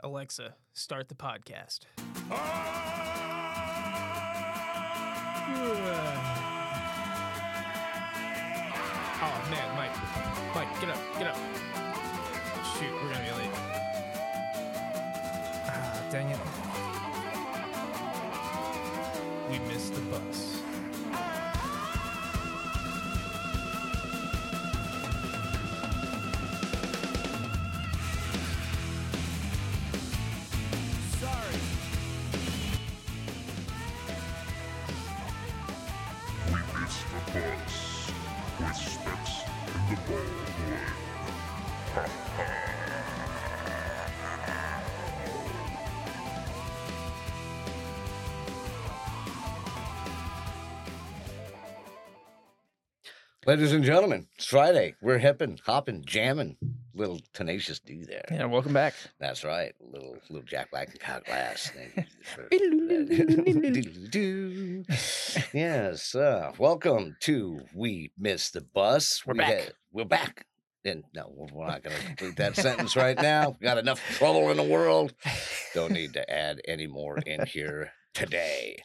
Alexa, start the podcast. Ah! Oh man, Mike, Mike, get up, get up. Ladies and gentlemen, it's Friday. We're hipping, hopping, jamming. Little tenacious D there. Yeah, welcome back. That's right. Little little Jack Black and Kyle Glass. Yes. Uh, welcome to We Missed the Bus. We're We back. had- we're back. And no, we're- not going to complete that sentence right now. We got enough trouble in the world. Don't need to add any more in here today.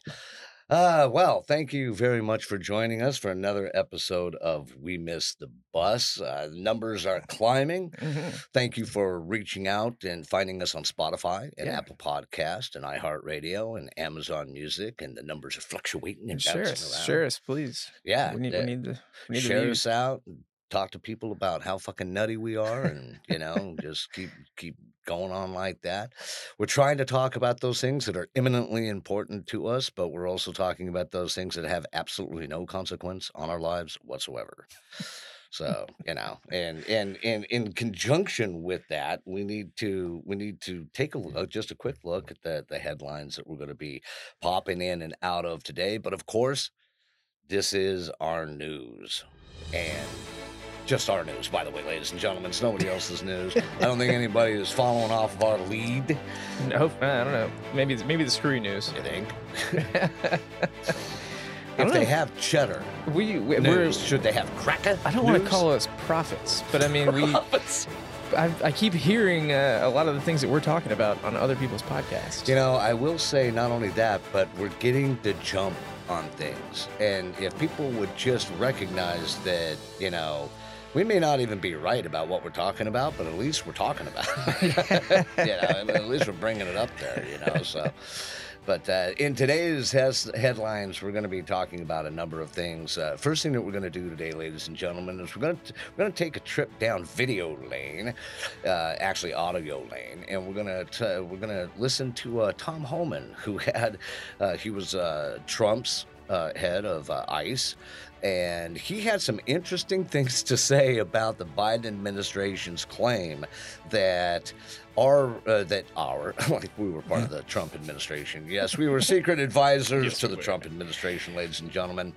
Uh, well, thank you very much for joining us for another episode of We Missed the Bus. Uh, numbers are climbing. Mhm. Thank you for reaching out and finding us on Spotify and Yeah. Apple Podcast and iHeartRadio and Amazon Music, and the numbers are fluctuating and Share bouncing around. share us, please. Yeah, we need, uh, we need the, we need share views. us out. and Talk to people about how fucking nutty we are, and you know, just keep keep going on like that. We're trying to talk about those things that are imminently important to us, but we're also talking about those things that have absolutely no consequence on our lives whatsoever. So you know, and and and in conjunction with that, we need to we need to take a look, just a quick look at the the headlines that we're going to be popping in and out of today. But of course, this is our news, and just our news, by the way, ladies and gentlemen. It's nobody else's news. I don't think anybody is following off of our lead. No, I don't know. Maybe maybe the screwy news. You think? If they know. have cheddar we, we we're, news, should they have cracker? I don't want to call us prophets, but I mean we. Profits. I, I keep hearing uh, a lot of the things that we're talking about on other people's podcasts. You know, I will say not only that, but we're getting the jump on things. And if people would just recognize that, you know, we may not even be right about what we're talking about, but at least we're talking about it. you know, at least we're bringing it up there, you know, so. But uh, in today's hes- headlines, we're going to be talking about a number of things. Uh, first thing that we're going to do today, ladies and gentlemen, is we're going to we're going to take a trip down video lane, uh, actually audio lane, and we're going to we're going to listen to uh, Tom Homan, who had uh, he was uh, Trump's uh, head of uh, ICE, and he had some interesting things to say about the Biden administration's claim that our uh, that our like we were part of the Trump administration. Yes, we were secret advisors Yes, to the. Trump administration, ladies and gentlemen.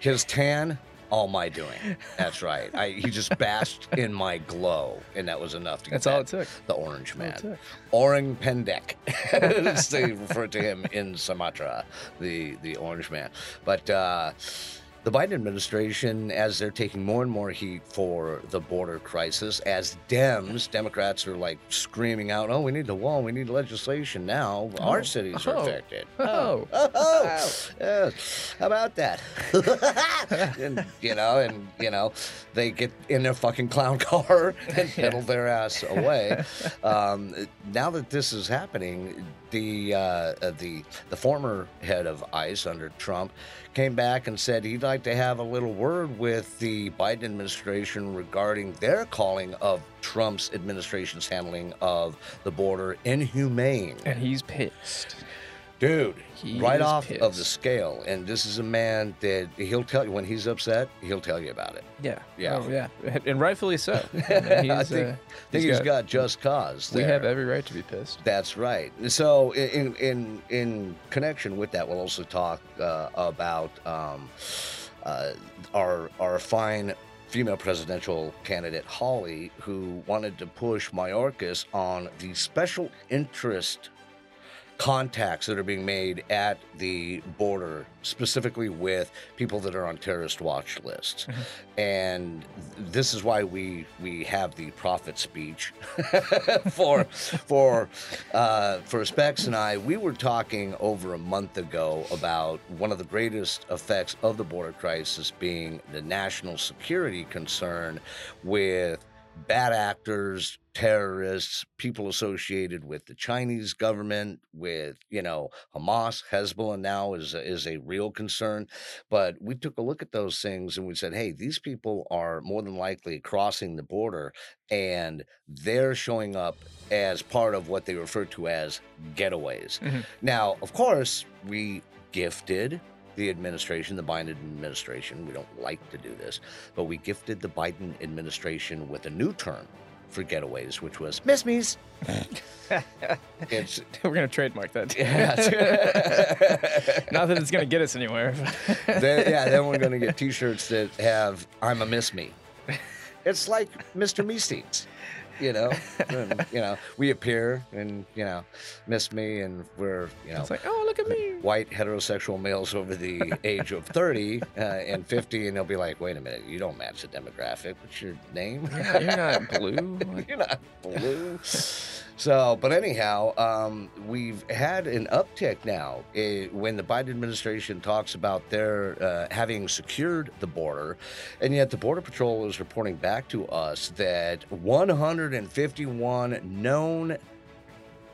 His tan. All my doing. That's right. I, he just bashed in my glow, and that was enough to get That's all it took. the orange That's all it man. Orang Pendek, as they refer to him in Sumatra, the the Orange Man. But uh, the Biden administration, as they're taking more and more heat for the border crisis, as Dems, Democrats are like screaming out, "Oh, we need the wall, we need legislation now. Our Oh, cities oh, are affected." oh, oh, oh. How about that? and you know, and you know, they get in their fucking clown car and pedal their ass away. Um, now that this is happening, the uh, the the former head of ICE under Trump came back and said he'd like to have a little word with the Biden administration regarding their calling of Trump's administration's handling of the border inhumane. And he's pissed. Dude, He right off of the scale. And this is a man that he'll tell you when he's upset, he'll tell you about it. Yeah. Yeah. Oh, yeah. And rightfully so. I, mean, I think, uh, think he's got, just cause. We have every right to be pissed. That's right. So, in in in connection with that, we'll also talk uh, about um, uh, our our fine female presidential candidate Holly, who wanted to push Mayorkas on the special interest contacts that are being made at the border, specifically with people that are on terrorist watch lists. And this is why we we have the prophet speech for for uh, for Specs and I. We were talking over a month ago about one of the greatest effects of the border crisis being the national security concern with bad actors, terrorists, people associated with the Chinese government, with you know Hamas, Hezbollah now is a, is a real concern. But we took a look at those things and we said, hey, these people are more than likely crossing the border, and they're showing up as part of what they refer to as getaways. Mhm. Now, of course, we gifted the administration, the Biden administration. We don't like to do this, but we gifted the Biden administration with a new term for getaways, which was Miss Me's. it's We're gonna trademark that. yeah, Not that it's gonna get us anywhere. then, yeah. Then we're gonna get T-shirts that have "I'm a Miss Me." It's like Mr. Me seats. You know, And, you know, we appear and you know, miss me, and we're you know, It's like, oh, look at me. white heterosexual males over the age of 30 uh, and 50 and they'll be like wait a minute you don't match the demographic what's your name Yeah, you're not blue. You're not blue so but anyhow um, we've had an uptick now eh, when the biden administration talks about their uh, having secured the border and yet the border patrol is reporting back to us that 151 known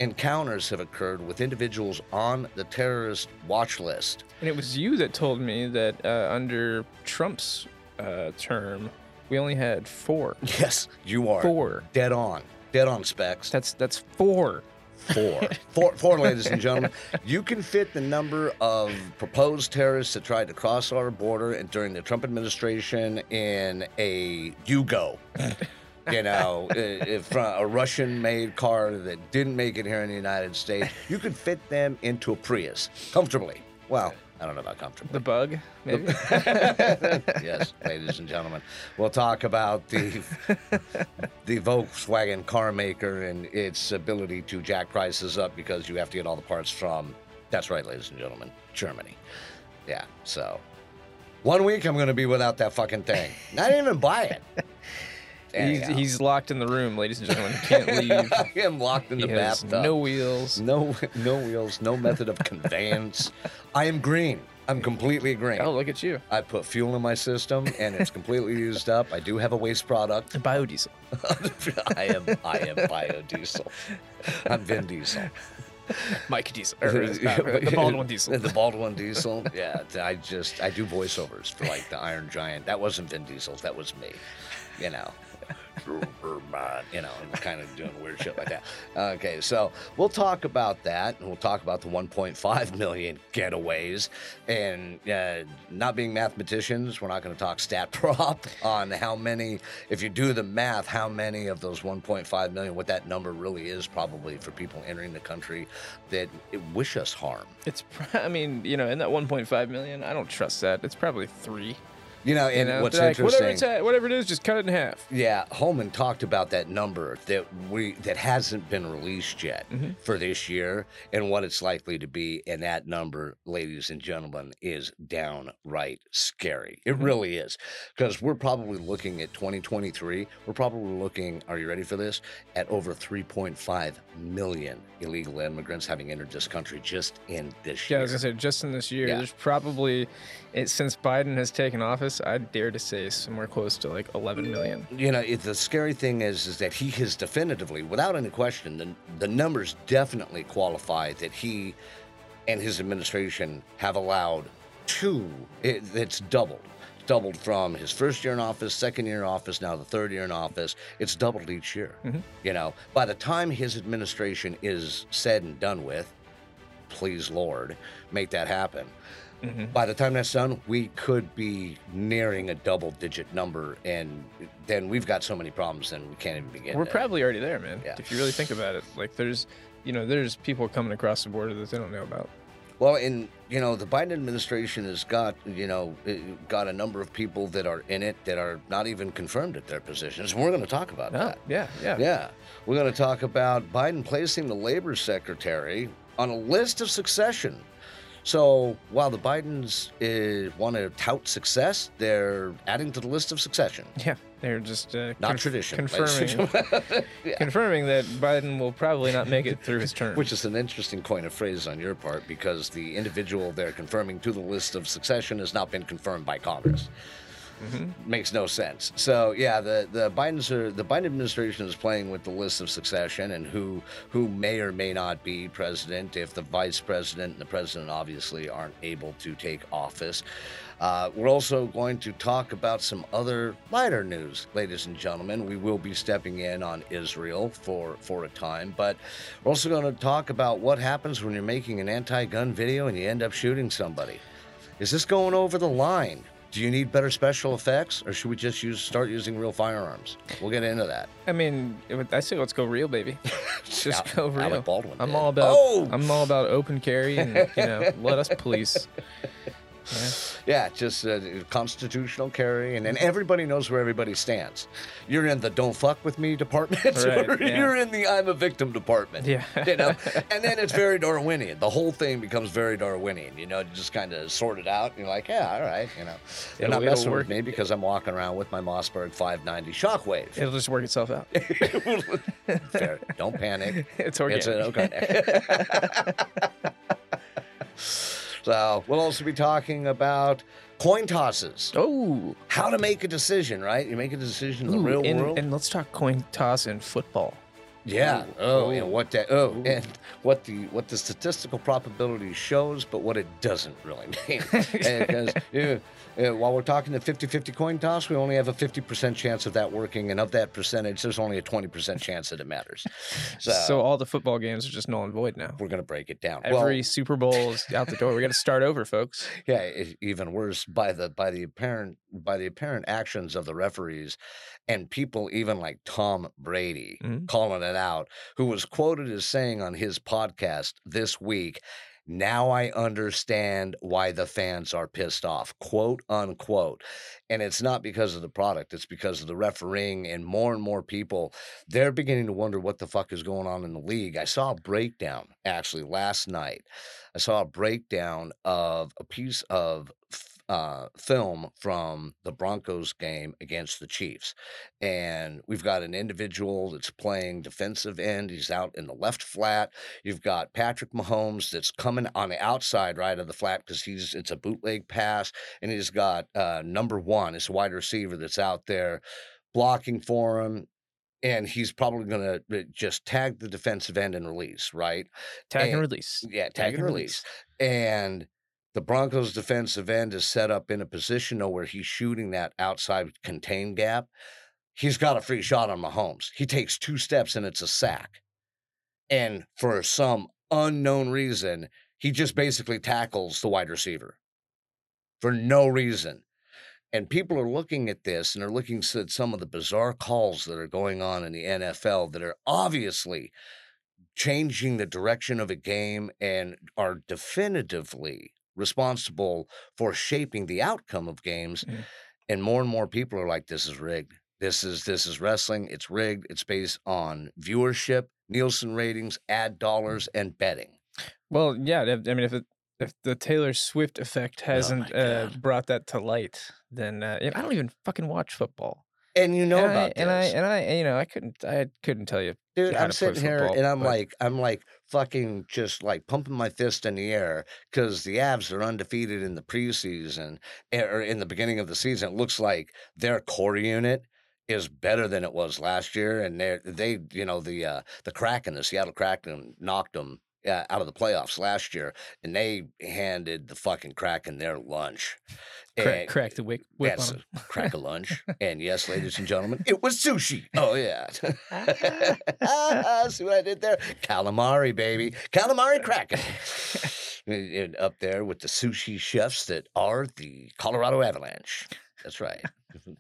encounters have occurred with individuals on the terrorist watch list. And it was you that told me that uh, under Trump's uh, term, we only had four. Yes, you are Four. dead on, dead on specs. That's that's four. Four, four, four, ladies and gentlemen. You can fit the number of proposed terrorists that tried to cross our border and during the Trump administration in a Yugo. You know, uh, uh, from a Russian-made car that didn't make it here in the United States. You could fit them into a Prius comfortably. Well, I don't know about comfortably. The bug, maybe. yes, ladies and gentlemen, we'll talk about the the Volkswagen car maker and its ability to jack prices up because you have to get all the parts from. That's right, ladies and gentlemen, Germany. Yeah, so one week I'm going to be without that fucking thing. Not even buy it. He's, he's locked in the room, ladies and gentlemen. He can't leave. I am locked in He the bathtub. no wheels. no, no wheels, no method of conveyance. I am green. I'm completely green. Oh, look at you. I put fuel in my system and it's completely used up. I do have a waste product. Biodiesel. I am I am biodiesel. I'm Vin Diesel. Mike Diesel. Uh, the Baldwin Diesel. The Baldwin Diesel. Yeah, I just I do voiceovers for like the Iron Giant. That wasn't Vin Diesel's. That was me. You know. You know, and kind of doing weird shit like that. Okay, so we'll talk about that, and we'll talk about the 1.5 million getaways, and uh, not being mathematicians, we're not going to talk stat prop on how many. If you do the math, how many of those 1.5 million, what that number really is, probably for people entering the country that wish us harm. It's, I mean, you know, in that 1.5 million, I don't trust that. It's probably three. You know, You and know, what's like, whatever, interesting. it's at, whatever it is, just cut it in half. Yeah, Homan talked about that number that we that hasn't been released yet Mm-hmm. for this year and what it's likely to be, and that number, ladies and gentlemen, is downright scary. It Mhm. really is, because we're probably looking at 2023. We're probably looking. Are you ready for this? At over 3.5 million illegal immigrants having entered this country just in this year. Yeah, I was gonna say just in this year, Yeah. there's probably it, since Biden has taken office, I dare to say somewhere close to like 11 million. you know it, the scary thing is is that he has definitively without any question the, the numbers definitely qualify that he and his administration have allowed two it, it's doubled. Doubled from his first year in office second year in office now the third year in office. It's doubled each year mm-hmm. you know. By the time his administration is said and done with please lord make that happen by the time that's done, we could be nearing a double digit number, and then we've got so many problems, then we can't even begin. We're to- probably already there, man. Yeah. If you really think about it, like there's, you know, there's people coming across the border that they don't know about. Well, and you know, the Biden administration has got you know uh, got a number of people that are in it that are not even confirmed at their positions, and we're going to talk about No, that. yeah, yeah. Yeah, we're going to talk about Biden placing the labor secretary on a list of succession. So while the Bidens uh, want to tout success, they're adding to the list of succession. Yeah, they're just uh, Not conf- tradition. confirming. Yeah. confirming that Biden will probably not make it through his term. Which is an interesting coin of phrase on your part because the individual they're confirming to the list of succession has not been confirmed by Congress. Mhm. Makes no sense. So yeah, the the Biden's are, the Biden administration is playing with the list of succession and who who may or may not be president if the vice president and the president obviously aren't able to take office. Uh, we're also going to talk about some other lighter news, ladies and gentlemen. We will be stepping in on Israel for for a time, but we're also going to talk about what happens when you're making an anti-gun video and you end up shooting somebody. Is this going over the line? Do you need better special effects, or should we just use start using real firearms? We'll get into that. I mean, would- I say let's go real, baby. Just Al- go real. Alec Baldwin. I'm did. all about Oh, I'm all about open carry and you know let us police. Yeah. yeah, just uh, constitutional carry, and then everybody knows where everybody stands. You're in the "Don't fuck with me" department, Right, or yeah. you're in the "I'm a victim" department. Yeah. you know, and then it's very Darwinian. The whole thing becomes very Darwinian. You know, just kind of sort it out. And you're like, yeah, all right. You know, they're It'll- not messing with me because I'm walking around with my Mossberg 590 Shockwave. It'll just work itself out. Fair. Don't panic. It's organic. It's an okay. So we'll also be talking about coin tosses. oh, How to make a decision, right? You make a decision in the ooh, real and, world. and let's talk coin toss in football. Yeah. Oh, and what that oh and what the what the statistical probability shows, but what it doesn't really mean. Because yeah, while we're talking the 50-50 coin toss, we only have a 50% chance of that working, and of that percentage, there's only a 20% chance that it matters. So, So, all the football games are just null and void now. we're gonna break it down. Every well, Super Bowl is out the door. We got to start over, folks. yeah, even worse by the by the apparent by the apparent actions of the referees and people even like Tom Brady Mhm. calling it out, who was quoted as saying on his podcast this week, now I understand why the fans are pissed off, quote unquote. And it's not because of the product, it's because of the refereeing and more and more people, they're beginning to wonder what the fuck is going on in the league. I saw a breakdown actually last night. I saw a breakdown of a piece of uh, film from the Broncos game against the Chiefs. And we've got an individual that's playing defensive end. He's out in the left flat. You've got Patrick Mahomes that's coming on the outside right of the flat because he's it's a bootleg pass. And he's got uh, number one, it's a wide receiver that's out there blocking for him. And he's probably going to just tag the defensive end and release, right? Tag and And- release. Yeah, tag, and release. And the Broncos defensive end is set up in a position where he's shooting that outside contain gap. He's got a free shot on Mahomes. He takes two steps and it's a sack. And for some unknown reason, he just basically tackles the wide receiver for no reason. And people are looking at this and they're looking at some of the bizarre calls that are going on in the NFL that are obviously changing the direction of a game and are definitively responsible for shaping the outcome of games. Mm. And more and more people are like, this is rigged. This is this is wrestling. It's rigged. It's based on viewership, Nielsen ratings, ad dollars, and betting. Well, yeah. I mean, if it, if the Taylor Swift effect hasn't uh, brought that to light, then uh, I don't even fucking watch football. And you know and about I, and I and I you know I couldn't I couldn't tell you. Dude, I'm sitting here football, and I'm but- like, I'm like fucking just like pumping my fist in the air because the Avs are undefeated in the preseason eh, or in the beginning of the season. It looks like their core unit is better than it was last year, and they they you know the uh, the Kraken, the Seattle Kraken, knocked them. Uh, out of the playoffs last year, and they handed the fucking Kraken their lunch. Crack, crack the whip, whip on 'em. crack a lunch. and yes, ladies and gentlemen, it was sushi. Oh, yeah. See what I did there? Calamari, baby. Calamari kraken. And up there with the sushi chefs that are the Colorado Avalanche. That's right.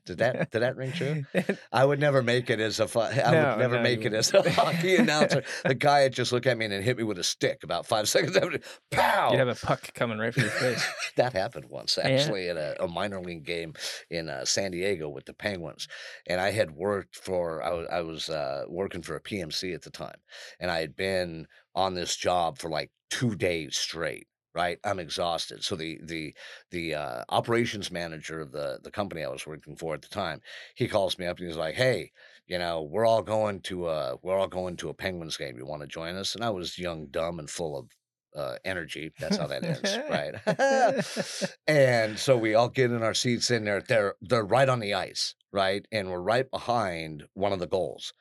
Did that did that ring true? I would never make it as a fu- I No, would never no, make it as a hockey announcer. The guy had just looked at me and hit me with a stick about five seconds after. Pow! You'd have a puck coming right for your face. that happened once actually at a, a minor league game in uh, San Diego with the Penguins, and I had worked for I was I was uh, working for a PMC at the time, and I had been on this job for like two days straight. Right, I'm exhausted. So the the the uh, operations manager of the the company I was working for at the time, he calls me up and he's like, "Hey, you know, we're all going to uh we're all going to a Penguins game. You want to join us?" And I was young, dumb, and full of uh, energy. That's how that ends, right? and so we all get in our seats in there. They're they're right on the ice, right? And we're right behind one of the goals.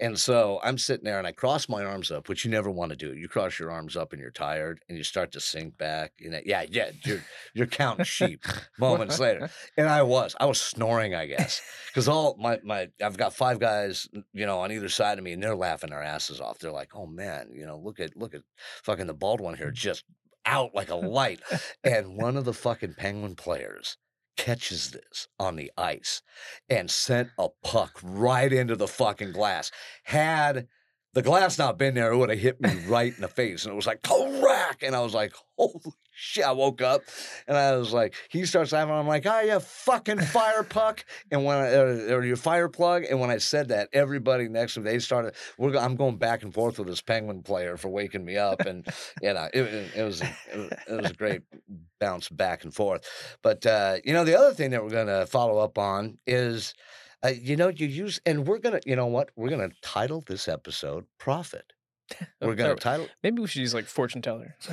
And so I'm sitting there and I cross my arms up, which you never want to do. You cross your arms up and you're tired and you start to sink back. You know, yeah, yeah, you're you're counting sheep moments later. And I was, I was snoring, I guess, because all my my I've got five guys, you know, on either side of me, and they're laughing their asses off. They're like, "Oh man, you know, look at look at fucking the bald one here, just out like a light." and one of the fucking penguin players catches this on the ice and sent a puck right into the fucking glass. Had the glass not been there, it would have hit me right in the face. And it was like, crack. And I was like, holy shit. I woke up and I was like, he starts laughing. I'm like, oh, you fucking fire puck. And when I, or, or your fire plug. And when I said that, everybody next to me, they started, we're, I'm going back and forth with this penguin player for waking me up. And, you know, it, it, it was, it was a great bounce back and forth. But, uh, you know, the other thing that we're going to follow up on is, uh, you know, you use, and we're going to, you know what? We're going to title this episode Profit. We're to title. Maybe we should use like fortune teller.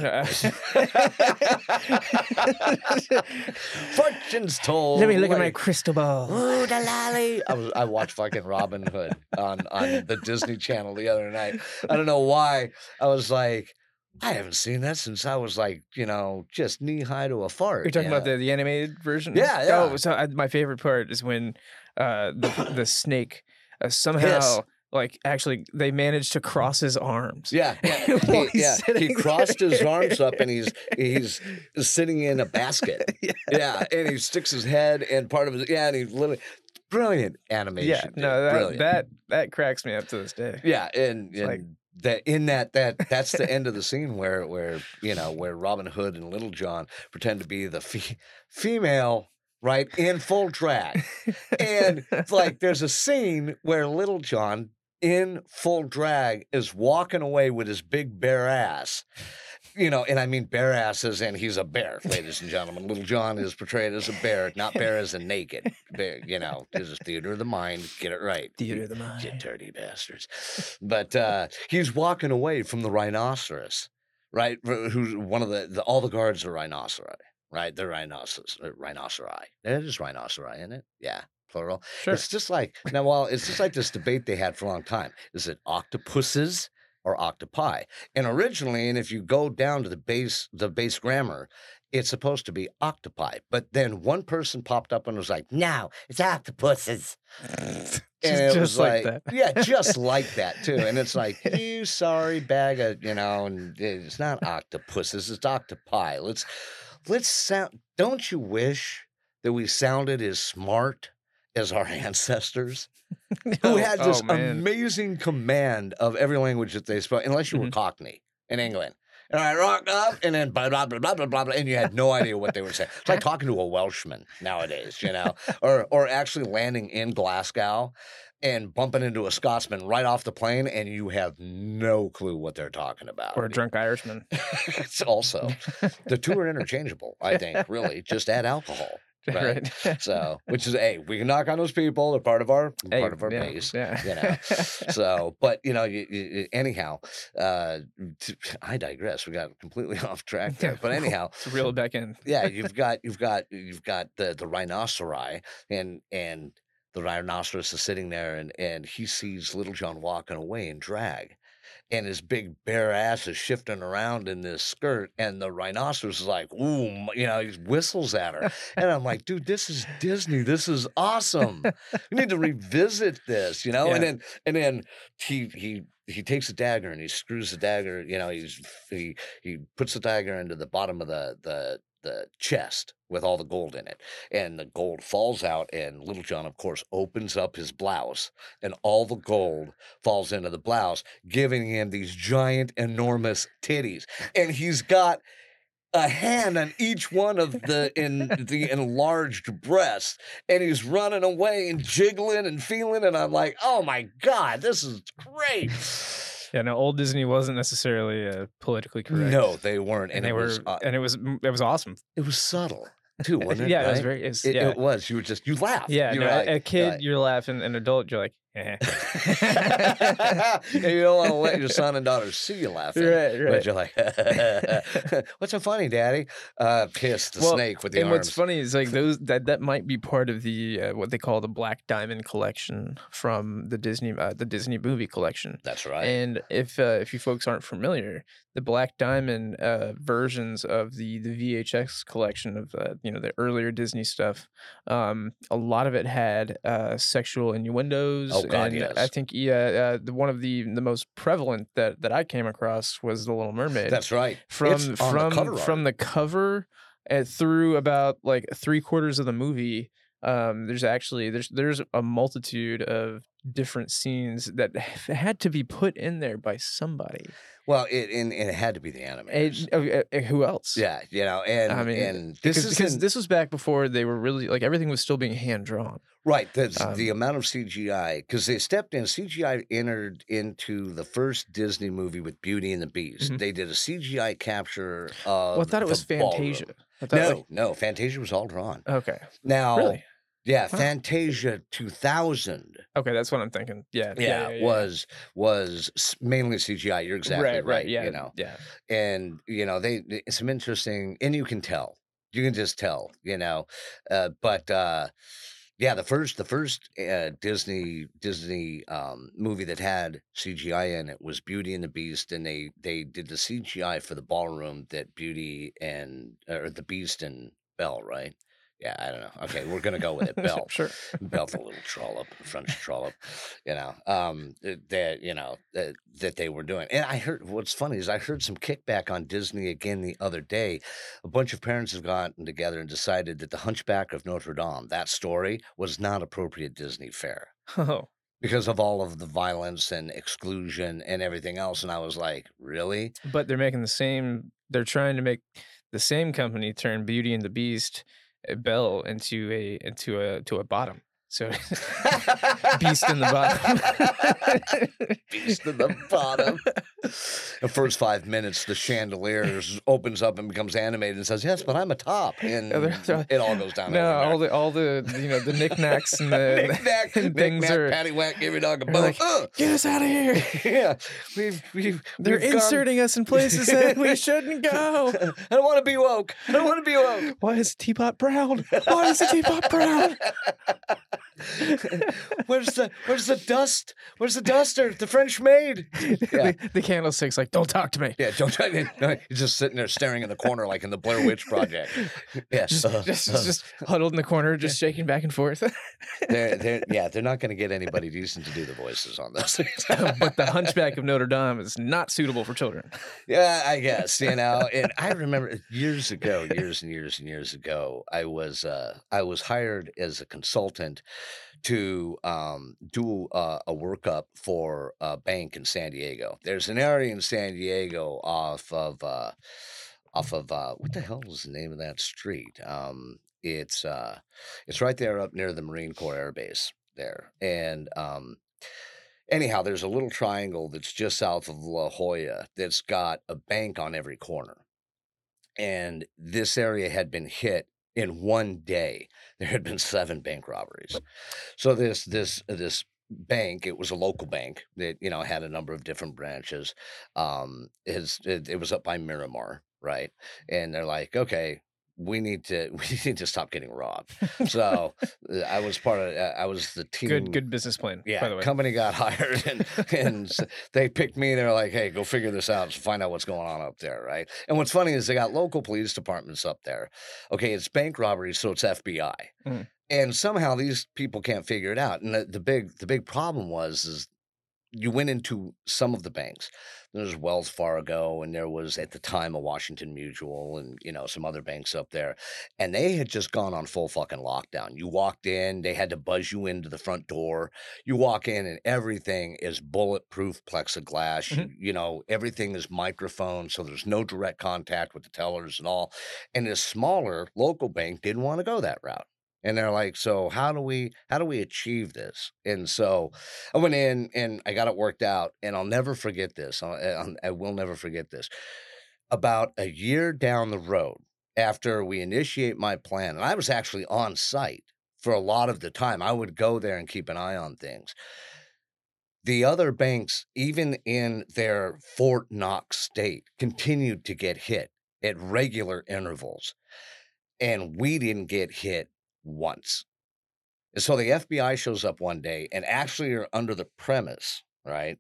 Fortunes told. Let me look at my crystal ball. Ooh, the lolly. I was I watched fucking Robin Hood on on the Disney Channel the other night. I don't know why. I was like, I haven't seen that since I was like, you know, just knee high to a fart. You're talking you about the, the animated version? Yeah, yeah. Oh, so I, my favorite part is when uh, the the snake uh, somehow like actually they managed to cross his arms. Yeah, yeah, he, yeah. He crossed his arms up and he's he's sitting in a basket. Yeah. Yeah, and he sticks his head and part of his yeah, and he's literally brilliant animation. Yeah, dude, no, that, brilliant. that that cracks me up to this day. Yeah, and, It's like- and that in that that that's the end of the scene where where you know where Robin Hood and Little John pretend to be the fe- female right in full drag, and it's like there's a scene where Little John in full drag is walking away with his big bare ass. You know, and I mean bare asses, and he's a bear, ladies and gentlemen. Little John is portrayed as a bear, not bear as a naked bear. You know, this is theater of the mind. Get it right. Theater of the mind. You dirty bastards. But uh, he's walking away from the rhinoceros, right? Who's one of the, the all the guards are rhinoceri, right? They're rhinoceros, rhinoceri. It is rhinoceri, isn't it? Yeah, plural. Sure. It's just like now. while it's just like this debate they had for a long time. Is it octopuses or octopi? And originally, and if you go down to the base, the base grammar, it's supposed to be octopi. But then one person popped up and was like, "No, it's octopuses." Just, And it was just like, that. yeah, just like that too. And it's like, you sorry bag of, you know, and it's not octopuses, it's octopi. Let's let's sound don't you wish that we sounded as smart as our ancestors who Oh, had this oh, amazing command of every language that they spoke, unless you were Mhm. Cockney in England. And I rocked up and then blah, blah, blah, blah, blah, blah, blah, and you had no idea what they were saying. It's like talking to a Welshman nowadays, you know, or, or actually landing in Glasgow and bumping into a Scotsman right off the plane and you have no clue what they're talking about. or a drunk Irishman. it's also, the two are interchangeable, I think, really. Just add alcohol. Right. So, which is, hey, we can knock on those people. They're part of our, Hey, part of our yeah, base Yeah. you know. so but you know you, you, anyhow uh i digress we got completely off track there but anyhow to reel it back in. yeah you've got you've got you've got the the rhinoceri and and the rhinoceros is sitting there and and he sees little john walking away in drag and his big bare ass is shifting around in this skirt and the rhinoceros is like ooh you know he whistles at her. And i'm like dude this is disney. This is awesome. You need to revisit this you know? And then and then he he he takes a dagger and he screws the dagger you know he's he he puts the dagger into the bottom of the the the chest with all the gold in it, and the gold falls out, and Little John, of course, opens up his blouse, and all the gold falls into the blouse, giving him these giant, enormous titties, and he's got a hand on each one of the in the enlarged breasts and he's running away and jiggling and feeling and I'm like, "Oh my god, this is great." Yeah, no, old Disney wasn't necessarily uh, politically correct. No, they weren't and, and, they it were, was uh, and it was it was awesome. it was subtle too, wasn't it? yeah, it was very. It was, it, yeah, it was. You were just you laughed. yeah. you No, a- like, a kid, like- you're laughing. An adult, you're like, you don't want to let your son and daughter see you laughing. right, right. But you're like, what's so funny, Daddy? Uh, pissed the Well, snake with the and arms. what's funny is like those that that might be part of the uh, what they call the Black Diamond collection from the Disney uh, the Disney movie collection. That's right. And if uh, if you folks aren't familiar, the Black Diamond uh, versions of the the VHS collection of uh, you know the earlier Disney stuff, um, a lot of it had uh, sexual innuendos. Oh, God, and I think yeah, uh, the, one of the the most prevalent that that I came across was the Little Mermaid That's right. from on the from cover from the cover uh, through about like three quarters of the movie um there's actually there's there's a multitude of different scenes that had to be put in there by somebody Well, it and, and it had to be the animators. and, uh, who else yeah, you know, and I mean, and this is because this was back before they were really like everything was still being hand drawn right. The, the um, amount of CGI because they stepped in. CGI entered into the first Disney movie with Beauty and the Beast. Mhm. They did a CGI capture of. well i thought it was fantasia No, like- no, Fantasia was all drawn. okay Now, really yeah, Huh. Fantasia 2000. okay that's what i'm thinking yeah Yeah, yeah, yeah, was was mainly CGI. You're exactly right. right yeah You know, yeah and you know they they- some interesting and you can tell you can just tell you know uh, but uh yeah the first the first uh, disney disney um movie that had cgi in it was beauty and the beast and they they did the cgi for the ballroom that beauty and or the beast and belle right yeah i don't know okay we're gonna go with it belle sure Belt a little trollop, French trollop, you know, um, th- that you know that, that they were doing. And I heard what's funny is I heard some kickback on Disney again the other day. A bunch of parents have gotten together and decided that the Hunchback of Notre Dame, that story, was not appropriate Disney fare oh because of all of the violence and exclusion and everything else. And I was like, really? but they're making the same they're trying to make the same company turn beauty and the beast belle into a into a to a bottom so beast in the bottom Beast in the bottom. The first five minutes, the chandelier opens up and becomes animated and says, "Yes, but I'm a top," and they're- they're- it all goes down. no all the all the you know the knickknacks and the knick-knack, and things knick-knack, are paddywhack, give your dog a they're bone. like, Ugh. get us out of here yeah, we've we've they're we've gone- inserting us in places that we shouldn't go I don't want to be woke. I don't want to be woke. why is the teapot brown why is the teapot brown where's the where's the dust? Where's the duster? The French maid. Yeah. the, the candlestick's like don't talk to me Yeah, don't to. No, he's just sitting there staring in the corner like in the Blair Witch Project. Yes, just, uh, just, uh, just huddled in the corner, just shaking back and forth. they're, they're, yeah, they're not going to get anybody decent to do the voices on this. but the Hunchback of Notre Dame is not suitable for children. yeah, I guess you know. And I remember years ago, years and years and years ago, I was uh, I was hired as a consultant to um, do uh, a workup for a bank in San Diego. There's an area in San Diego off of uh, off of uh, what the hell is the name of that street? Um, it's uh, it's right there up near the Marine Corps Air Base there, and um, anyhow, there's a little triangle that's just south of La Jolla that's got a bank on every corner, and this area had been hit in one day. There had been seven bank robberies, so this this this bank it was a local bank that you know had a number of different branches um it, it was up by miramar right and they're like okay we need to we need to stop getting robbed so uh, i was part of uh, i was the team Good, good business plan. yeah by the way. company got hired and and they picked me they're like hey go figure this out find out what's going on up there right and what's funny is they got local police departments up there okay it's bank robbery so it's fbi Mm. and somehow these people can't figure it out and the, the big the big problem was is you went into some of the banks There's Wells Fargo, and there was at the time a Washington Mutual, and you know some other banks up there, and they had just gone on full fucking lockdown. You walked in, they had to buzz you into the front door. You walk in, and everything is bulletproof plexiglass. Mhm. You, you know everything is microphone, so there's no direct contact with the tellers and all. And this smaller local bank didn't want to go that route. And they're like, so how do we how do we achieve this? And so I went in and I got it worked out, and I'll never forget this. I, eh, I, I will never forget this. About a year down the road, after we initiate my plan, and I was actually on site for a lot of the time, I would go there and keep an eye on things. The other banks, even in their Fort Knox state, continued to get hit at regular intervals. And we didn't get hit once. And so the FBI shows up one day and actually are under the premise, right,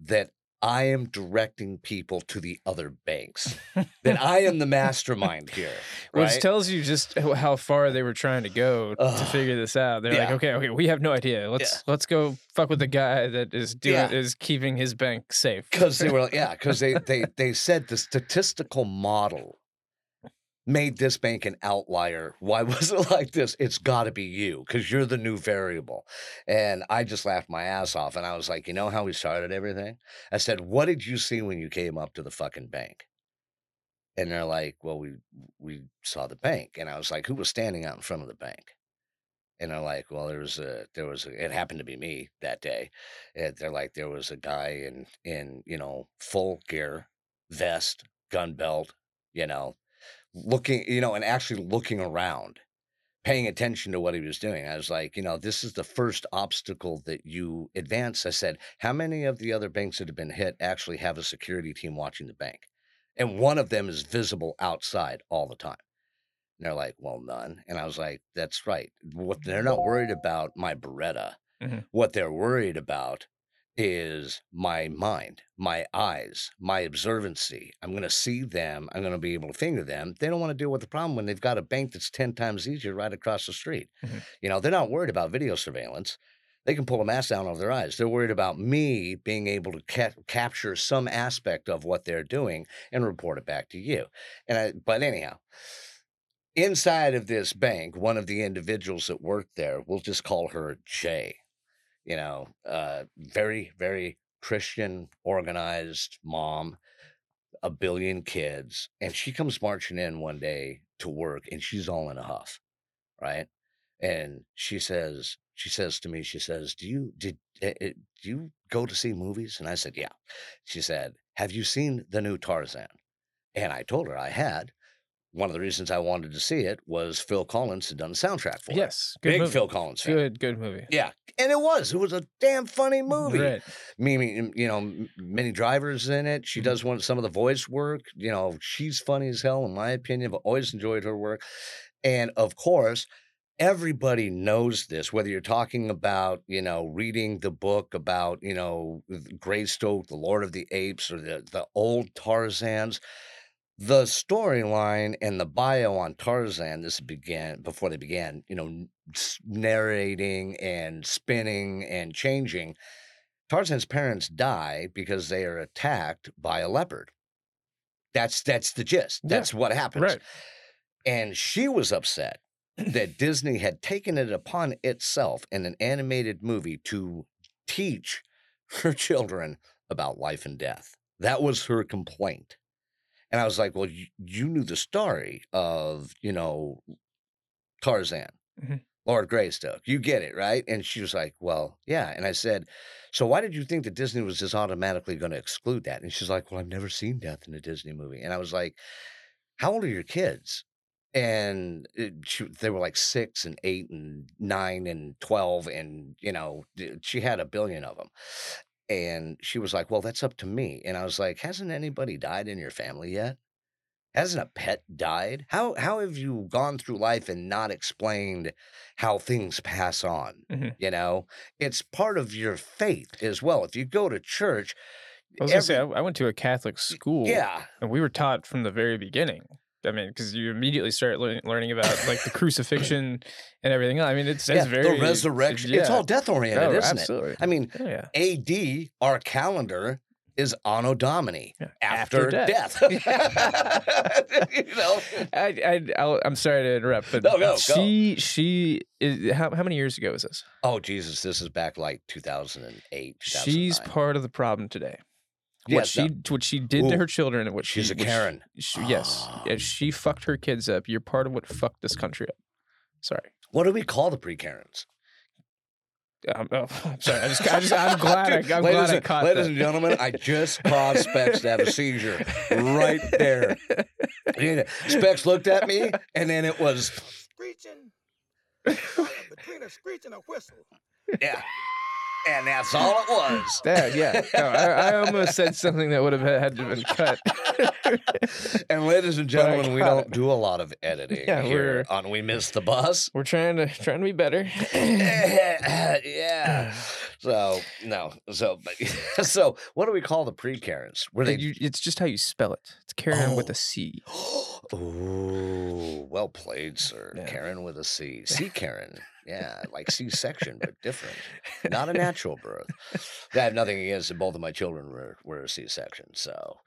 that I am directing people to the other banks, that I am the mastermind here. Which tells you just how far they were trying to go to figure this out. They're like, okay, okay, we have no idea. Let's let's go fuck with the guy that is doing Yeah. is keeping his bank safe. because they were yeah because they they they said the statistical model made this bank an outlier. Why was it like this? It's got to be you because you're the new variable. And i just laughed my ass off and i was like you know how we started everything? I said what did you see when you came up to the fucking bank? And they're like well we we saw the bank. And i was like who was standing out in front of the bank? And they're like, well, there was a, there was a, it happened to be me that day. And they're like, there was a guy in, in, you know, full gear, vest, gun belt, you know, looking, you know, and actually looking around, paying attention to what he was doing. I was like, you know, this is the first obstacle that you advance. I said, how many of the other banks that have been hit actually have a security team watching the bank? And one of them is visible outside all the time. And they're like, well, none. And I was like, that's right. What they're not worried about my Beretta. Mhm. What they're worried about is my mind, my eyes, my observancy. I'm going to see them. I'm going to be able to finger them. They don't want to deal with the problem when they've got a bank that's 10 times easier right across the street. Mhm. You know, they're not worried about video surveillance. They can pull a mask down over their eyes. They're worried about me being able to ca- capture some aspect of what they're doing and report it back to you. And I, but anyhow, inside of this bank, one of the individuals that worked there, we'll just call her Jay. You know, uh, very, very Christian, organized mom, a billion kids, and she comes marching in one day to work, and she's all in a huff, right? And she says, she says to me, she says, "Do you did uh, uh, do you go to see movies?" And I said, "Yeah." She said, "Have you seen the new Tarzan?" And I told her I had. One of the reasons I wanted to see it was Phil Collins had done the soundtrack for it. Yes, good Big movie. Phil Collins fan. Good, good movie. Yeah, and it was. It was a damn funny movie. Right. Mimi, you know, Minnie Driver's in it. She Mhm. does one some of the voice work. You know, she's funny as hell in my opinion. I've always enjoyed her work, and of course, everybody knows this. Whether you're talking about, you know, reading the book about, you know, Greystoke, the Lord of the Apes, or the the old Tarzans. The storyline and the bio on Tarzan, this began before they began, you know, narrating and spinning and changing. Tarzan's parents die because they are attacked by a leopard. That's that's the gist. Yeah, That's what happens. Right. And she was upset that Disney had taken it upon itself in an animated movie to teach her children about life and death. That was her complaint. And I was like, well, you, you knew the story of, you know, Tarzan, Mhm. Lord Greystoke. You get it, right? And she was like, well, yeah. And I said, so why did you think that Disney was just automatically going to exclude that? And she's like, well, I've never seen death in a Disney movie. And I was like, how old are your kids? And it, she, they were like six and eight and nine and 12. And, you know, she had a billion of them. And she was like, well, that's up to me. And I was like, hasn't anybody died in your family yet? Hasn't a pet died? How how have you gone through life and not explained how things pass on? Mhm. You know, it's part of your faith as well. If you go to church, I was gonna say I, I went to a Catholic school. yeah, and we were taught from the very beginning. I mean, because you immediately start learning, learning about like the crucifixion and everything. else. I mean, it's, yeah, it's very the resurrection. It's all death oriented, Oh, isn't absolutely. it? I mean, Oh, yeah. AD, our calendar is Anno Domini Yeah, after, after death. you know, I, I I'm sorry to interrupt, but No, go, go. she she is, how how many years ago was this? oh Jesus, this is back like 2008. She's part of the problem today. What Yes, she no. what she did to her children and what she's she, a what she- Karen. she- yes, Ah. she fucked her kids up. You're part of what fucked this country up. Sorry. What do we call the pre-Karens? Um, oh, I'm sorry. I just, I just I'm glad I, I'm Dude, glad ladies, I and, caught ladies that. and gentlemen, I just caused Specs to have a seizure right there. Specs looked at me, and then it was screeching. Between a screech and a whistle. yeah, and that's all it was. That, yeah. No, I, I almost said something that would have had to have been cut. And ladies and gentlemen, we don't it. do a lot of editing Yeah, here on We Missed the Bus. We're trying to trying to be better. yeah. So no. So but so what do we call the pre-Karens? Were they You- it's just how you spell it. It's Karen with Oh. a C. Oh. Ooh, well played, sir. Yeah. Karen with a C. C Karen. Yeah, like C section, but different. Not a natural birth. I have nothing against it. Both of my children were were a C section. So,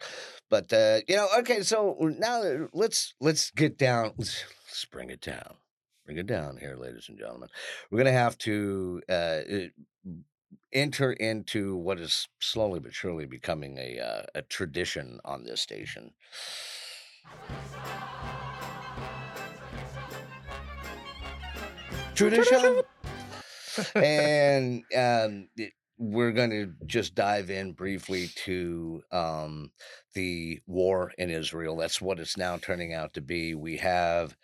but uh, you know, okay. So now let's let's get down. Let's, let's bring it down. Bring it down here, ladies and gentlemen. We're gonna have to uh, uh, enter into what is slowly but surely becoming a uh, a tradition on this station. Tradition. and um, it- we're going to just dive in briefly to um, the war in Israel. That's what it's now turning out to be. We have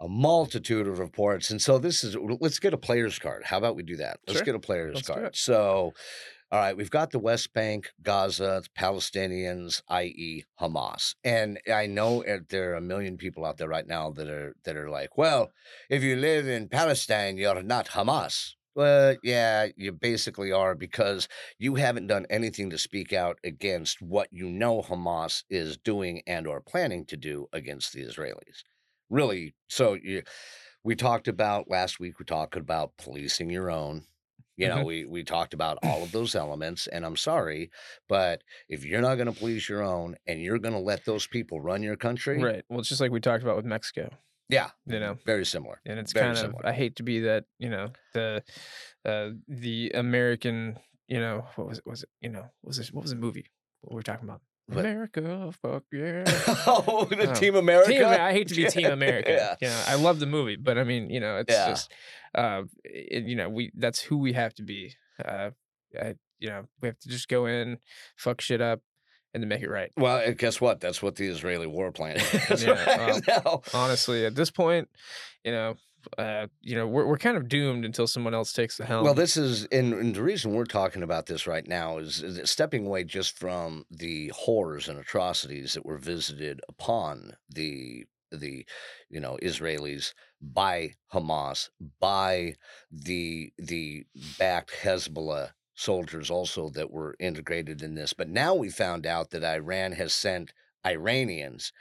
a multitude of reports, and so this is. Let's get a player's card. How about we do that? Let's Sure. get a player's Let's card. So. All right, we've got the West Bank, Gaza, Palestinians, i.e., Hamas, and I know uh, there are a million people out there right now that are that are like, well, if you live in Palestine, you're not Hamas. Well, yeah, you basically are because you haven't done anything to speak out against what you know Hamas is doing and or planning to do against the Israelis. Really, so you, we talked about last week. We talked about policing your own. You know, Mhm. we we talked about all of those elements, and I'm sorry, but if you're not going to please your own and you're going to let those people run your country, Right. Well, it's just like we talked about with Mexico. Yeah, You know, very similar. and it's Very kind of similar. I hate to be that you know the uh the American you know what was it was it you know what was this what was the movie what were we talking about What? America fuck yeah oh, the Oh. Team America. Team, I hate to be Team America. Yeah. You know, I love the movie, but I mean, you know, it's Yeah. just, uh, it, you know, we that's who we have to be. Uh, I, you know, we have to just go in, fuck shit up, and then make it right. Well, and guess what? That's what the Israeli war plan is Yeah, right. Honestly, at this point, you know, uh, you know, we're we're kind of doomed until someone else takes the helm. Well, this is, and, and the reason we're talking about this right now is, is stepping away just from the horrors and atrocities that were visited upon the the you know Israelis by Hamas, by the the backed Hezbollah soldiers also that were integrated in this. But now we found out that Iran has sent Iranians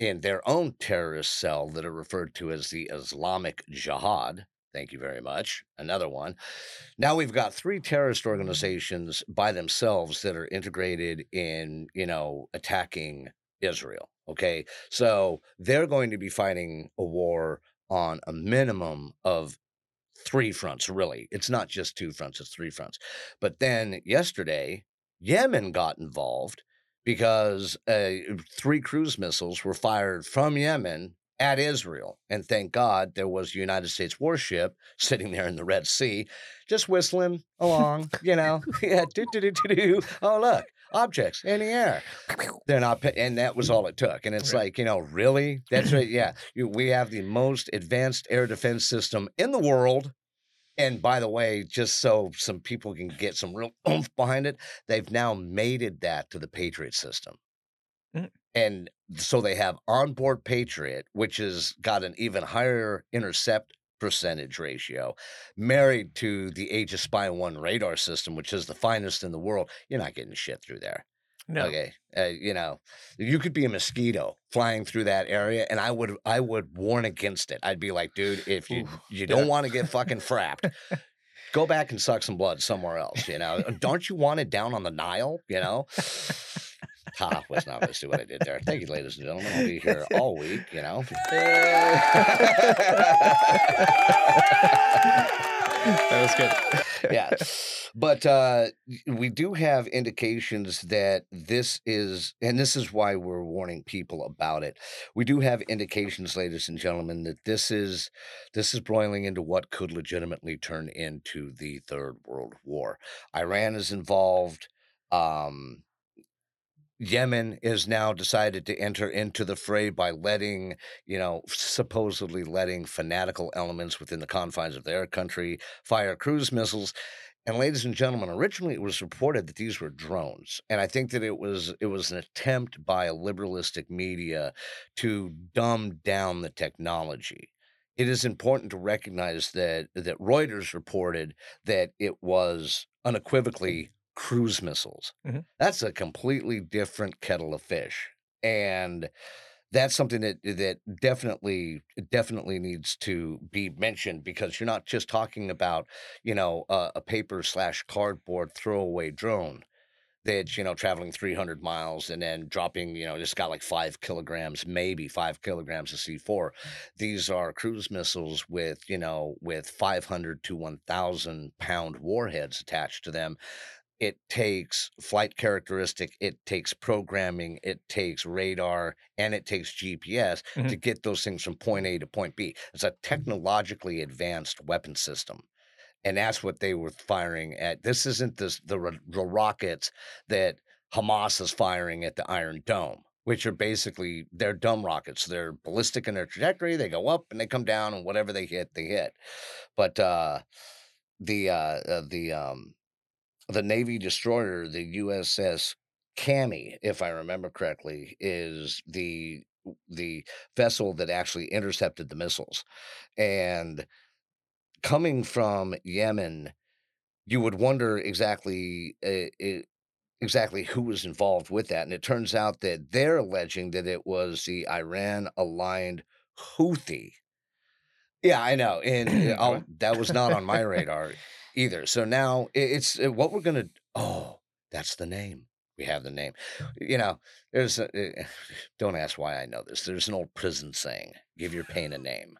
in their own terrorist cell that are referred to as the Islamic Jihad. Thank you very much. Another one. Now we've got three terrorist organizations by themselves that are integrated in, you know, attacking Israel. Okay. So they're going to be fighting a war on a minimum of three fronts, really. It's not just two fronts, it's three fronts. But then yesterday, Yemen got involved because uh, three cruise missiles were fired from Yemen at Israel. And thank God there was a United States warship sitting there in the Red Sea, just whistling along, you know. yeah, do, do, do, do, do. Oh, look, objects in the air. They're not, and that was all it took. And it's Right. like, you know, really? That's right. Yeah. You, we have the most advanced air defense system in the world. And by the way, just so some people can get some real oomph behind it, they've now mated that to the Patriot system. Mm. And so they have onboard Patriot, which has got an even higher intercept percentage ratio, married to the Aegis Spy 1 radar system, which is the finest in the world. You're not getting shit through there. No, Okay, uh, you know, you could be a mosquito flying through that area, and I would, I would warn against it. I'd be like, dude, if you Ooh, you don't yeah. want to get fucking frapped, go back and suck some blood somewhere else. You know, don't you want it down on the Nile? You know. Ha, was not going to see what I did there. Thank you, ladies and gentlemen. I'll be here all week, you know. that was good. yeah. But uh, we do have indications that this is, and this is why we're warning people about it. We do have indications, ladies and gentlemen, that this is this is broiling into what could legitimately turn into the Third World War. Iran is involved. Um, Yemen is now decided to enter into the fray by letting, you know, supposedly letting fanatical elements within the confines of their country fire cruise missiles. And ladies and gentlemen, originally it was reported that these were drones, and I think that it was it was an attempt by a liberalistic media to dumb down the technology. It is important to recognize that that Reuters reported that it was unequivocally mm. Cruise missiles. Mhm. That's a completely different kettle of fish. And that's something that that definitely definitely needs to be mentioned because you're not just talking about you know a, a paper slash cardboard throwaway drone that's you know traveling 300 miles and then dropping you know just got like five kilograms maybe five kilograms of c4 these are cruise missiles with you know with 500 to 1000 pound warheads attached to them it takes flight characteristic, it takes programming, it takes radar, and it takes GPS to Mhm. get those things from point A to point B. It's a technologically advanced weapon system. And that's what they were firing at. This isn't this, the, the rockets that Hamas is firing at the Iron Dome, which are basically they're dumb rockets. They're ballistic in their trajectory. They go up and they come down, and whatever they hit, they hit. But uh, the uh, uh, the um, the Navy destroyer, the USS Carney, if I remember correctly, is the the vessel that actually intercepted the missiles. And coming from Yemen, you would wonder exactly uh, it, exactly who was involved with that. And it turns out that they're alleging that it was the Iran aligned Houthi. Yeah, I know. And uh, I'll, that was not on my radar either. So now it's uh, what we're to. Oh, that's the name. We have the name. You know, there's a, uh, don't ask why I know this. There's an old prison saying, give your pain a name.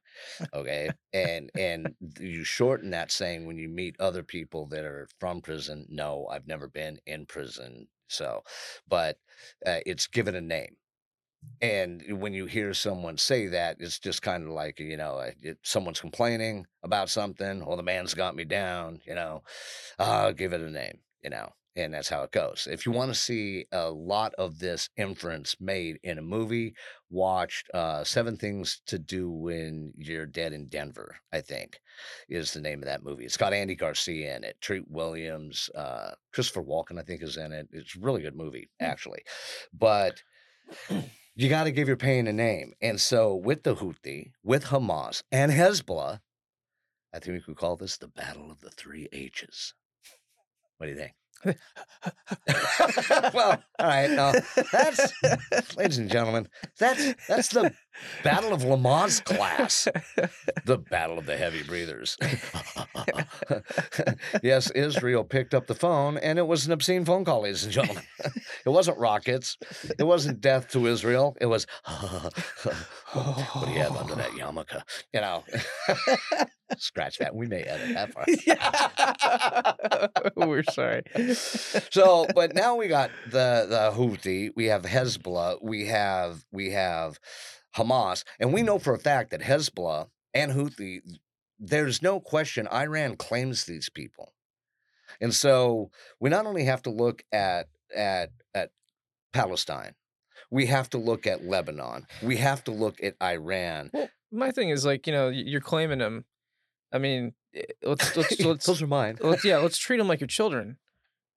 Okay. and, and you shorten that saying when you meet other people that are from prison. No, I've never been in prison. So, but uh, it's given a name and when you hear someone say that it's just kind of like you know it, someone's complaining about something or the man's got me down you know uh give it a name you know and that's how it goes. If you want to see a lot of this inference made in a movie watch uh seven things to do when you're dead in denver i think is the name of that movie. It's got andy garcia in it treat williams uh christopher walken i think is in it. It's a really good movie actually but you got to give your pain a name. And so, with the Houthi, with Hamas, and Hezbollah, I think we could call this the Battle of the Three H's. What do you think? well, all right. Now, that's, ladies and gentlemen, that's that's the Battle of Lamaze class, the Battle of the Heavy Breathers. yes, Israel picked up the phone, and it was an obscene phone call, ladies and gentlemen. it wasn't rockets. It wasn't death to Israel. It was, what do you have under that yarmulke? You know, scratch that. We may edit that part. We're sorry. so, but now we got the the Houthi, we have Hezbollah, we have we have Hamas, and we know for a fact that Hezbollah and Houthi, there's no question Iran claims these people. And so we not only have to look at at at Palestine, we have to look at Lebanon, we have to look at Iran. Well, my thing is like you know you're claiming them. I mean, eh, let's let's let's, Those are mine. let's yeah, let's treat them like your children.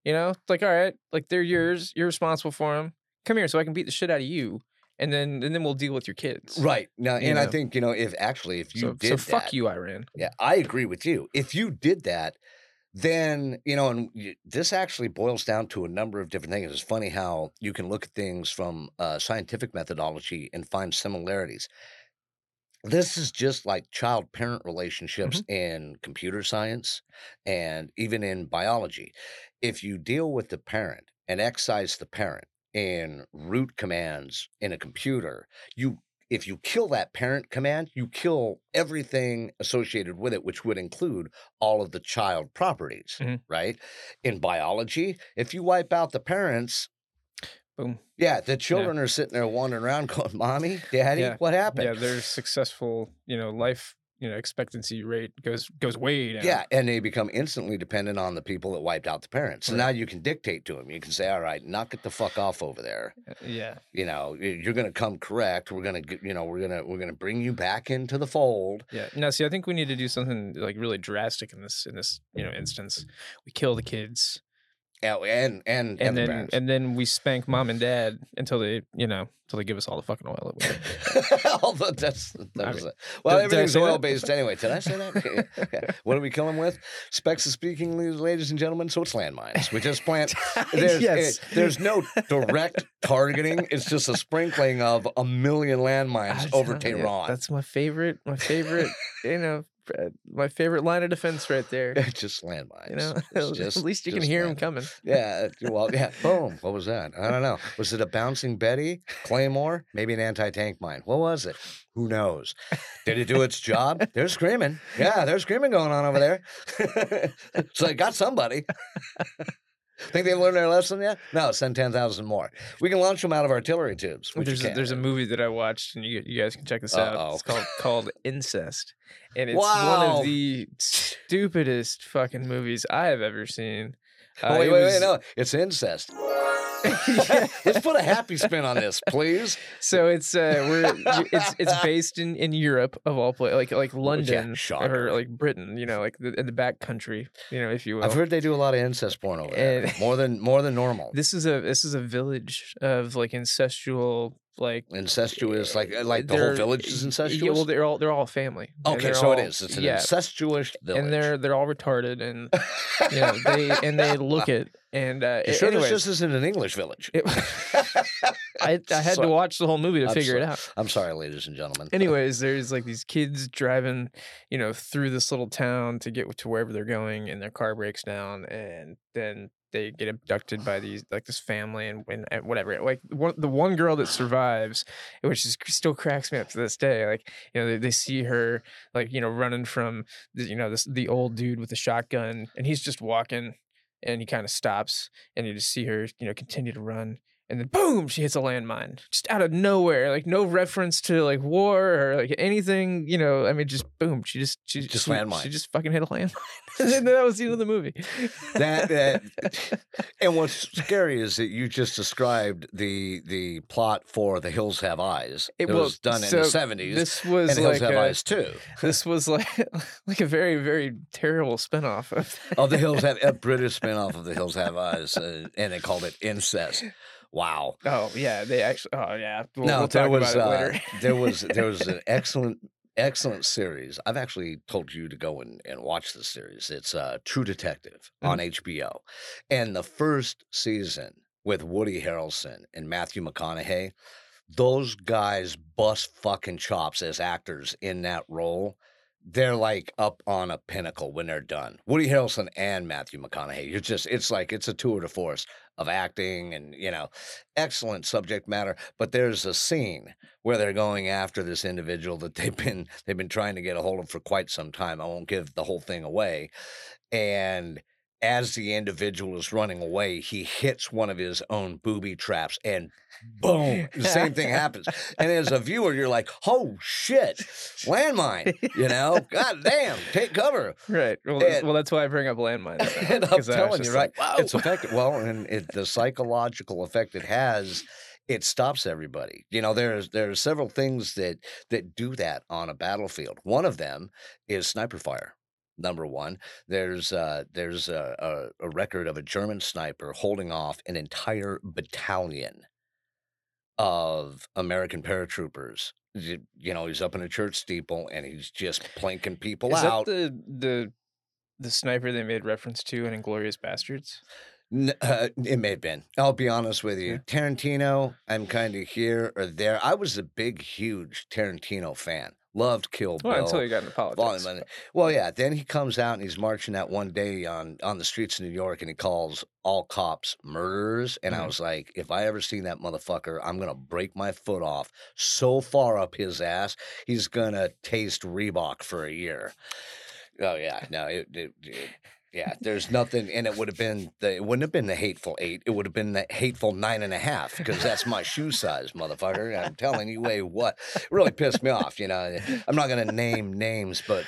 You know, It's like all right, like they're yours. You're responsible for them. Come here, so I can beat the shit out of you, and then and then we'll deal with your kids. Right. Now, You and I think, you know, if actually if you So, did so fuck that- you, Iran. Yeah, I agree with you. If you did that, then you know, and y- this actually boils down to a number of different things. It's funny how you can look at things from uh, scientific methodology and find similarities. this is just like child parent relationships in computer science and even in biology. If you deal with the parent and excise the parent in root commands in a computer, you if you kill that parent command, you kill everything associated with it, which would include all of the child properties, Mhm. right? In biology, if you wipe out the parents, Boom. yeah, the children are sitting there wandering around going, Mommy, Daddy, Yeah. what happened? Yeah, their successful, you know, life, you know, expectancy rate goes goes way down. Yeah, and they become instantly dependent on the people that wiped out the parents. So Right. now you can dictate to them. You can say, "All right, knock it the fuck off over there. Uh, Yeah. You know, you're going to come correct. We're going to, you know, we're going to we're going to bring you back into the fold." Yeah. Now, see, I think we need to do something like really drastic in this in this you know instance. We kill the kids, Yeah, and and and and then parents. and then we spank mom and dad until they you know until they give us all the fucking oil. that we that's that I was mean, a- well, did- everything's oil based anyway. Did I say that? Yeah. What do we kill them with? Specs of speaking, ladies and gentlemen. So it's landmines. We just plant. There's, Yes. eh, there's no direct targeting. It's just a sprinkling of a million landmines over Tehran. That's my favorite. My favorite. you know, my favorite line of defense right there. just landmines. You know, just- at least you can hear them land- coming. Yeah. uh, Well, yeah. Boom. What was that? I don't know. Was it a bouncing Betty? Claymore? Maybe an anti tank mine. What was it? Who knows? Did it do its job? They're screaming. Yeah, there's screaming going on over there. so they got somebody. Think they've learned their lesson yet? No, send 10,000 more. We can launch them out of artillery tubes. There's a, there's a movie that I watched, and you you guys can check this out. Uh-oh. It's called called Incest, and it's one of the stupidest fucking movies I have ever seen. Oh, Uh, wait, wait, was- wait. No, it's incest. Let's put a happy spin on this, please. So it's uh, we're it's it's based in in Europe of all places, like like London shocker. or like Britain, you know, like the, in the back country, you know, if you will. I've heard they do a lot of incest porn over there. And- more than more than normal. this is a this is a village of like incestual like incestuous, like uh, like the whole village is incestuous. Yeah, well, they're all they're all family. okay, so it all- is. It's an yeah, incestuous village. and they're they're all retarded, and you know they and they look it and uh, a- sure anyways, this just isn't an English village? it- I I had So- to watch the whole movie to I'm figure it out. I'm sorry, ladies and gentlemen. Anyways, there's like these kids driving, you know, through this little town to get to wherever they're going, and their car breaks down, and then they get abducted by these like this family and, and, and whatever. Like one, the one girl that survives, which is still cracks me up to this day. Like you know, they, they see her like you know running from the, you know this the old dude with the shotgun, and he's just walking, and he kind of stops, and you just see her you know continue to run. And then boom, she hits a landmine just out of nowhere, like no reference to like war or like anything, you know. I mean, just boom, she just she Just she, landmine. She just fucking hit a landmine. and then that was the end of the movie. That- that- And what's scary is that you just described the the plot for The Hills Have Eyes. It, It- well, was done in the seventies, This was and The Hills like Have a, Eyes too. this was like like a very very terrible spinoff of Oh, The Hills Have a British spinoff of The Hills Have Eyes, uh, and they called it Incest. Wow. Oh yeah, they actually. Oh yeah, we'll, no, we'll there talk was uh, there was there was an excellent excellent series. I've actually told you to go and, and watch this series. It's uh, True Detective on Mm-hmm. HBO, and the first season with Woody Harrelson and Matthew McConaughey, those guys bust fucking chops as actors in that role. They're like up on a pinnacle when they're done. Woody Harrelson and Matthew McConaughey. You're just it's like it's a tour de force of acting and you know excellent subject matter but there's a scene where they're going after this individual that they've been they've been trying to get a hold of for quite some time i won't give the whole thing away and as the individual is running away he hits one of his own booby traps and boom the same thing happens and as a viewer you're like oh shit landmine you know god damn take cover right. Well, and- well, that's why I bring up landmines. and I'm 'cause I was telling you, right? like, It's effective. Well, and it, the psychological effect it has, it stops everybody. You know, there's there are several things that that do that on a battlefield. One of them is sniper fire. Number one, there's uh, there's a, a, a record of a German sniper holding off an entire battalion of American paratroopers. You you know, he's up in a church steeple and he's just planking people Is out. that the the the sniper they made reference to in Inglourious Basterds? Uh, it may have been. I'll be honest with you. Yeah. Tarantino, I'm kind of here or there. I was a big, huge Tarantino fan. Loved Kill Bill. Well, until he got into politics. Well, yeah. Then he comes out and he's marching that one day on on the streets of New York, and he calls all cops murderers. And I Mhm. was like, if I ever see that motherfucker, I'm gonna break my foot off so far up his ass, he's gonna taste Reebok for a year. Oh yeah, no, it, it, it- yeah. There's nothing, and it would have been the it wouldn't have been the hateful eight. It would have been the hateful nine and a half because that's my shoe size, motherfucker. I'm telling you, way what really pissed me off. You know, I'm not gonna name names, but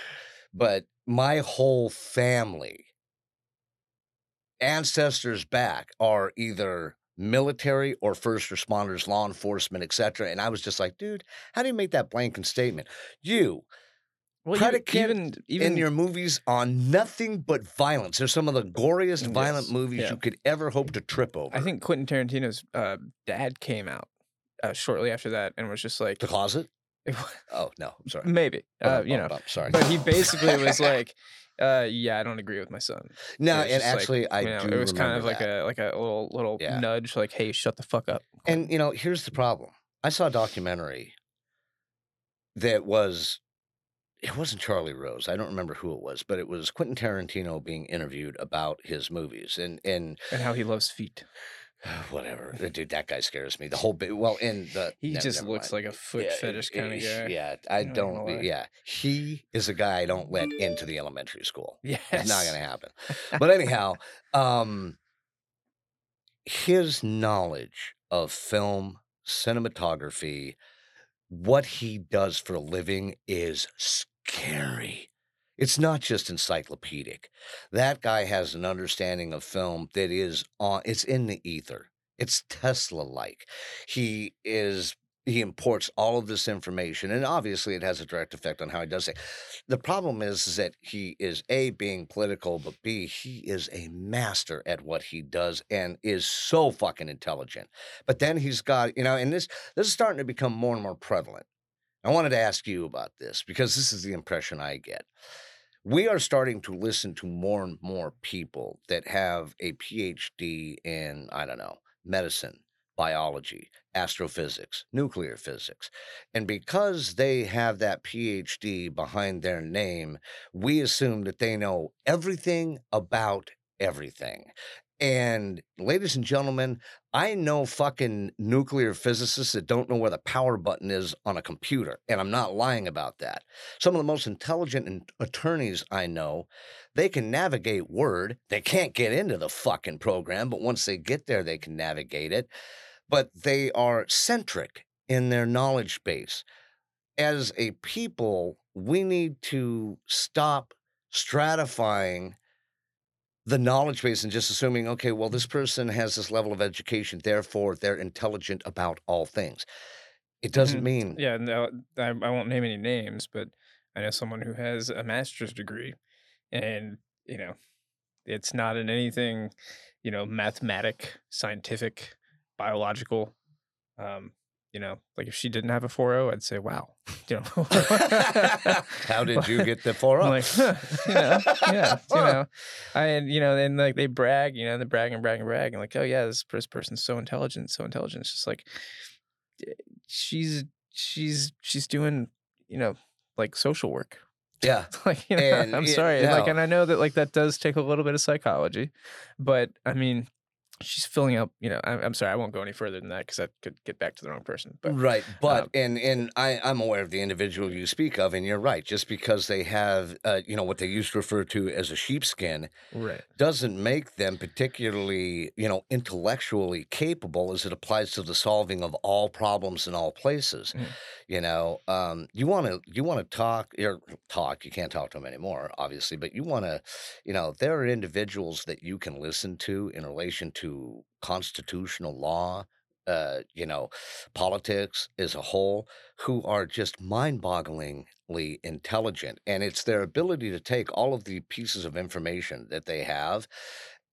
but my whole family ancestors back are either military or first responders law enforcement etc and i was just like dude how do you make that blanket statement you Well, predicate even even in your movies on nothing but violence they're some of the goriest violent movies yeah. you could ever hope to trip over I think Quentin Tarantino's uh, dad came out uh, shortly after that and was just like, the closet oh no i'm sorry maybe, uh, Bum, you bum, know. bum, sorry But he basically was like, uh, "Yeah, I don't agree with my son." no and just like, actually i you know, do it was kind of remember like that. a like a little little Yeah. nudge, like, "Hey, shut the fuck up." And you know, here's the problem. I saw a documentary that was it wasn't Charlie Rose. I don't remember who it was, but it was Quentin Tarantino being interviewed about his movies and and and how he loves feet. whatever. Uh, Dude, that guy scares me. The whole bit well in the He ne- just never looks mind. like a foot Yeah, fetish kind of eh, guy. Yeah, I gonna don't lie. yeah. He is a guy I don't let into the elementary school. Yeah, It's not going to happen. But anyhow, um, his knowledge of film, cinematography, what he does for a living is scary. It's not just encyclopedic. That guy has an understanding of film that is on it's in the ether. It's Tesla like. He is he imports all of this information and obviously it has a direct effect on how he does it. The problem is, is that he is A being political, but B, he is a master at what he does and is so fucking intelligent. But then he's got, you know, and this this is starting to become more and more prevalent. I wanted to ask you about this because this is the impression I get. We are starting to listen to more and more people that have a PhD in, I don't know, medicine, biology, astrophysics, nuclear physics. And because they have that PhD behind their name, we assume that they know everything about everything. And ladies and gentlemen, I know fucking nuclear physicists that don't know where the power button is on a computer. And I'm not lying about that. Some of the most intelligent in- attorneys I know, they can navigate Word. They can't get into the fucking program, but once they get there, they can navigate it. But they are centric in their knowledge base. As a people, we need to stop stratifying the knowledge base and just assuming, okay, well, this person has this level of education, therefore they're intelligent about all things. It doesn't Mhm. mean Yeah, no, I, I won't name any names, but I know someone who has a master's degree, and you know, it's not in anything, you know, mathematic, scientific, biological. Um, you know, like if she didn't have a 4.0, I'd say, wow. You know, How did you get the four I'm like, huh, you know, yeah, you know, I and you know, and like they brag, you know, they brag and brag and brag, and like, oh yeah, this pers- person's so intelligent, so intelligent. It's just like eh, she's she's she's doing, you know, like social work. yeah. like, you know, And I'm it- sorry, like, and I know that like that does take a little bit of psychology, but I mean, she's filling up. You know, I'm, I'm sorry, I won't go any further than that because I could get back to the wrong person. But right. But um, and and I, I'm aware of the individual you speak of, and you're right. Just because they have uh, you know, what they used to refer to as a sheepskin right, doesn't make them particularly, you know, intellectually capable as it applies to the solving of all problems in all places. Mhm. You know, um, you want to you want to talk or talk. You can't talk to them anymore, obviously, but you want to, you know, there are individuals that you can listen to in relation to constitutional law. Uh, you know, politics as a whole, who are just mind-bogglingly intelligent, and it's their ability to take all of the pieces of information that they have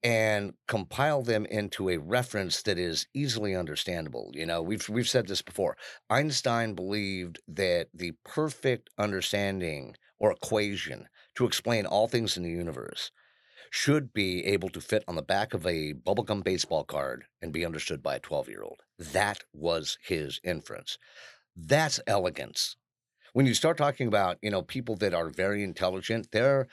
and compile them into a reference that is easily understandable. You know, we've we've said this before. Einstein believed that the perfect understanding or equation to explain all things in the universe should be able to fit on the back of a bubblegum baseball card and be understood by a 12-year-old. That was his inference. That's elegance. when you start talking about you know people that are very intelligent, they're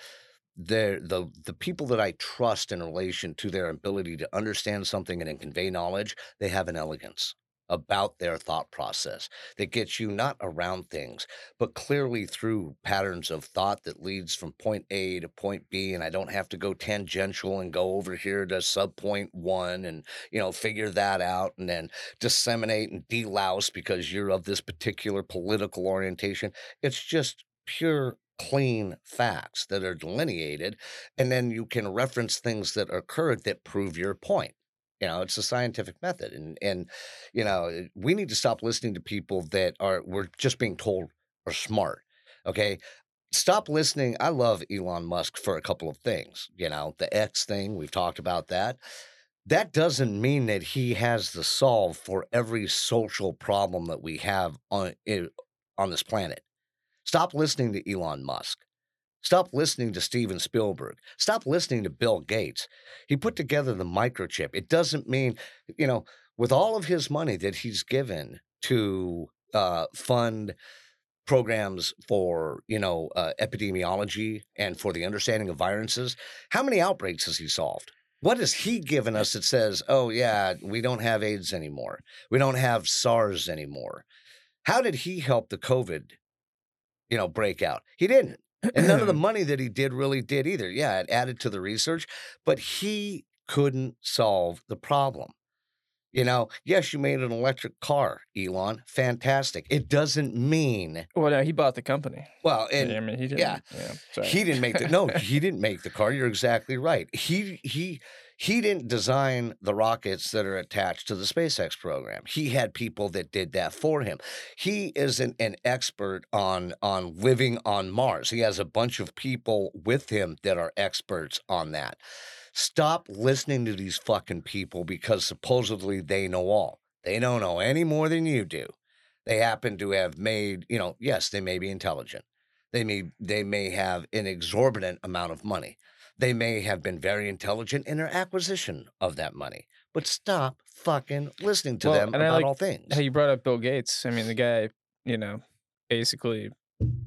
they're the the people that I trust in relation to their ability to understand something and convey knowledge. They have an elegance about their thought process that gets you not around things, but clearly through patterns of thought that leads from point A to point B. And I don't have to go tangential and go over here to sub point one and, you know, figure that out and then disseminate and delouse because you're of this particular political orientation. It's just pure clean facts that are delineated and then you can reference things that occurred that prove your point you know, it's a scientific method, and and you know, eh, we need to stop listening to people that are we're just being told are smart. Okay, stop listening. I love Elon Musk for a couple of things. You know, the X thing we've talked about that. That doesn't mean that he has the solve for every social problem that we have on eh, on this planet. Stop listening to Elon Musk. Stop listening to Steven Spielberg. Stop listening to Bill Gates. He put together the microchip. It doesn't mean, you know, with all of his money that he's given to uh, fund programs for, you know, uh, epidemiology and for the understanding of viruses, how many outbreaks has he solved? What has he given us that says, oh, yeah, we don't have AIDS anymore? We don't have SARS anymore? How did he help the COVID, you know, break out? He didn't and none of the money that he did really did either. Yeah, it added to the research, but he couldn't solve the problem. You know, yes, you made an electric car, Elon. Fantastic. It doesn't mean Well, no, he bought the company. well, and I mean, he didn't. yeah. yeah he didn't make the no, he didn't make the car. You're exactly right. He he he didn't design the rockets that are attached to the SpaceX program. He had people that did that for him. He isn't an expert on on living on Mars. He has a bunch of people with him that are experts on that. Stop listening to these fucking people because supposedly they know all. They don't know any more than you do. They happen to have made, you know, yes, they may be intelligent. They may they may have an exorbitant amount of money. They may have been very intelligent in their acquisition of that money. But stop fucking listening to Well, them about like all things. How you brought up Bill Gates. I mean, the guy, you know, basically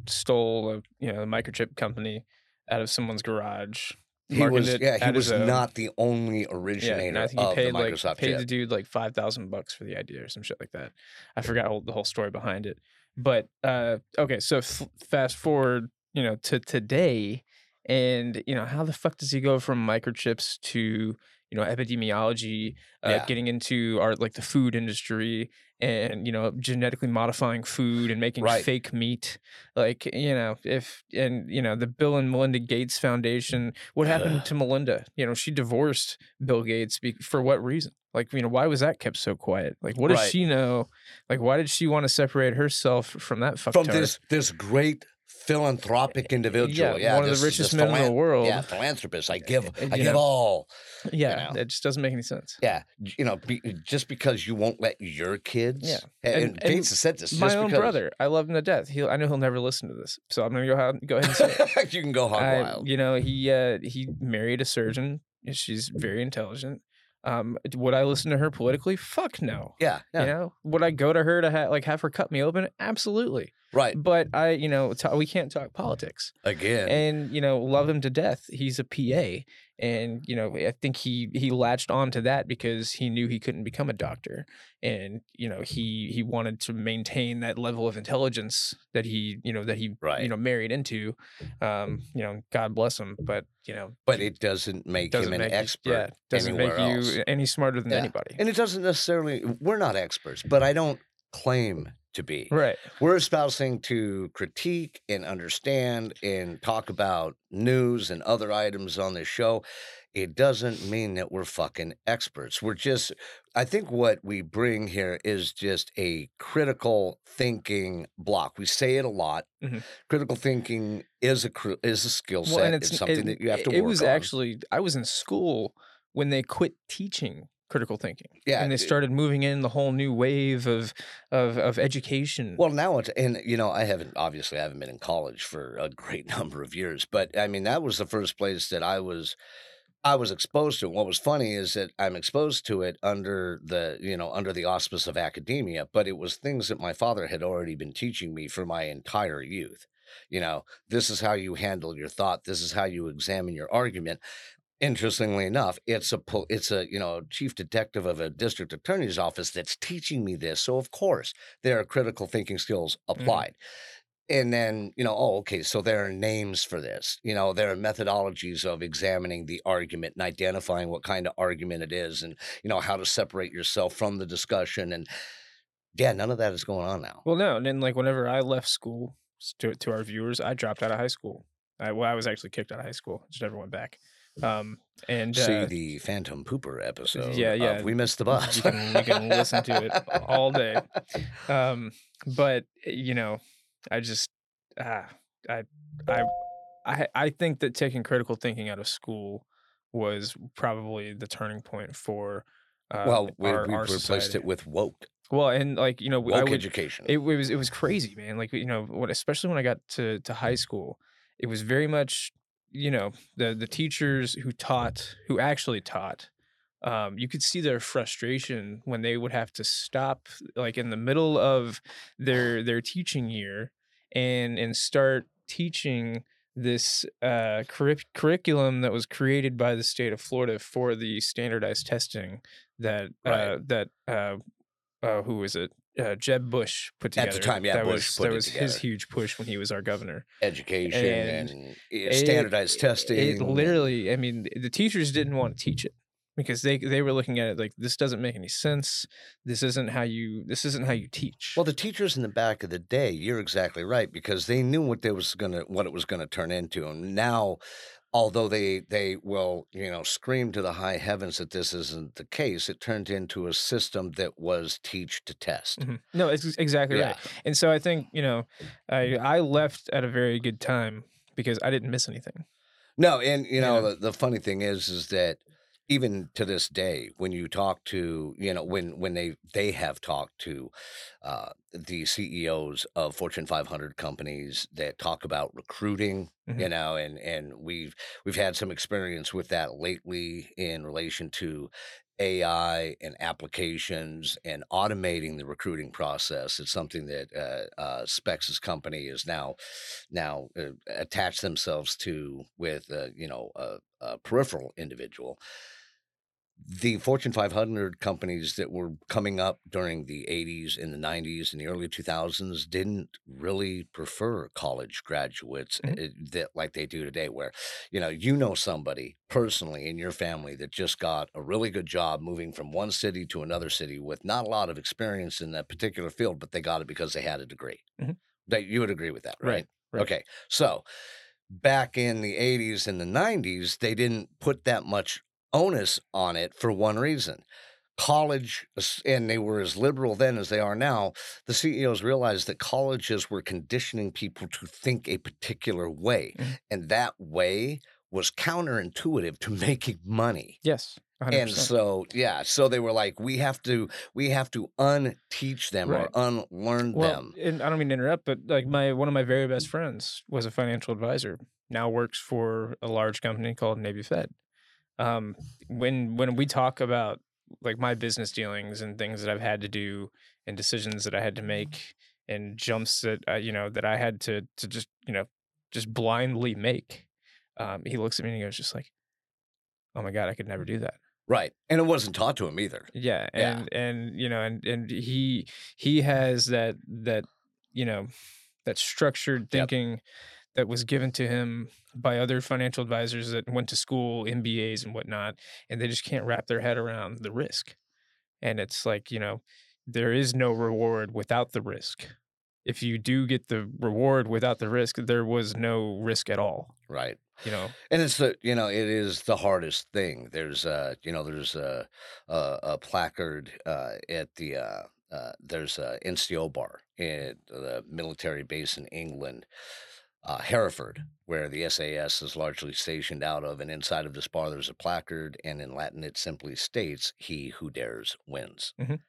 stole a you know the microchip company out of someone's garage. He was yeah, he was not the only originator and I think he of paid like Microsoft paid the dude like five thousand bucks for the idea or some shit like that. I forgot all, the whole story behind it. But uh, okay, so f- fast forward, you know, to today, and you know, how the fuck does he go from microchips to you know epidemiology, uh, Yeah. getting into our like the food industry, and you know, genetically modifying food and making Right. fake meat, like you know, if and you know, the Bill and Melinda Gates Foundation. What happened to Melinda? You know, she divorced Bill Gates be- for what reason? Like, you know, why was that kept so quiet? Like, what does she know? Like, why did she want to separate herself from that fuck From this this great philanthropic individual. Yeah, one of the richest men in the world. Yeah, philanthropist. I give Uh, I you give all. Yeah, know. it just doesn't make any sense. Yeah, you know, be, just because you won't let your kids. Yeah. and, And- and and Gates has said this. My just own because, brother, I love him to death. He, I know he'll never listen to this, so I'm gonna go ahead, go ahead and say it. you can go hog I- wild. you know, he uh, he married a surgeon. She's very intelligent. Um, would I listen to her politically? Fuck no. Yeah, yeah, You know, would I go to her to ha- like have her cut me open? Absolutely. Right. But I, you know, t- we can't talk politics. Again, and you know love him to death he's a pa and you know i think he he latched on to that because he knew he couldn't become a doctor and you know he he wanted to maintain that level of intelligence that he you know that he Right. you know married into um you know god bless him but you know but it doesn't make doesn't him an make expert. you, yeah doesn't make you else. any smarter than Yeah. anybody and it doesn't necessarily. We're not experts, but I don't claim to be. right We're espousing to critique and understand and talk about news and other items on this show. It doesn't mean that we're fucking experts. We're just, I think what we bring here is just a critical thinking block. We say it a lot. Mhm. Critical thinking is a is a skill set. well it's, it's something it, that you have to it was on. actually i was in school when they quit teaching critical thinking Yeah, and they started moving in the whole new wave of of of education Well, now it's and you know I haven't obviously I haven't been in college for a great number of years, but I mean that was the first place that I was I was exposed to it. What was funny is that I'm exposed to it under the, you know, under the auspice of academia, but it was things that my father had already been teaching me for my entire youth. You know, this is how you handle your thought. This is how you examine your argument. Interestingly enough, it's a it's a you know chief detective of a district attorney's office that's teaching me this. So of course there are critical thinking skills mm-hmm. applied. And then, you know, oh, okay, so there are names for this. You know, there are methodologies of examining the argument and identifying what kind of argument it is and, you know, how to separate yourself from the discussion. And yeah, none of that is going on now. Well, no, and then like whenever I left school to to our viewers, I dropped out of high school. I, well, I was actually kicked out of high school. Just never went back. Um, and See uh, the Phantom Pooper episode. yeah, yeah. We missed the bus. you can you can listen to it all day. Um, but eh, you know, I just ah, I I I I think that taking critical thinking out of school was probably the turning point for uh, well, we, our, we our replaced society. it with woke, Well, and like you know, I woke would, education. it was it was crazy, man. Like you know, when, especially when I got to to high school, it was very much you know the the teachers who taught who actually taught. Um, you could see their frustration when they would have to stop, like in the middle of their their teaching year, and and start teaching this uh, curric- curriculum that was created by the state of Florida for the standardized testing that Right. uh, that uh, uh, who was it? Uh, Jeb Bush put together. At together. the time, yeah, that Bush was put that it was his huge push when he was our governor. education and and, It- standardized testing. It literally, I mean, the teachers didn't want to teach it because they they were looking at it like this doesn't make any sense. This isn't how you this isn't how you teach. Well, the teachers in the back of the day, you're exactly right because they knew what they was gonna what it was gonna turn into, and now, although they they will you know scream to the high heavens that this isn't the case, it turned into a system that was teach to test. Mhm. No, it's exactly Yeah. right. And so I think you know, I I left at a very good time because I didn't miss anything. No, and you know Yeah. the, the funny thing is, is that even to this day, when you talk to you know when when they they have talked to uh, the CEOs of Fortune 500 companies that talk about recruiting, you Mhm. know, and and we've we've had some experience with that lately in relation to AI and applications and automating the recruiting process. It's something that uh, uh, company is now now uh, attached themselves to with uh, you know a, a peripheral individual. The Fortune 500 companies that were coming up during the 80s and the 90s and the early 2000s didn't really prefer college graduates Mhm. uh, that like they do today where you know you know somebody personally in your family that just got a really good job moving from one city to another city with not a lot of experience in that particular field but they got it because they had a degree Mhm. that you would agree with that right, Right, right. okay so back in the 80s and the 90s they didn't put that much onus on it for one reason college and they were as liberal then as they are now the ceos realized that colleges were conditioning people to think a particular way Mhm. and that way was counterintuitive to making money Yes, 100%. and so yeah so they were like we have to we have to unteach them Right. or unlearn well, them and I don't mean to interrupt, but like my one of my very best friends was a financial advisor. Now works for a large company called Navy Fed. Um, when when we talk about like my business dealings and things that I've had to do and decisions that I had to make and jumps that I, you know that I had to to just you know just blindly make, um, he looks at me and he goes just like, "Oh my god, I could never do that." right and it wasn't taught to him either Yeah, Yeah. and and you know, and and he he has that that you know that structured thinking that was given to him by other financial advisors that went to school, MBAs and whatnot, and they just can't wrap their head around the risk. And it's like you know, there is no reward without the risk. If you do get the reward without the risk, there was no risk at all. right You know, and it's the you know it is the hardest thing there's uh you know there's a a, a placard uh at the uh uh, there's a NCO bar at the military base in England, uh, Hereford, where the SAS is largely stationed out of. And inside of this bar, there's a placard, and in Latin, it simply states, "He who dares wins." Mhm.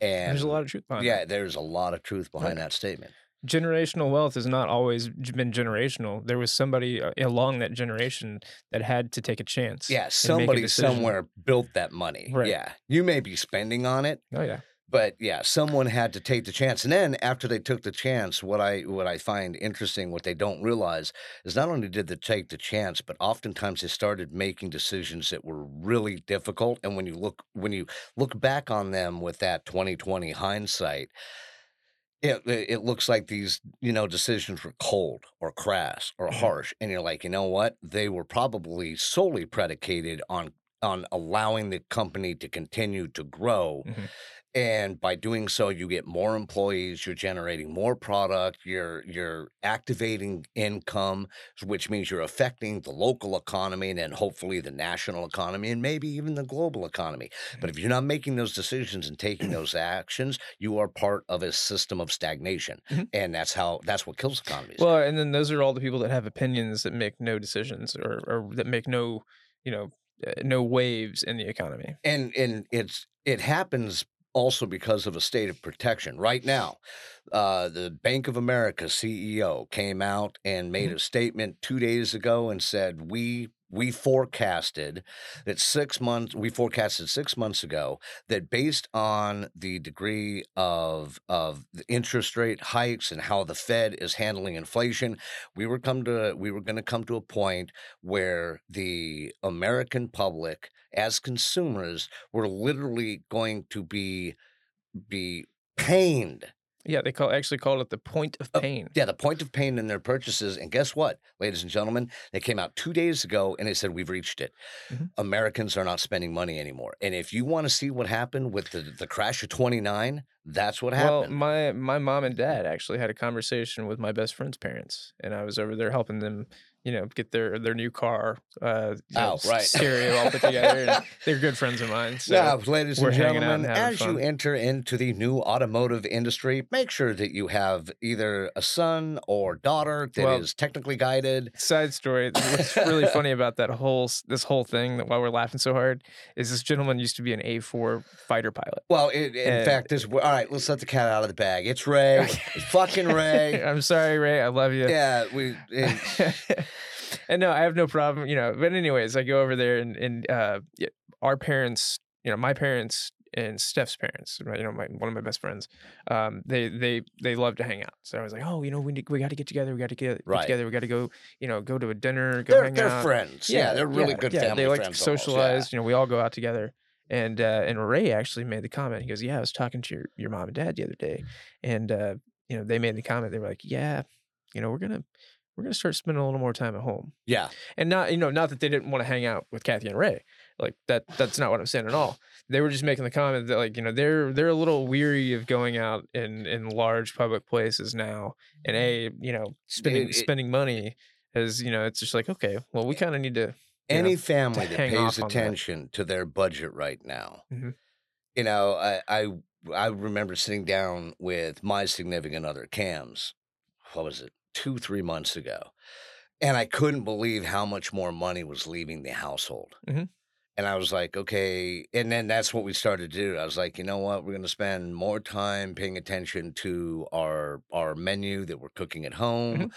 And there's a lot of truth behind yeah, that. there's a lot of truth behind Right. that statement. generational wealth has not always been generational. There was somebody uh, along that generation that had to take a chance. Yeah, a somebody somewhere built that money. Right. Yeah. You may be spending on it, Oh yeah. But yeah, someone had to take the chance. And then after they took the chance, what I what I find interesting, what they don't realize is not only did they take the chance, but oftentimes they started making decisions that were really difficult. And when you look when you look back on them with that 2020 hindsight, it it looks like these, you know, decisions were cold or crass or Mhm. harsh. And you're like, you know what? They were probably solely predicated on on allowing the company to continue to grow. Mhm. And by doing so, you get more employees, you're generating more product, you're you're activating income, which means you're affecting the local economy and then hopefully the national economy and maybe even the global economy. But if you're not making those decisions and taking those actions, you are part of a system of stagnation. Mhm. And that's how that's what kills economies. Well, and then those are all the people that have opinions that make no decisions or or that make no, you know, uh, no waves in the economy. and and it's it happens also because of a state of protection. Right now uh, the bank of america ceo came out and made a statement two days ago and said we we forecasted that six months we forecasted six months ago that based on the degree of of the interest rate hikes and how the fed is handling inflation we were come to we were going to come to a point where the american public as consumers were literally going to be be pained Yeah, they call actually called it the point of Oh, pain. yeah, the point of pain in their purchases. And guess what, ladies and gentlemen? They came out two days ago and they said, We've reached it. Mhm. Americans are not spending money anymore. And if you want to see what happened with the, the crash of 29, that's what happened. Well, my my mom and dad actually had a conversation with my best friend's parents, and I was over there helping them, you know, get their their new car, uh, you know, Oh, right. stereo all put together. And they're good friends of mine. So now, ladies and and gentlemen, having as you enter into the new automotive industry, make sure that you have either a son or daughter that is Well- technically guided. side story. What's really funny about that whole this whole thing that why we're laughing so hard is this gentleman used to be an A four fighter pilot. Well, it, in And- fact, this all right. Let's let the cat out of the bag. It's Ray. It's fucking Ray. I'm sorry, Ray. I love you. yeah, we. it- and no, I have no problem, you know. But anyways, I go over there and and uh, our parents, you know, my parents and Steph's parents, right, you know, my one of my best friends, um, they they they love to hang out. So I was like, oh, you know, we need, we got to get together. We got to get, get Right. together. We got to go, you know, go to a dinner. Go they're hang they're out. friends. Yeah, they're really good family They like friends. to almost, yeah. socialize. You know, we all go out together. And uh, and Ray actually made the comment. He goes, "Yeah, I was talking to your, your mom and dad the other day, and uh, you know, they made the comment. They were like, yeah, you know, we're gonna we're gonna start spending a little more time at home, Yeah, and not you know, not that they didn't want to hang out with Kathy and Ray, like that. That's not what I'm saying at all. They were just making the comment that like you know they're they're a little weary of going out in in large public places now, and a you know spending It- it- spending money is you know it's just like okay, well we kind of need to you know, any family that hang pays off on that. attention to their budget right now, Mhm. you know, I, I I remember sitting down with my significant other, Cams. What was it? Two three months ago, and I couldn't believe how much more money was leaving the household. Mhm. And I was like, okay. And then that's what we started to do. I was like, you know what? We're going to spend more time paying attention to our our menu that we're cooking at home.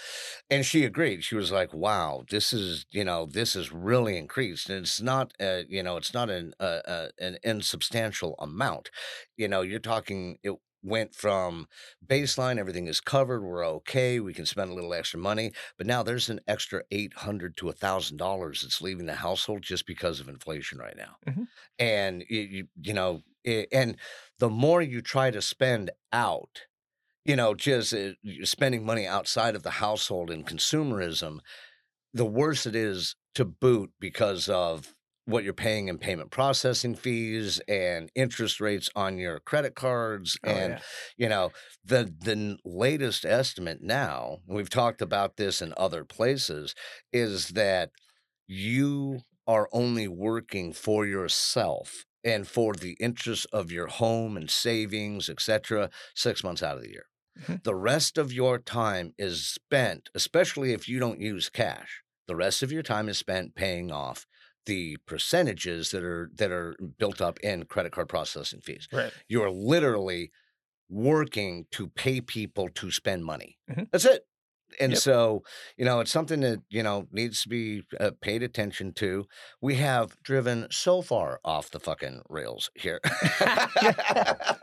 And she agreed. She was like, wow, this is, you know, this is really increased. And it's not, a, you know, it's not an uh, uh, an insubstantial amount. You know, you're talking. It went from baseline, everything is covered, we're okay, we can spend a little extra money, but now there's an extra eight hundred to a thousand dollars that's leaving the household just because of inflation right now, Mhm. and you, you know, i- and the more you try to spend out, you know, just uh, spending money outside of the household and consumerism, the worse it is to boot because of what you're paying in payment processing fees and interest rates on your credit cards Oh, and yeah. you know the the latest estimate now we've talked about this in other places is that you are only working for yourself and for the interest of your home and savings etc 6 months out of the year Mhm. the rest of your time is spent especially if you don't use cash the rest of your time is spent paying off the percentages that are that are built up in credit card processing fees Right. you're literally working to pay people to spend money. Mhm. That's it. And Yep. so, you know, it's something that, you know, needs to be uh, paid attention to. We have driven so far off the fucking rails here.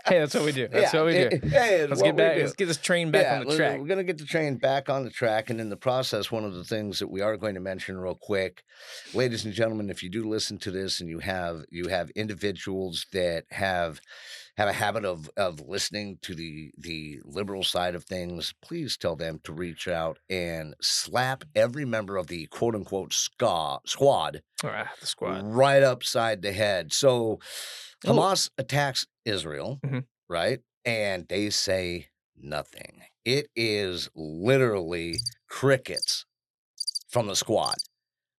Hey, that's what we do. That's Yeah, what we do. Hey, Let's get back. Let's get this train back on the track. We're going to get the train back on the track. And in the process, one of the things that we are going to mention real quick, ladies and gentlemen, if you do listen to this and you have you have individuals that have have a habit of of listening to the the liberal side of things, please tell them to reach out and slap every member of the quote unquote ska squad Ah, the squad. right upside the head. So Oh. Hamas attacks Israel, Mhm. right? And they say nothing. It is literally crickets from the squad.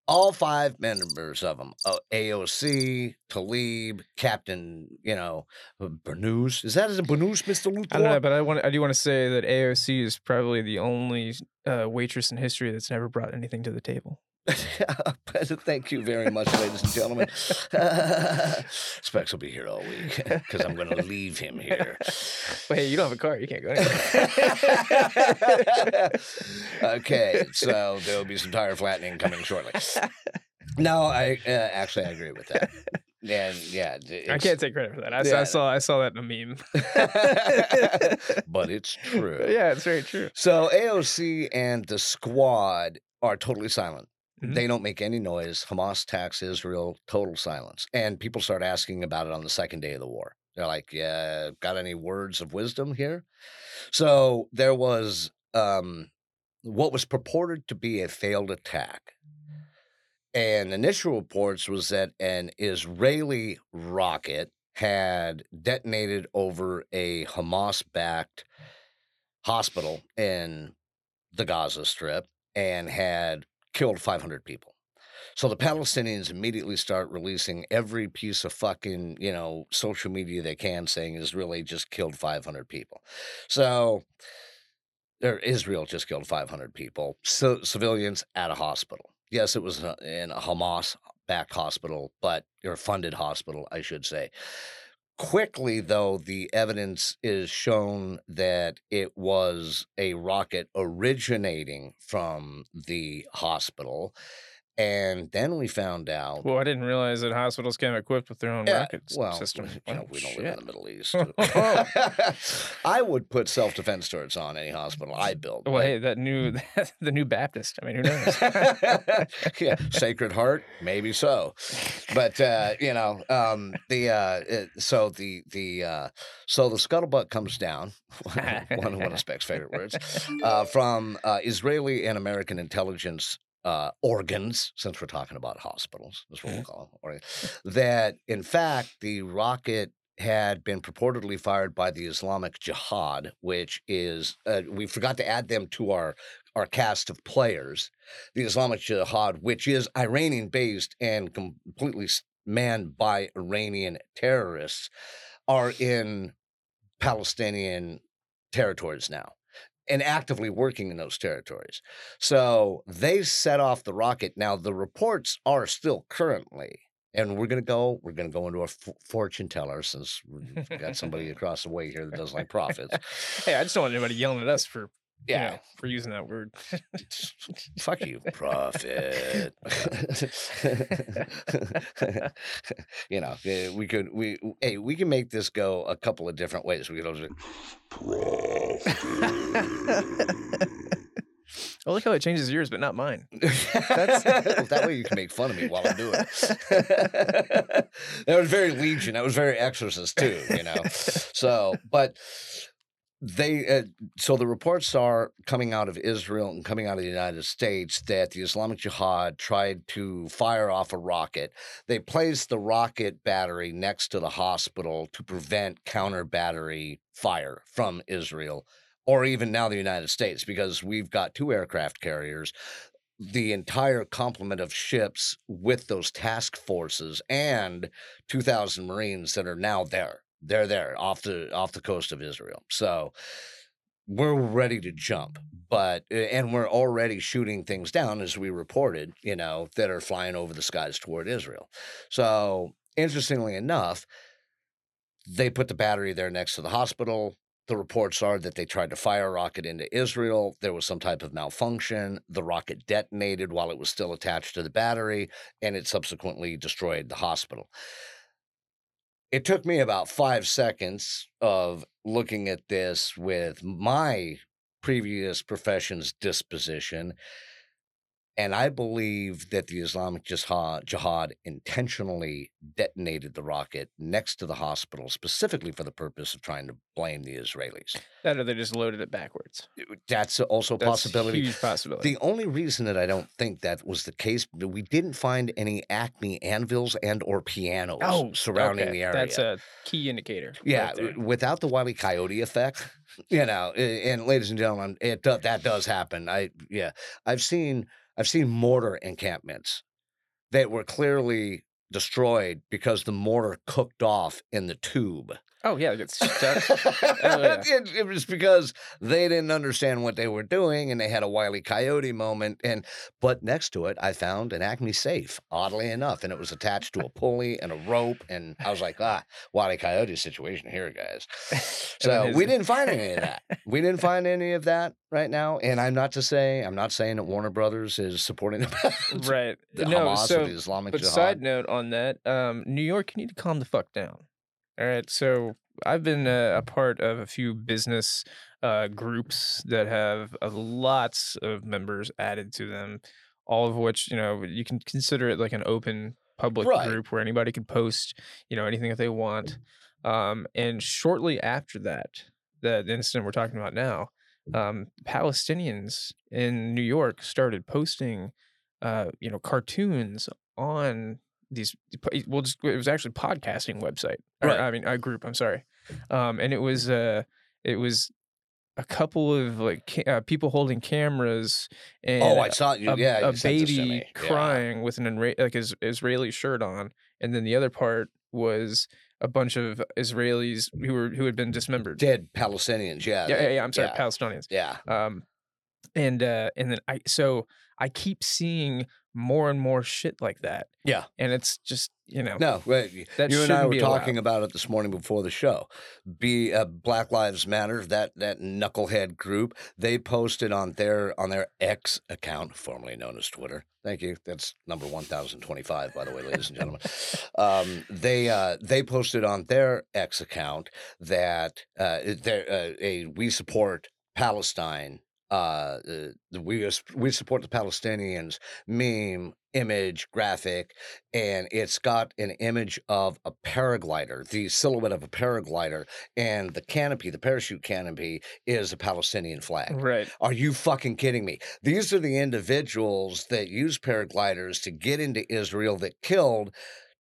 All five members of them uh, AOC, Tlaib, Captain, you know, Bernous. Is that a Bernous, Mr. Luthor? I don't know, but I want. I do want to say that AOC is probably the only uh, waitress in history that's never brought anything to the table. Thank you very much, ladies and gentlemen. Specs will be here all week because I'm going to leave him here. Wait, hey, you don't have a car. You can't go anywhere. okay, so there will be some tire flattening coming shortly. No, I uh, actually I agree with that. And yeah, I can't take credit for that. I, s- I Yeah. saw. I saw that in a meme. but it's true. yeah, it's very true. So AOC and the squad are totally silent. Mhm. They don't make any noise. Hamas attacks Israel, total silence. And people start asking about it on the second day of the war. They're like, yeah, got any words of wisdom here? So there was um, what was purported to be a failed attack. And initial reports was that an Israeli rocket had detonated over a Hamas backed hospital in the Gaza Strip and had killed 500 people. So the Palestinians immediately start releasing every piece of fucking, you know, social media they can saying Israeli just killed 500 people. So or Israel just killed 500 people, so civilians at a hospital. Yes, it was uh, in a Hamas backed hospital, but or funded hospital, I should say. Quickly, though, the evidence is shown that it was a rocket originating from the hospital. And then we found out. Well, I didn't realize that hospitals came equipped with their own Yeah, rocket well, system. You know, Oh, we don't live in the Middle East. I would put self defense turrets on any hospital I built. Well, but- hey, that new the new Baptist. I mean, who knows? yeah, Sacred Heart, maybe so, but uh, you know, um, the uh, so the the uh, so the scuttlebutt comes down. one one of Speck's favorite words uh, from uh, Israeli and American intelligence. Uh, organs, since we're talking about hospitals, that's what we'll call them. organ- That in fact the rocket had been purportedly fired by the Islamic Jihad, which is uh, we forgot to add them to our our cast of players the Islamic Jihad, which is Iranian based and completely manned by Iranian terrorists, are in Palestinian territories now and actively working in those territories. So they set off the rocket. Now, the reports are still currently. And we're gonna go. We're gonna go into a f- fortune teller since we've got somebody across the way here that does like prophets. hey, I just don't want anybody yelling at us for you Yeah, know, for using that word. Fuck you, profit. you know, eh, we could we hey we can make this go a couple of different ways. We could also I like how it changes yours, but not mine. that way you can make fun of me while I'm doing it. that was very Legion. That was very Exorcist too. You know, so but they uh, so the reports are coming out of Israel and coming out of the United States that the Islamic Jihad tried to fire off a rocket. They placed the rocket battery next to the hospital to prevent counter battery fire from Israel or even now the United States because we've got two aircraft carriers the entire complement of ships with those task forces and 2000 marines that are now there they're there off the off the coast of israel so we're ready to jump but and we're already shooting things down as we reported you know that are flying over the skies toward israel so interestingly enough they put the battery there next to the hospital the reports are that they tried to fire a rocket into Israel. There was some type of malfunction. The rocket detonated while it was still attached to the battery, and it subsequently destroyed the hospital. It took me about five seconds of looking at this with my previous profession's disposition. And I believe that the Islamic Jihad, Jihad intentionally detonated the rocket next to the hospital, specifically for the purpose of trying to blame the Israelis. That or they just loaded it backwards. That's also a That's possibility. Huge possibility. The only reason that I don't think that was the case, we didn't find any Acme anvils and or pianos oh, surrounding Oh, okay. the area. That's a key indicator. Yeah, right without the Wiley Coyote effect, you know, and ladies and gentlemen, it that does happen. I yeah, I've seen I've seen mortar encampments that were clearly destroyed because the mortar cooked off in the tube. Oh yeah, it gets stuck. yeah. it, it was because they didn't understand what they were doing and they had a wily coyote moment. And but next to it, I found an Acme safe, oddly enough, and it was attached to a pulley and a rope. And I was like, ah, wily coyote situation here, guys. So we didn't find any of that. We didn't find any of that right now. And I'm not to say, I'm not saying that Warner Brothers is supporting the, right. the no, Hamas so the Islamic But Jihad. side note on that, um, New York, you need to calm the fuck down. All right. So I've been uh, a part of a few business uh, groups that have uh, lots of members added to them, all of which, you know, you can consider it like an open public Right. group where anybody can post, you know, anything that they want. Um, and shortly after that, the incident we're talking about now, um, Palestinians in New York started posting, uh, you know, cartoons on these. Well, just it was actually podcasting website. or, I mean, a group. I'm sorry, um, and it was uh, it was a couple of like uh, people holding cameras and oh, I saw you. a, yeah, a you sent this to baby me. Yeah. crying with an Isra- like his Israeli shirt on, and then the other part was a bunch of Israelis who were who had been dismembered. Dead Palestinians. Yeah. Yeah, yeah, yeah. I'm sorry, yeah. Palestinians. Yeah. Um, and uh, and then I so I keep seeing more and more shit like that. Yeah. and it's just you know No, right. that you and I were talking allowed. about it this morning before the show. Be uh, Black Lives Matter, that that knucklehead group, they posted on their on their X account, formerly known as Twitter. Thank you. That's number one thousand twenty five, by the way, ladies and gentlemen. Um, they uh, they posted on their X account that uh, uh, a we support Palestine. Uh, uh, we we support the Palestinians meme image graphic and it's got an image of a paraglider, the silhouette of a paraglider, and the canopy, the parachute canopy, is a Palestinian flag. right. Are you fucking kidding me? These are the individuals that use paragliders to get into Israel that killed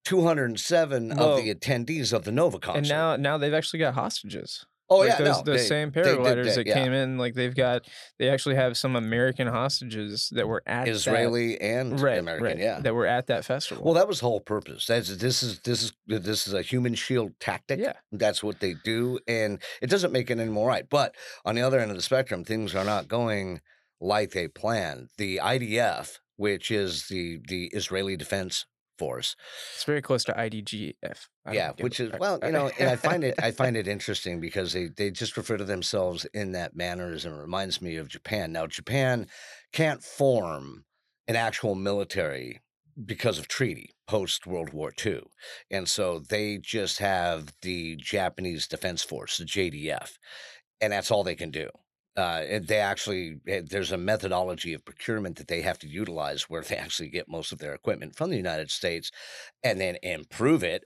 207 of the attendees of the Nova concert. And now now they've actually got hostages. Oh like yeah, those, no, those they- same they paragliders that, yeah. came in, like they've got, they actually have some American hostages that were at that- Israeli and right, American, right, yeah. that were at that festival. Well, that was the whole purpose. That's this is this is this is a human shield tactic. yeah, That's what they do, and it doesn't make it any more right. But on the other end of the spectrum, things are not going like they planned. The IDF, which is the the Israeli Defense Force, it's very close to IDGF. Yeah, which is well, you know, and I find it I find it interesting because they they just refer to themselves in that manner, as it reminds me of Japan. Now, Japan can't form an actual military because of treaty post World War II, and so they just have the Japanese Defense Force, the JDF, and that's all they can do. Uh, they actually eh, there's a methodology of procurement that they have to utilize where they actually get most of their equipment from the United States and then improve it.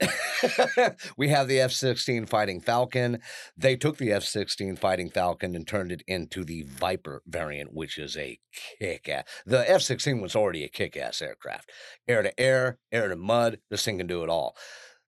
we have the F 16 Fighting Falcon. They took the F 16 Fighting Falcon and turned it into the Viper variant, which is a kick ass. The F 16 was already a kick ass aircraft. Air to air, air to mud, this thing can do it all.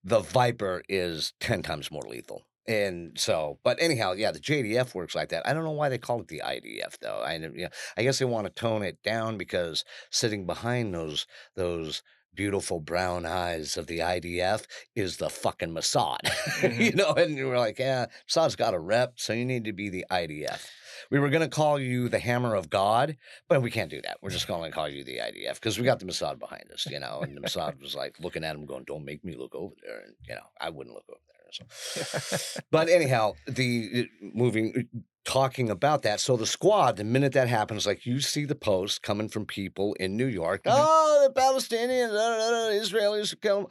The Viper is 10 times more lethal. And so, but anyhow, yeah, the JDF works like that. I don't know why they call it the IDF though. I, you know, I guess they want to tone it down because sitting behind those those beautiful brown eyes of the IDF is the fucking Mossad. Mm-hmm. you know, and we're like, yeah, Mossad's got a rep, so you need to be the IDF. We were going to call you the Hammer of God, but we can't do that. We're just going to call you the IDF because we got the Mossad behind us, you know. And the Mossad was like looking at him, going, "Don't make me look over there." And you know, I wouldn't look over there. but anyhow, the uh, moving uh, talking about that. So the squad, the minute that happens, like you see the post coming from people in New York, Mhm. oh, the Palestinians, uh, Israelis kill 'em."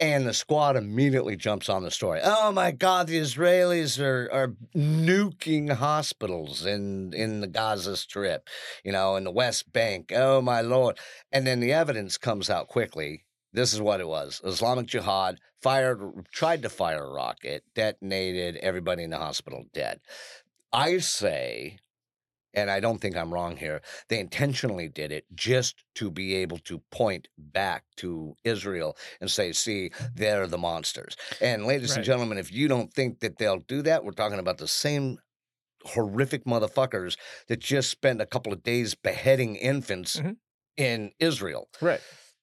And the squad immediately jumps on the story. Oh my God, the Israelis are, are nuking hospitals in, in the Gaza Strip, you know, in the West Bank. Oh my Lord. And then the evidence comes out quickly. This is what it was Islamic Jihad fired, tried to fire a rocket, detonated, everybody in the hospital dead. I say, and I don't think I'm wrong here, they intentionally did it just to be able to point back to Israel and say, see, they're the monsters. And ladies and gentlemen, if you don't think that they'll do that, we're talking about the same horrific motherfuckers that just spent a couple of days beheading infants Mhm. in Israel. right.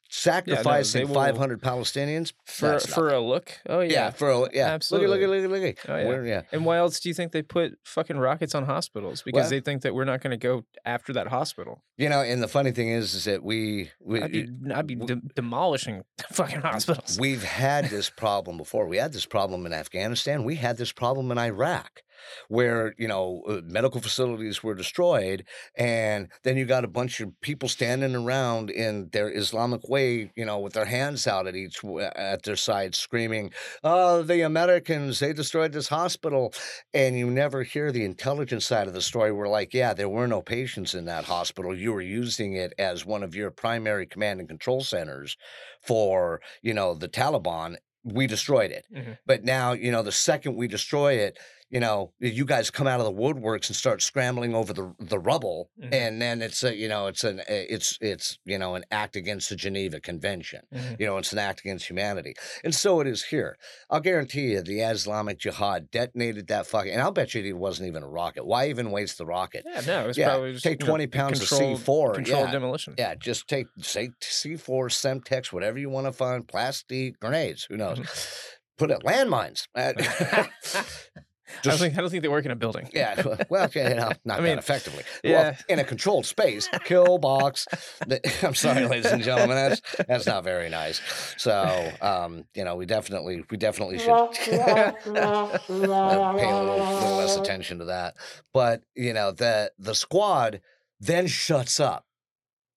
Sacrificing will- 500 Palestinians For for a look. Oh yeah, yeah. for a, yeah, absolutely. Look at look at look at look at. Oh, yeah. We're- yeah. And why else do you think they put fucking rockets on hospitals? Because Well- they think that we're not going to go after that hospital. You know, and the funny thing is, is that we, we I'd be, I'd be w- de- demolishing fucking hospitals. We've had this problem before. We had this problem in Afghanistan. We had this problem in Iraq, where you know uh, medical facilities were destroyed, and then you got a bunch of people standing around in their Islamic way, you know, with their hands out at each at their sides, screaming, "Oh, the Americans! They destroyed this hospital!" And you never hear the intelligence side of the story. Where like, yeah, there were no patients in that hospital. You were using it as one of your primary command and control centers for you know the Taliban. We destroyed it, Mhm. but now you know the second we destroy it, you know you guys come out of the woodworks and start scrambling over the the rubble, Mhm. and then it's a you know it's an it's it's you know an act against the Geneva Convention. Mhm. You know it's an act against humanity, and so it is here. I'll guarantee you, the Islamic Jihad detonated that fucking, and I'll bet you it wasn't even a rocket. Why even waste the rocket? Yeah, no, it's Yeah, probably just, take you know, 20 pounds of C4, controlled yeah. demolition. Yeah, just take say C4, Semtex, whatever you want to find, plastic grenades. Who knows? Put it landmines. Uh, I don't think I don't think they work in a building. yeah, well, yeah, no, not I mean, that effectively. yeah. Well, in a controlled space, kill box. I'm sorry, ladies and gentlemen, that's that's not very nice. So, um, you know, we definitely we definitely should pay a little, little less attention to that. But you know, the the squad then shuts up.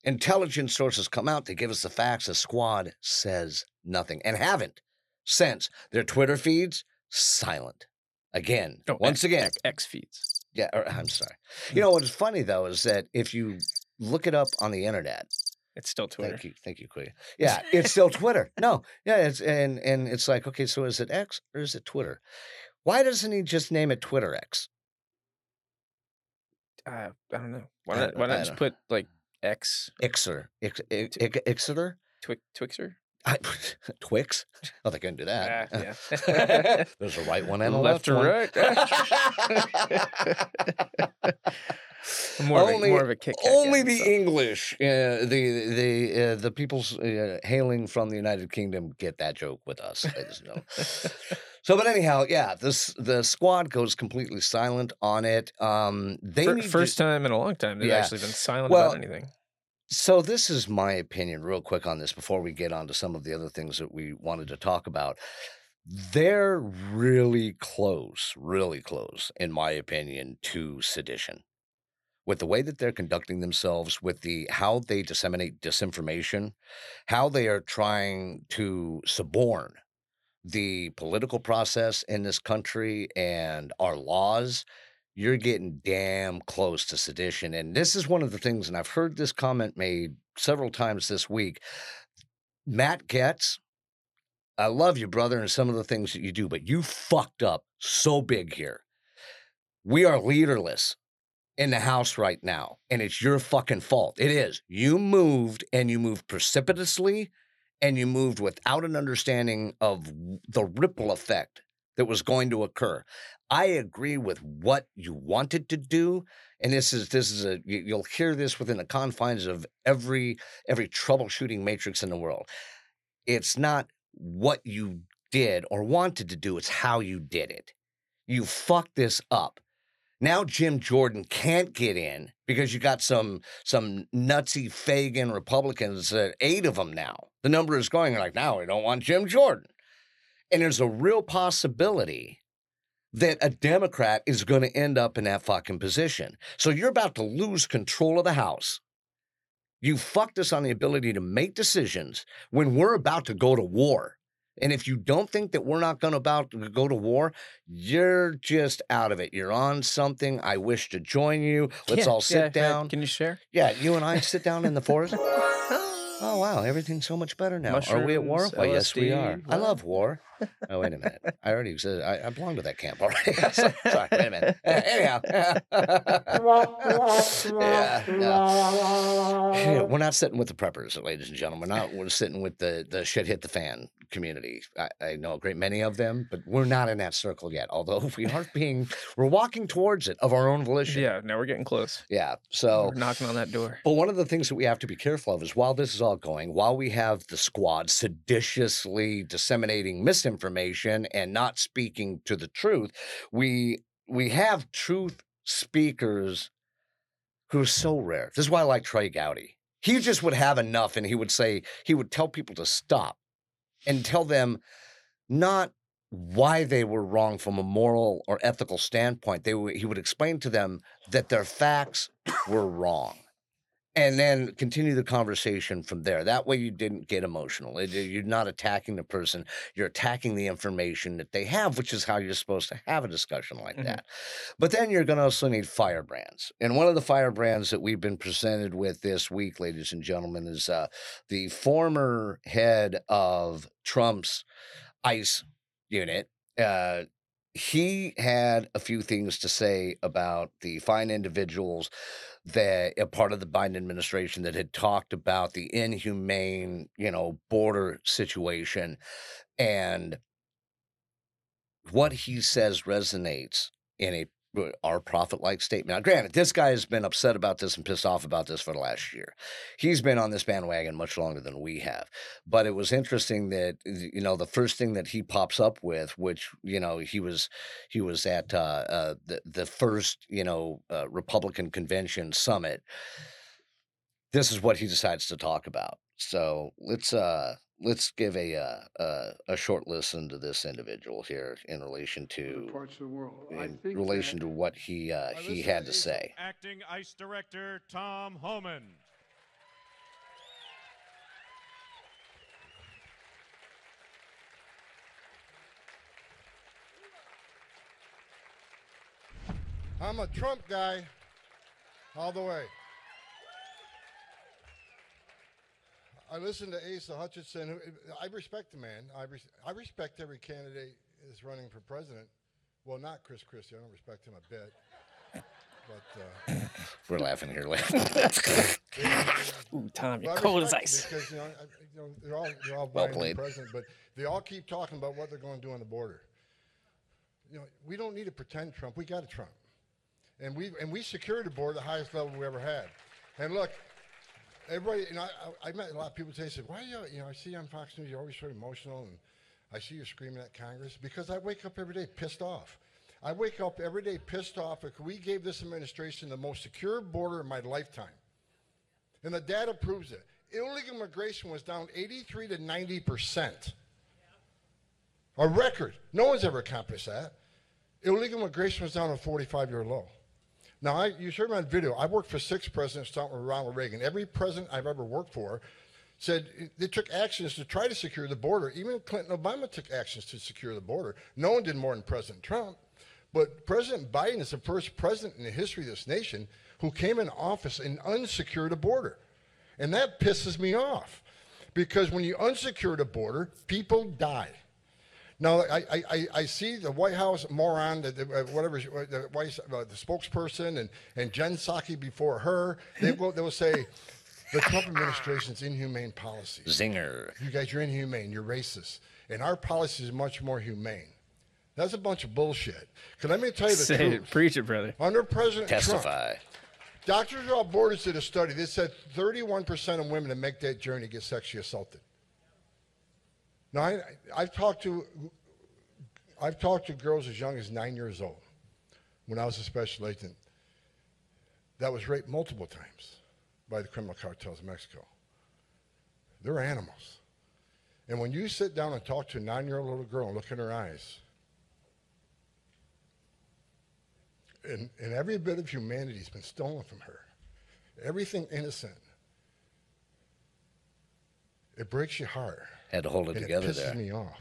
Intelligence sources come out to give us the facts. The squad says nothing and haven't since their Twitter feeds silent. Again, Oh, once X- again, X, X feeds. yeah, or, I'm sorry. You know what's funny though is that if you look it up on the internet, It's still Twitter. thank you, thank you, Queen. Yeah, it's still Twitter. No, yeah, it's and and it's like okay, so is it X or is it Twitter? Why doesn't he just name it Twitter X? Uh, I don't know. Why not? Why not just put like X Ix, Ix, Ixeter, Twi- Twixer? I, Twix. Oh, they couldn't do that. Ah, yeah. There's a right one and a Left left, or right? more, of a, Only- more of a guy Only the myself. English, uh, the the uh, the people's uh, hailing from the United Kingdom get that joke with us. So, but anyhow, yeah, this the squad goes completely silent on it. Um, they Fir- need to- first time in a long time they've Yeah. actually been silent Well, about anything. So this is my opinion, real quick on this before we get on to some of the other things that we wanted to talk about. They're really close, really close, in my opinion, to sedition. With the way that they're conducting themselves, with the how they disseminate disinformation, how they are trying to suborn the political process in this country and our laws, you're getting damn close to sedition. And this is one of the things, and I've heard this comment made several times this week. Matt Gaetz, I love you, brother, and some of the things that you do, but you fucked up so big here. We are leaderless in the house right now, and it's your fucking fault. It is. You moved, and you moved precipitously, and you moved without an understanding of the ripple effect that was going to occur. I agree with what you wanted to do, and this is this is a you- you'll hear this within the confines of every every troubleshooting matrix in the world. It's not what you did or wanted to do; it's how you did it. You fucked this up. Now Jim Jordan can't get in because you got some some nutsy Fagan Republicans, uh, eight of them now. The number is going Like now we don't want Jim Jordan. And there's a real possibility that a Democrat is going to end up in that fucking position. So you're about to lose control of the House. You fucked us on the ability to make decisions when we're about to go to war. And if you don't think that we're not going to about to go to war, you're just out of it. You're on something. I wish to join you. Let's Yeah, all sit ahead. down. Can you share? Yeah, you and I sit down in the forest. Oh wow, everything's so much better now. Are we at war? Mushrooms, Why, yes, we are. I love war. Oh wait a minute, I already said I, I belong to that camp already. So- Sorry, wait a minute. Uh, anyhow, yeah, no. Yeah, we're not sitting with the preppers, ladies and gentlemen. We're not. We're sitting with the the shit hit the fan community. I, I know a great many of them, but we're not in that circle yet. Although we are being, we're walking towards it of our own volition. Yeah, now we're getting close. Yeah. So We're knocking on that door. but one of the things that we have to be careful of is while this is all going, while we have the squad seditiously disseminating misinformation and not speaking to the truth, we we have truth speakers who are so rare. This is why I like Trey Gowdy. He just would have enough and he would say, he would tell people to stop and tell them not why they were wrong from a moral or ethical standpoint. They he would explain to them that their facts were wrong and then continue the conversation from there. That way, you didn't get emotional. It- You're not attacking the person, you're attacking the information that they have, which is how you're supposed to have a discussion like Mhm. that. But then you're going to also need firebrands. And one of the firebrands that we've been presented with this week, ladies and gentlemen, is uh, the former head of Trump's ICE unit. Uh, he had a few things to say about the fine individuals that a part of the Biden administration that had talked about the inhumane, you know, border situation and what he says resonates in a our prophet like statement. Now, granted, this guy has been upset about this and pissed off about this for the last year. He's been on this bandwagon much longer than we have. But it was interesting that you know the first thing that he pops up with, which you know he was he was at uh, uh, the the first you know uh, Republican convention summit. This is what he decides to talk about. So let's uh let's give a uh, uh, a short listen to this individual here in relation to parts of the world. I in think relation that- to what he uh, I he had to to say. Acting ICE Director Tom Homan. I'm a Trump guy all the way. I listen to Asa Hutchinson. who- I respect the man. I, res- I respect every candidate that's running for president. Well, not Chris Christie. I don't respect him a bit. But uh, We're laughing here. laughing. Ooh, Tom, you're cold as ice. Because you know, I, you know they're all they're all Well played. president, but they all keep talking about what they're going to do on the border. You know, we don't need to pretend Trump. We got a Trump, and we and we secured the border the highest level we ever had. And look, everybody, you know, I, I met a lot of people today. Said, "Why are you? You know, I see you on Fox News. You're always so emotional, and I see you screaming at Congress because I wake up every day pissed off." I wake up every day pissed off because we gave this administration the most secure border in my lifetime. And the data proves it. Illegal immigration was down 83 to 90 percent. A record. No one's ever accomplished that. Illegal immigration was down to a 45 year low. Now, I, you heard me on video. I worked for six presidents, starting with Ronald Reagan. Every president I've ever worked for said they took actions to try to secure the border. Even Clinton Obama took actions to secure the border. No one did more than President Trump. But President Biden is the first president in the history of this nation who came in office and unsecured a border. And that pisses me off because when you unsecure the border, people die. Now, I, I, I- see the White House moron, the, the, uh, whatever, uh, the, White, uh, the spokesperson, and, and Jen Psaki before her, they will, they will say, the Trump administration's inhumane policies. Zinger. You guys, you're inhumane. You're racist. And our policy is much more humane. That's a bunch of bullshit. Because let me tell you the Say truth. it, preach it, brother. Under President Trump, Testify. Doctors Without Borders did a study. They said 31% of women that make that journey get sexually assaulted. Now, I, I've talked to, I've talked to girls as young as nine years old when I was a special agent that was raped multiple times by the criminal cartels in Mexico. They're animals. And when you sit down and talk to a nine year old little girl and look in her eyes, and, and every bit of humanity has been stolen from her, everything innocent, it breaks your heart. Had to hold it And together it pisses there. me off.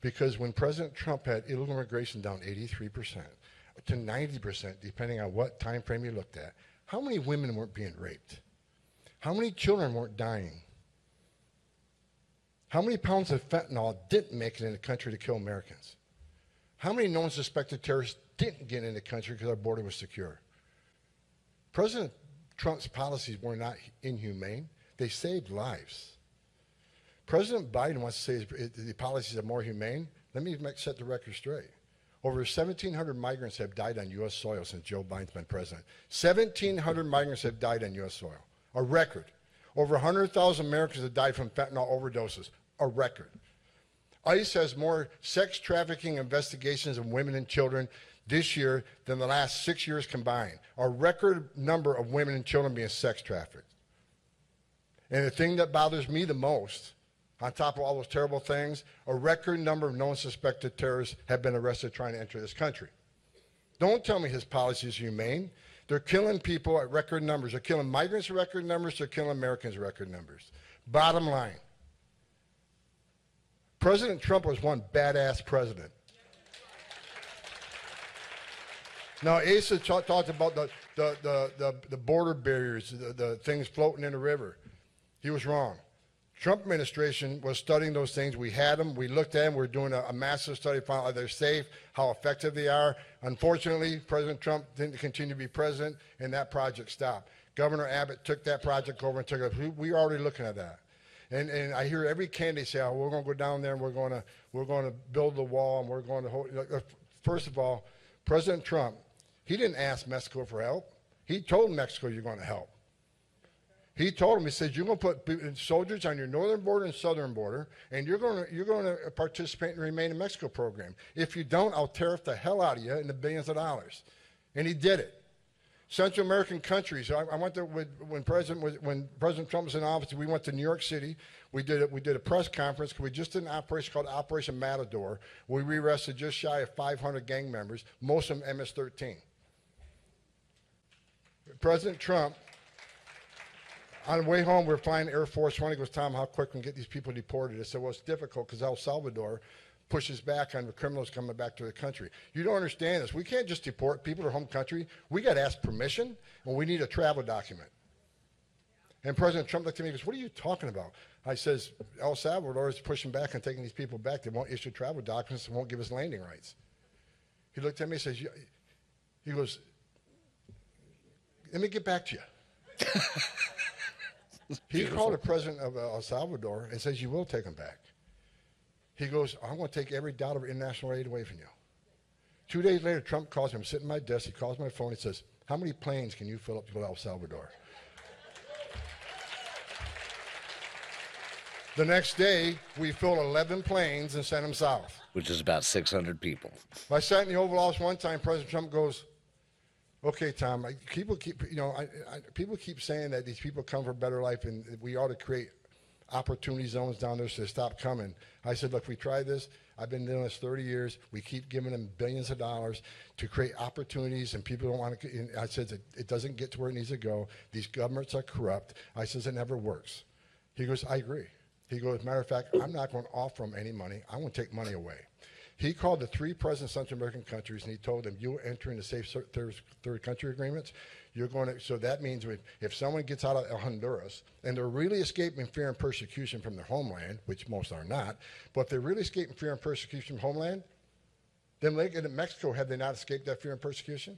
Because when President Trump had illegal immigration down 83% to 90%, depending on what time frame you looked at, how many women weren't being raped? How many children weren't dying? How many pounds of fentanyl didn't make it in the country to kill Americans? How many known suspected terrorists didn't get in the country because our border was secure? President Trump's policies were not inhumane. They saved lives. President Biden wants to say his, the policies are more humane. Let me make, set the record straight. Over 1,700 migrants have died on U.S. soil since Joe Biden's been president. 1,700 migrants have died on U.S. soil, a record. Over 100,000 Americans have died from fentanyl overdoses, a record. ICE has more sex trafficking investigations of women and children this year than the last six years combined. A record number of women and children being sex trafficked. And the thing that bothers me the most, on top of all those terrible things, a record number of known suspected terrorists have been arrested trying to enter this country. Don't tell me his policy is humane. They're killing people at record numbers. They're killing migrants at record numbers. They're killing Americans at record numbers. Bottom line President Trump was one badass president. Now, Asa ta- talked about the, the, the, the, the border barriers, the, the things floating in the river. He was wrong. Trump administration was studying those things. We had them. We looked at them. We're doing a, a massive study, found out they're safe, how effective they are. Unfortunately, President Trump didn't continue to be president, and that project stopped. Governor Abbott took that project over and took it. We- We were already looking at that. And, and I hear every candidate say, oh, we're going to go down there and we're going to, we're going to build the wall and we're going to hold. uh, First of all, President Trump, he didn't ask Mexico for help. He told Mexico you're going to help. He told him, he said, you're going to put soldiers on your northern border and southern border, and you're going to, you're going to participate in the Remain in Mexico program. If you don't, I'll tariff the hell out of you in the billions of dollars. And he did it. Central American countries. I, I went with, when President when President Trump was in office. We went to New York City. We did it. We did a press conference. We just did an operation called Operation Matador. We arrested just shy of 500 gang members, most of them MS-13. President Trump. On the way home, we are flying Air Force One. He goes, Tom, how quick can we get these people deported? I said, well, it's difficult because El Salvador pushes back on the criminals coming back to the country. You don't understand this. We can't just deport people to home country. We got to ask permission, and we need a travel document. And President Trump looked at me and goes, what are you talking about? I says, El Salvador is pushing back and taking these people back. They won't issue travel documents and won't give us landing rights. He looked at me and says, he goes, let me get back to you. he called the president of uh, El Salvador and says, you will take them back. He goes, I'm going to take every dollar of international aid away from you. Two days later, Trump calls him, I'm sitting at my desk. He calls my phone. He says, How many planes can you fill up to go to El Salvador? The next day, we filled 11 planes and sent them south. which is about 600 people. I sat in the Oval Office one time. President Trump goes, "Okay, Tom. I, people keep, you know, I, I, people keep saying that these people come for a better life, and we ought to create opportunity zones down there so they stop coming." I said, "Look, we tried this. I've been doing this 30 years. We keep giving them billions of dollars to create opportunities, and people don't want to." I said, "It, it doesn't get to where it needs to go. These governments are corrupt." I says, "It never works." He goes, "I agree." He goes, matter of fact, I'm not going to offer them any money. I want to take money away. He called the three present Central American countries and he told them, you're entering the safe third, third country agreements. You're going to, so that means if, if someone gets out of Honduras and they're really escaping fear and persecution from their homeland, which most are not, but if they're really escaping fear and persecution from homeland, then they get in Mexico, have they not escaped that fear and persecution?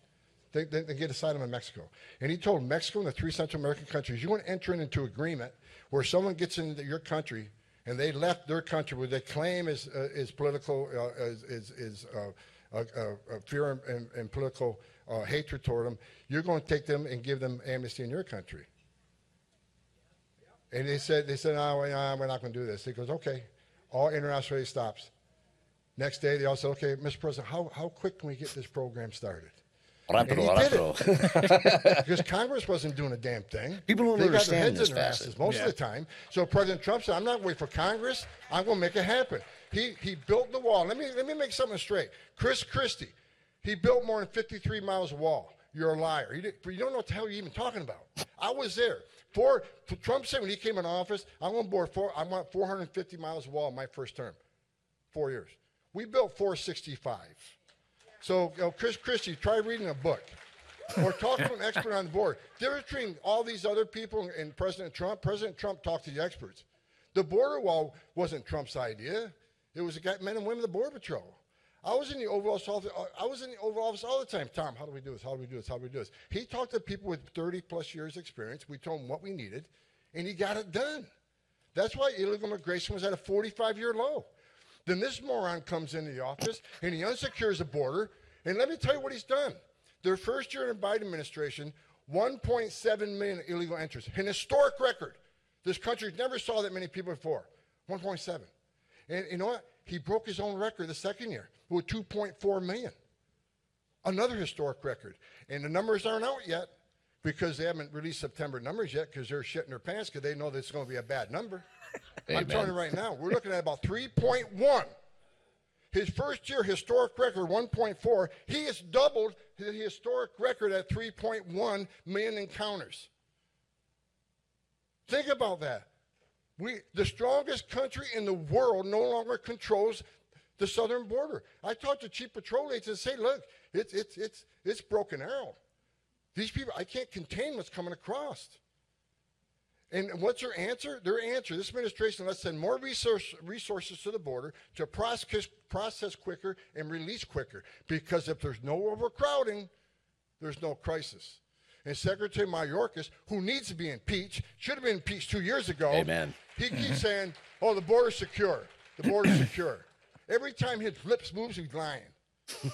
They, they, they get asylum in Mexico. And he told Mexico and the three Central American countries, you want to enter into an agreement where someone gets into your country and they left their country where they claim is, uh, is political, uh, is, is, is uh, uh, uh, fear and, and, and political hatred toward them, you're going to take them and give them amnesty in your country. And they said, they said, no, no, we're not going to do this. He goes, okay, all international aid stops. Next day, they all said, okay, Mr. President, how, how quick can we get this program started? Rápido, he did rápido. because Congress wasn't doing a damn thing. People don't they got their understand heads this in their facet. asses most Yeah. of the time. So President Trump said, "I'm not waiting for Congress. I'm going to make it happen." He he built the wall. Let me let me make something straight. Chris Christie, he built more than 53 miles of wall. You're a liar. You, did, you don't know what the hell you're even talking about. I was there. For, for Trump said when he came in office, I'm going to board four. I want 450 miles of wall in my first term. Four years. We built 465. So, you know, Chris Christie, try reading a book or talk to an expert on the board. Difference between all these other people and President Trump, President Trump talked to the experts. The border wall wasn't Trump's idea. It was the guy, men and women of the Border Patrol. I was in the Oval Office. all the- uh, I was in the Oval Office all the time. Tom, how do we do this? How do we do this? How do we do this? He talked to people with 30 plus years experience. We told him what we needed, and he got it done. That's why illegal immigration was at a 45 year low. Then this moron comes into the office and he unsecures the border. And let me tell you what he's done. Their first year in the Biden administration, 1.7 million illegal entries, an historic record. This country never saw that many people before. 1.7. And you know what? He broke his own record the second year with 2.4 million. Another historic record. And the numbers aren't out yet because they haven't released September numbers yet because they're shitting their pants because they know that it's going to be a bad number. I'm telling you right now, we're looking at about 3.1. His first year historic record 1.4. He has doubled the historic record at 3.1 million encounters. Think about that. We, the strongest country in the world no longer controls the southern border. I talked to chief patrol agents and say, look, it's, it's, it's, it's broken arrow. These people, I can't contain what's coming across. And what's their answer? Their answer, this administration, let's send more resource, resources to the border to process, process quicker and release quicker. Because if there's no overcrowding, there's no crisis. And Secretary Mayorkas, who needs to be impeached, should have been impeached two years ago. Amen. He keeps mm-hmm. saying, oh, the border's secure. The border's secure. Every time his lips moves, he's lying.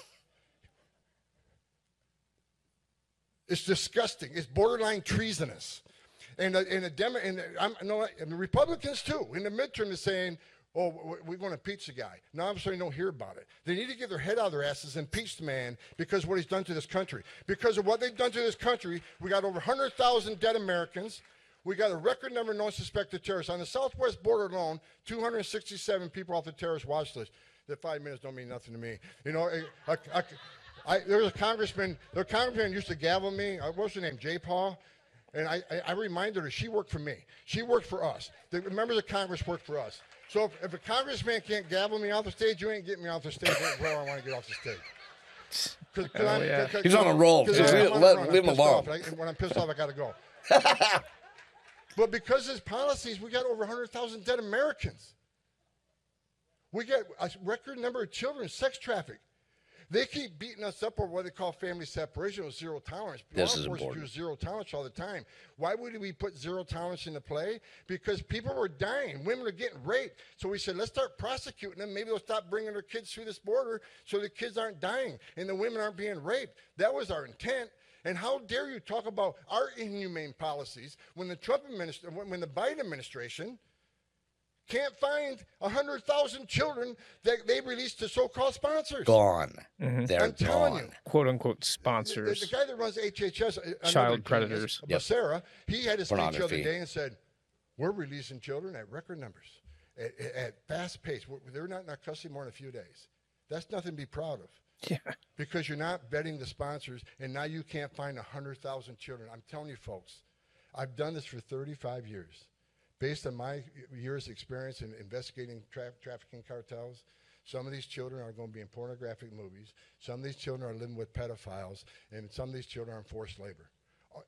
It's disgusting. It's borderline treasonous. And the, and the, Demo, and the, I'm, no, and the Republicans, too, in the midterm, is saying, oh, we're going to impeach the guy. Now I'm to don't hear about it. They need to get their head out of their asses and impeach the man because of what he's done to this country. Because of what they've done to this country, we got over 100,000 dead Americans. We got a record number of non-suspected terrorists. On the southwest border alone, 267 people off the terrorist watch list. The five minutes don't mean nothing to me. You know, I, I, I, there was a congressman, the congressman used to gavel me. Uh, what's his name? Jayapal. And I, I, I reminded her she worked for me. She worked for us. The members of Congress worked for us. So if, if a congressman can't gavel me off the stage, you ain't getting me off the stage where I want to get off the stage. Cause, 'cause Oh, I'm- yeah. 'cause- He's on a roll. Just I'm leave- let- run. I'm him alone. I- when I'm pissed off, I got to go. but because of his policies, we got over 100,000 dead Americans. We get a record number of children sex trafficked. They keep beating us up over what they call family separation or zero tolerance. This Law is important. zero tolerance all the time. Why would we put zero tolerance into play? Because people were dying. Women are getting raped. So we said, let's start prosecuting them. Maybe they'll stop bringing their kids through this border so the kids aren't dying and the women aren't being raped. That was our intent. And how dare you talk about our inhumane policies when the Trump administration, when the Biden administration can't find 100,000 children that they released to so-called sponsors. Gone. Mm-hmm. They're I'm telling gone. you. quote unquote sponsors. the guy that runs HHS, uh, another Child genius, predators. Yep. Becerra, he had a speech the other day and said, "We're releasing children at record numbers, at, at- at fast pace. We're- They're not in our custody more than a few days. That's nothing to be proud of." Yeah. because you're not vetting the sponsors, and now you can't find 100,000 children. I'm telling you, folks, I've done this for 35 years. Based on my years' experience in investigating tra- trafficking cartels, some of these children are going to be in pornographic movies. Some of these children are living with pedophiles, and some of these children are in forced labor.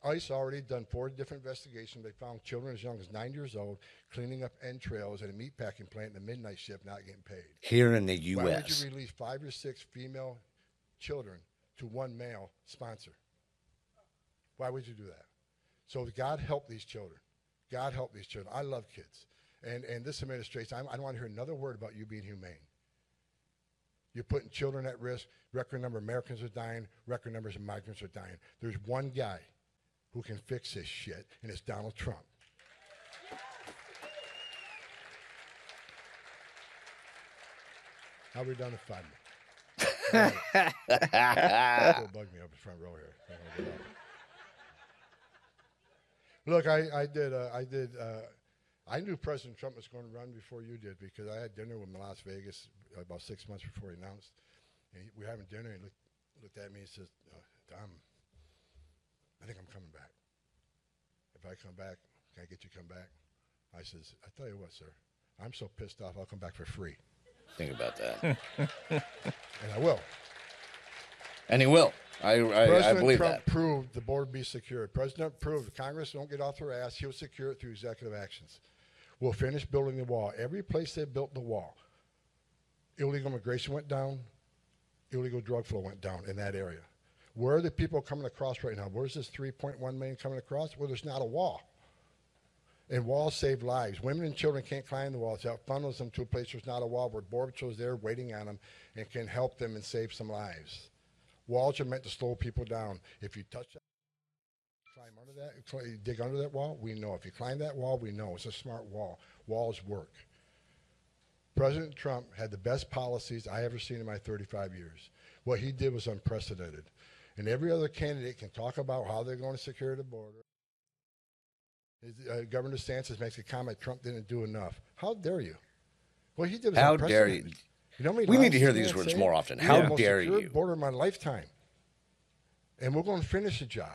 ICE already done four different investigations. They found children as young as nine years old cleaning up entrails at a meatpacking plant in the midnight shift, not getting paid. Here in the U.S., Why would you release five or six female children to one male sponsor? Why would you do that? So God help these children. God help these children. I love kids. And, and this administration, I, I don't want to hear another word about you being humane. You're putting children at risk. Record number of Americans are dying. Record numbers of migrants are dying. There's one guy who can fix this shit, and it's Donald Trump. How are we done in five minutes? Bug me up in front row here. I'm gonna get up. Look, I, I did. Uh, I did. Uh, I knew President Trump was going to run before you did because I had dinner with him in Las Vegas about six months before he announced. And he, we were having dinner, and he looked, looked at me and says, uh, "Tom, I think I'm coming back. If I come back, can I get you to come back?" I says, "I tell you what, sir, I'm so pissed off, I'll come back for free, Think about that. and I will." and he will. I, I, I President believe Trump that. proved the board be secure. President proved Congress don't get off their ass. He'll secure it through executive actions. We'll finish building the wall. Every place they built the wall, illegal immigration went down, illegal drug flow went down in that area. Where are the people coming across right now? Where's this 3.1 million coming across? Well, there's not a wall. And walls save lives. Women and children can't climb the walls. That funnels them to a place there's not a wall where Border Patrol's there waiting on them and can help them and save some lives. Walls are meant to slow people down. If you touch that, climb under that, cl- dig under that wall, we know. If you climb that wall, we know. It's a smart wall. Walls work. President Trump had the best policies I ever seen in my 35 years. What he did was unprecedented. And every other candidate can talk about how they're going to secure the border. His, uh, Governor DeSantis makes a comment Trump didn't do enough. How dare you? What he did was How dare you? You know We need to hear these words more often. How most dare you? Border of my lifetime. And we're going to finish the job.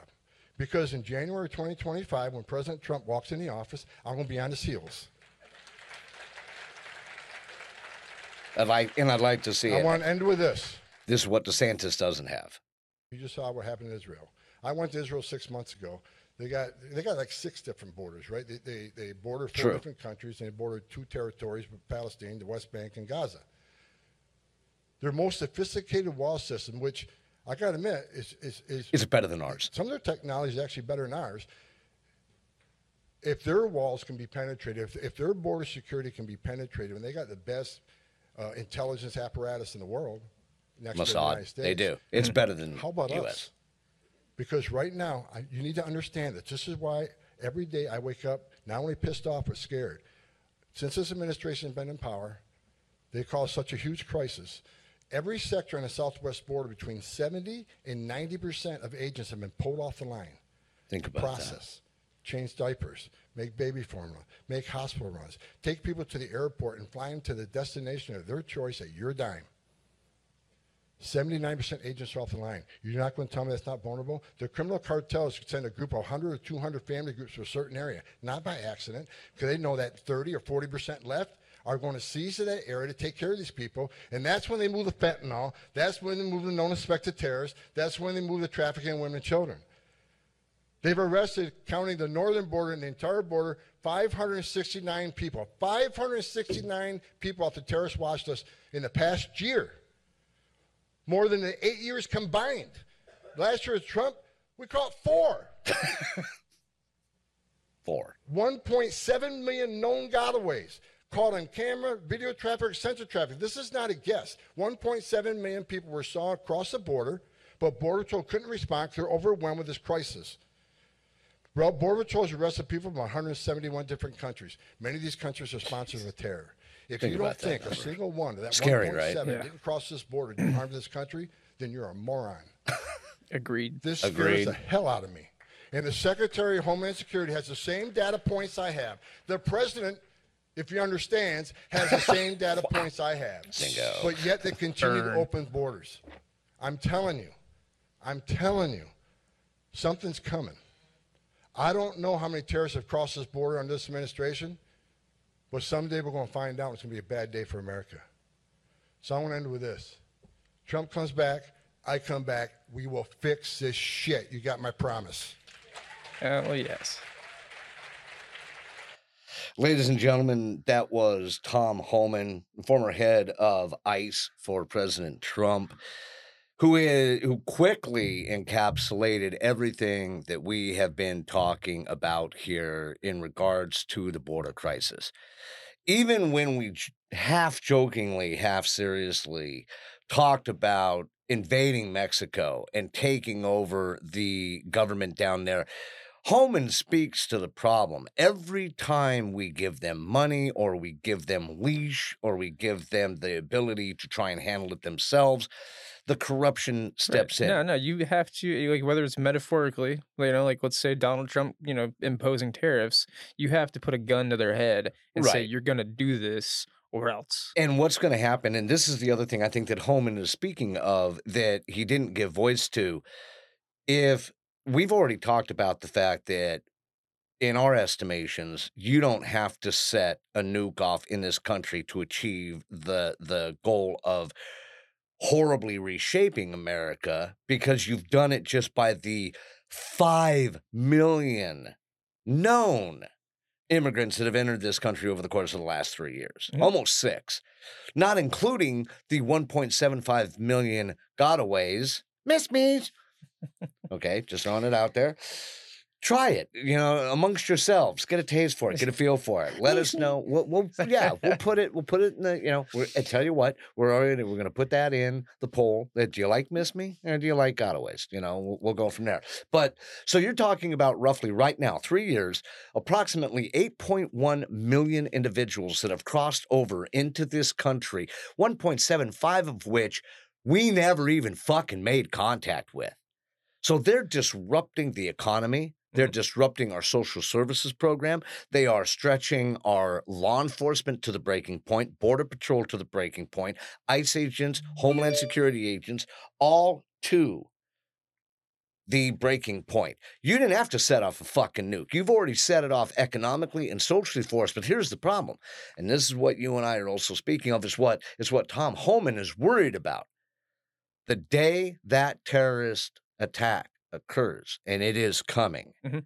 Because in January 2025, when President Trump walks in the office, I'm going to be on his heels. I'd like, and I'd like to see I it. want to end with this. This is what DeSantis doesn't have. You just saw what happened in Israel. I went to Israel six months ago. They got they got like six different borders, right? They they, they border four True. different countries and they border two territories Palestine, the West Bank, and Gaza. Their most sophisticated wall system, which I got to admit is is, is It's better than ours. some of their technology is actually better than ours. If their walls can be penetrated, if, if their border security can be penetrated, and they got the best uh, intelligence apparatus in the world, next to the United States, They do. It's better than how about U.S. us? Because right now, I, you need to understand that this is why every day I wake up not only pissed off but scared. Since this administration has been in power, they caused such a huge crisis. Every sector on the southwest border, between 70 and 90 percent of agents have been pulled off the line. Think about Process, change diapers, make baby formula, make hospital runs, take people to the airport and fly them to the destination of their choice at your dime. 79% agents are off the line. You're not going to tell me that's not vulnerable? The criminal cartels send a group of 100 or 200 family groups to a certain area, not by accident, because they know that 30 or 40% left are going to seize to that area to take care of these people. And that's when they move the fentanyl. That's when they move the known suspected terrorists. That's when they move the trafficking of women and children. They've arrested, counting the northern border and the entire border, 569 people. 569 people off the terrorist watch list in the past year more than the eight years combined. Last year with Trump, we caught four. Four. 1.7 million known gotaways caught on camera, video traffic, sensor traffic. This is not a guess. 1.7 million people were saw across the border, but Border Patrol couldn't respond because they're overwhelmed with this crisis. Well, Border Patrol has arrested people from 171 different countries. Many of these countries are sponsors of terror. If Think you don't about that think a single one of that Scary, 1.7 right? Yeah. didn't cross this border to harm this country, then you're a moron. Agreed. This Agreed. scares the hell out of me. And the Secretary of Homeland Security has the same data points I have. The President, if he understands, has the same data points I have. Bingo. But yet they continue Burn. to open borders. I'm telling you, I'm telling you, something's coming. I don't know how many terrorists have crossed this border under this administration, but someday we're going to find out. It's going to be a bad day for America. So I want to end with this. Trump comes back, I come back, we will fix this shit. You got my promise. Oh yes. Ladies and gentlemen, that was Tom Homan, former head of ICE for President Trump, who is who quickly encapsulated everything that we have been talking about here in regards to the border crisis. Even when we half jokingly, half seriously talked about invading Mexico and taking over the government down there, Homan speaks to the problem. Every time we give them money or we give them leash or we give them the ability to try and handle it themselves, the corruption Right. steps in. No, no, you have to eh, like whether it's metaphorically, you know, like let's say Donald Trump, you know, imposing tariffs, you have to put a gun to their head and say you're going to do this or else. And what's going to happen, and this is the other thing I think that Homan is speaking of that he didn't give voice to. If we've already talked about the fact that in our estimations, you don't have to set a nuke off in this country to achieve the the goal of horribly reshaping America because you've done it just by the 5 million known immigrants that have entered this country over the course of the last 3 years. Mhm. Almost 6. Not including the 1.75 million gotaways. Miss me. Okay, just throwing it out there. Try it, you know, amongst yourselves. Get a taste for it. Get a feel for it. Let us know. We'll, we'll yeah, we'll put it. We'll put it in the. You know, we're, I tell you what, we're already we're going to put that in the poll. That do you like Miss Me or do you like Gotaways? You know, we'll, we'll go from there. But so you're talking about roughly right now, three years, approximately 8.1 million individuals that have crossed over into this country. 1.75 of which we never even fucking made contact with. So they're disrupting the economy. They're mm-hmm. disrupting our social services program. They are stretching our law enforcement to the breaking point, Border Patrol to the breaking point, ICE agents, Homeland Security agents, all to the breaking point. You didn't have to set off a fucking nuke. You've already set it off economically and socially for us. But here's the problem, and this is what you and I are also speaking of. Is what is what Tom Homan is worried about. The day that terrorist attack occurs, and it is coming, Mhm.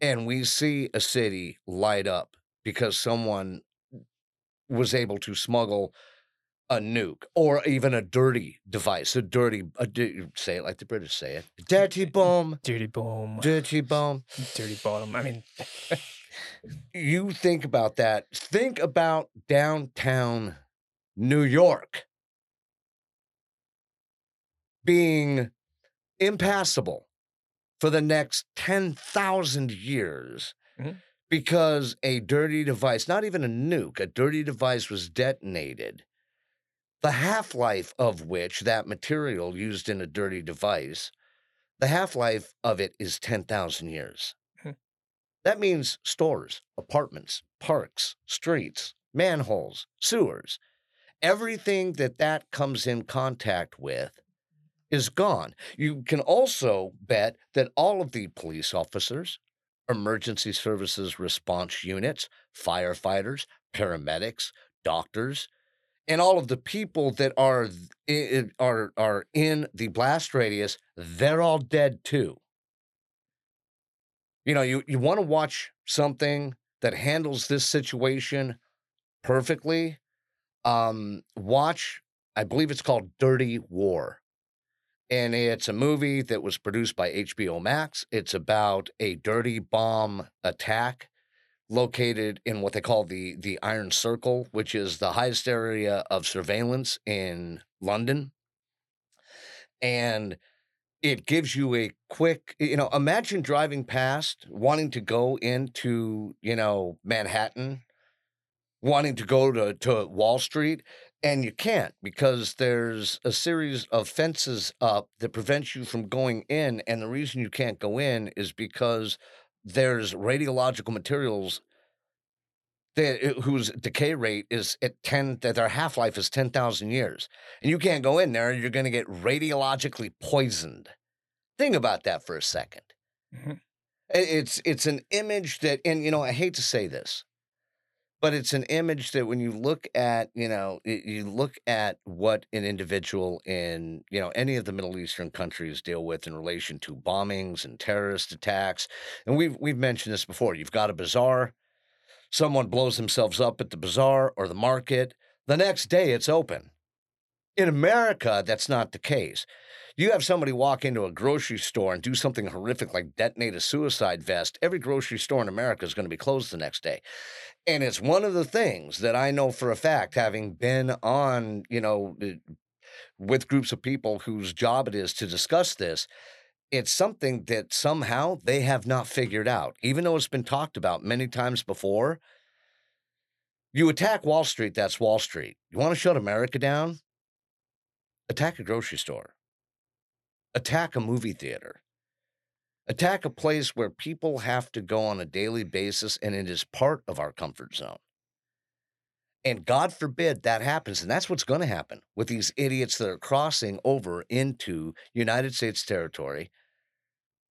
and we see a city light up because someone was able to smuggle a nuke or even a dirty device, a dirty, a di- say it like the British say it, dirty bomb, Dirty bomb, dirty bomb. dirty bottom. I mean, You think about that. Think about downtown New York being impassable for the next 10,000 years Mhm. because a dirty device, not even a nuke, a dirty device was detonated. The half life of which that material used in a dirty device, the half life of it is 10,000 years. Hmm. That means stores, apartments, parks, streets, manholes, sewers, everything that that comes in contact with is gone. You can also bet that all of the police officers, emergency services response units, firefighters, paramedics, doctors, and all of the people that are th- are are in the blast radius, they're all dead too. You know, you, you want to watch something that handles this situation perfectly. Um, watch, I believe it's called Dirty War and it's a movie that was produced by HBO Max. It's about a dirty bomb attack located in what they call the the Iron Circle, which is the highest area of surveillance in London. And it gives you a quick, you know, imagine driving past, wanting to go into, you know, Manhattan, wanting to go to, to Wall Street, and you can't because there's a series of fences up that prevents you from going in. And the reason you can't go in is because there's radiological materials that uh, whose decay rate is at 10 that their half-life is 10,000 years. And you can't go in there, you're going to get radiologically poisoned. Think about that for a second. Mhm. It's it's an image that and you know, I hate to say this, but it's an image that when you look at you know you look at what an individual in you know any of the middle eastern countries deal with in relation to bombings and terrorist attacks and we've we've mentioned this before you've got a bazaar someone blows themselves up at the bazaar or the market the next day it's open. In america that's not the case you have somebody walk into a grocery store and do something horrific like detonate a suicide vest every grocery store in america is going to be closed the next day and it's one of the things that I know for a fact, having been on, you know, uh, with groups of people whose job it is to discuss this. It's something that somehow they have not figured out, even though it's been talked about many times before. You attack Wall Street, that's Wall Street. You want to shut America down? attack a grocery store, attack a movie theater, attack a place where people have to go on a daily basis and it is part of our comfort zone. And God forbid that happens. And that's what's going to happen with these idiots that are crossing over into United States territory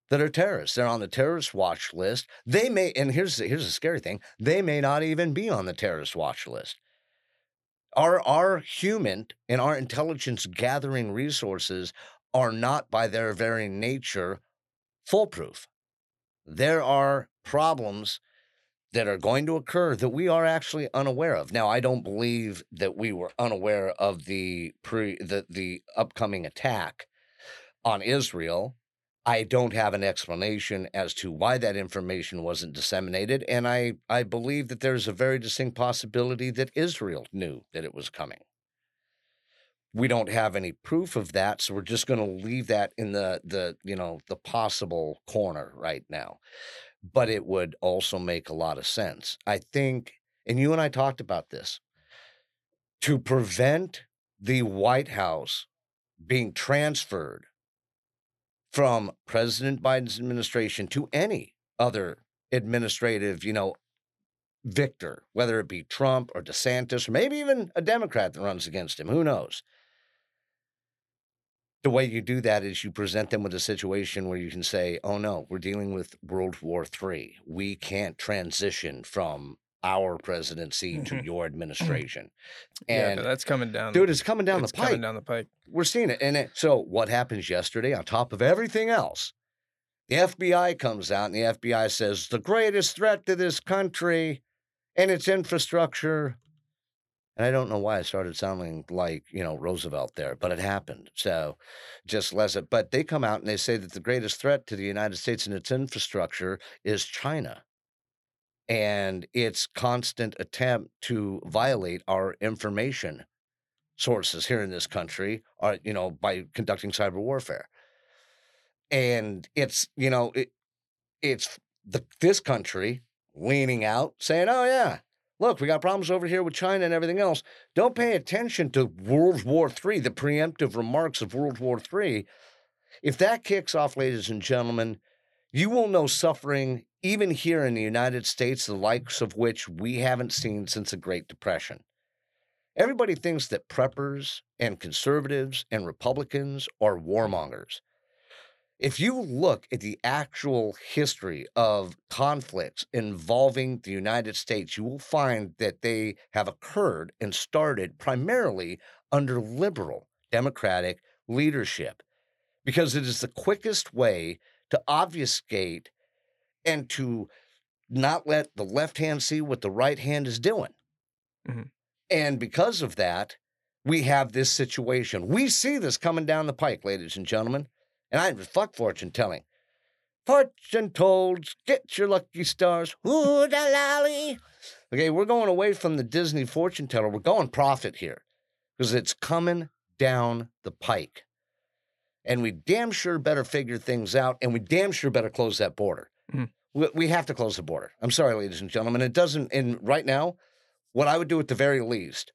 that are terrorists. They're on the terrorist watch list. They may, and here's here's the scary thing: they may not even be on the terrorist watch list. Our our human and our intelligence gathering resources are not, by their very nature, foolproof. There are problems that are going to occur that we are actually unaware of. Now, I don't believe that we were unaware of the pre the, the upcoming attack on Israel. I don't have an explanation as to why that information wasn't disseminated, and I, I believe that there's a very distinct possibility that Israel knew that it was coming. We don't have any proof of that, so we're just going to leave that in the the you know the possible corner right now but it would also make a lot of sense. I think, and you and I talked about this, to prevent the White House being transferred from President Biden's administration to any other administrative, you know, victor, whether it be Trump or DeSantis, or maybe even a Democrat that runs against him, who knows? The way you do that is you present them with a situation where you can say, "Oh no, we're dealing with World War III. We can't transition from our presidency to Mhm. your administration." yeah, that's coming down. dude, it's coming down it's the pipe. coming down the pike. We're seeing it. And it, so, what happens yesterday? On top of everything else, the FBI comes out and the FBI says the greatest threat to this country and its infrastructure. And I don't know why I started sounding like, you know, Roosevelt there, but it happened. So just less it. But they come out and they say that the greatest threat to the United States and its infrastructure is China and its constant attempt to violate our information sources here in this country are you know by conducting cyber warfare and it's you know it, it's the this country leaning out saying oh yeah look we got problems over here with china and everything else. Don't pay attention to world war iii the preemptive remarks of world war iii if that kicks off ladies and gentlemen you will know suffering even here in the united states the likes of which we haven't seen since the great depression. Everybody thinks that preppers and conservatives and Republicans are warmongers. If you look at the actual history of conflicts involving the United States, you will find that they have occurred and started primarily under liberal democratic leadership because it is the quickest way to obfuscate and to not let the left hand see what the right hand is doing. Mhm. And because of that, we have this situation. We see this coming down the pike, ladies and gentlemen. And I fuck fortune telling. Fortune told, get your lucky stars. Ooh, da lally. Okay, we're going away from the Disney fortune teller. We're going prophet here because it's coming down the pike. And we damn sure better figure things out and we damn sure better close that border. Mhm. We, we have to close the border. I'm sorry, ladies and gentlemen. It doesn't, and right now, what I would do at the very least,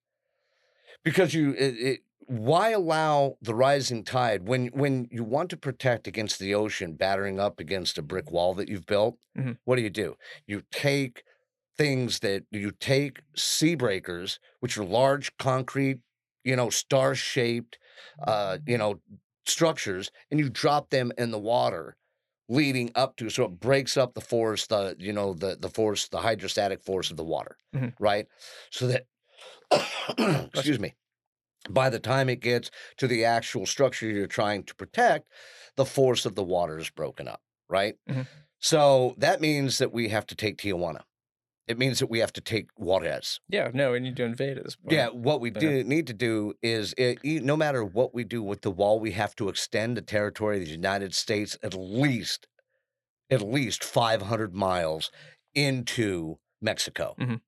because you, it, it, why allow the rising tide when when you want to protect against the ocean battering up against a brick wall that you've built? Mhm. What do you do? You take things that you take sea breakers, which are large concrete, you know, star shaped, uh, you know, structures, and you drop them in the water leading up to so it breaks up the force the you know the the force the hydrostatic force of the water Mhm. right so that excuse me by the time it gets to the actual structure you're trying to protect the force of the water is broken up right Mhm. so that means that we have to take tijuana it means that we have to take juarez Yeah, no, we need to invade it. yeah, what we Yeah. do need to do is, it, e- no matter what we do with the wall, we have to extend the territory of the United States at least, at least 500 miles into Mexico. Mhm.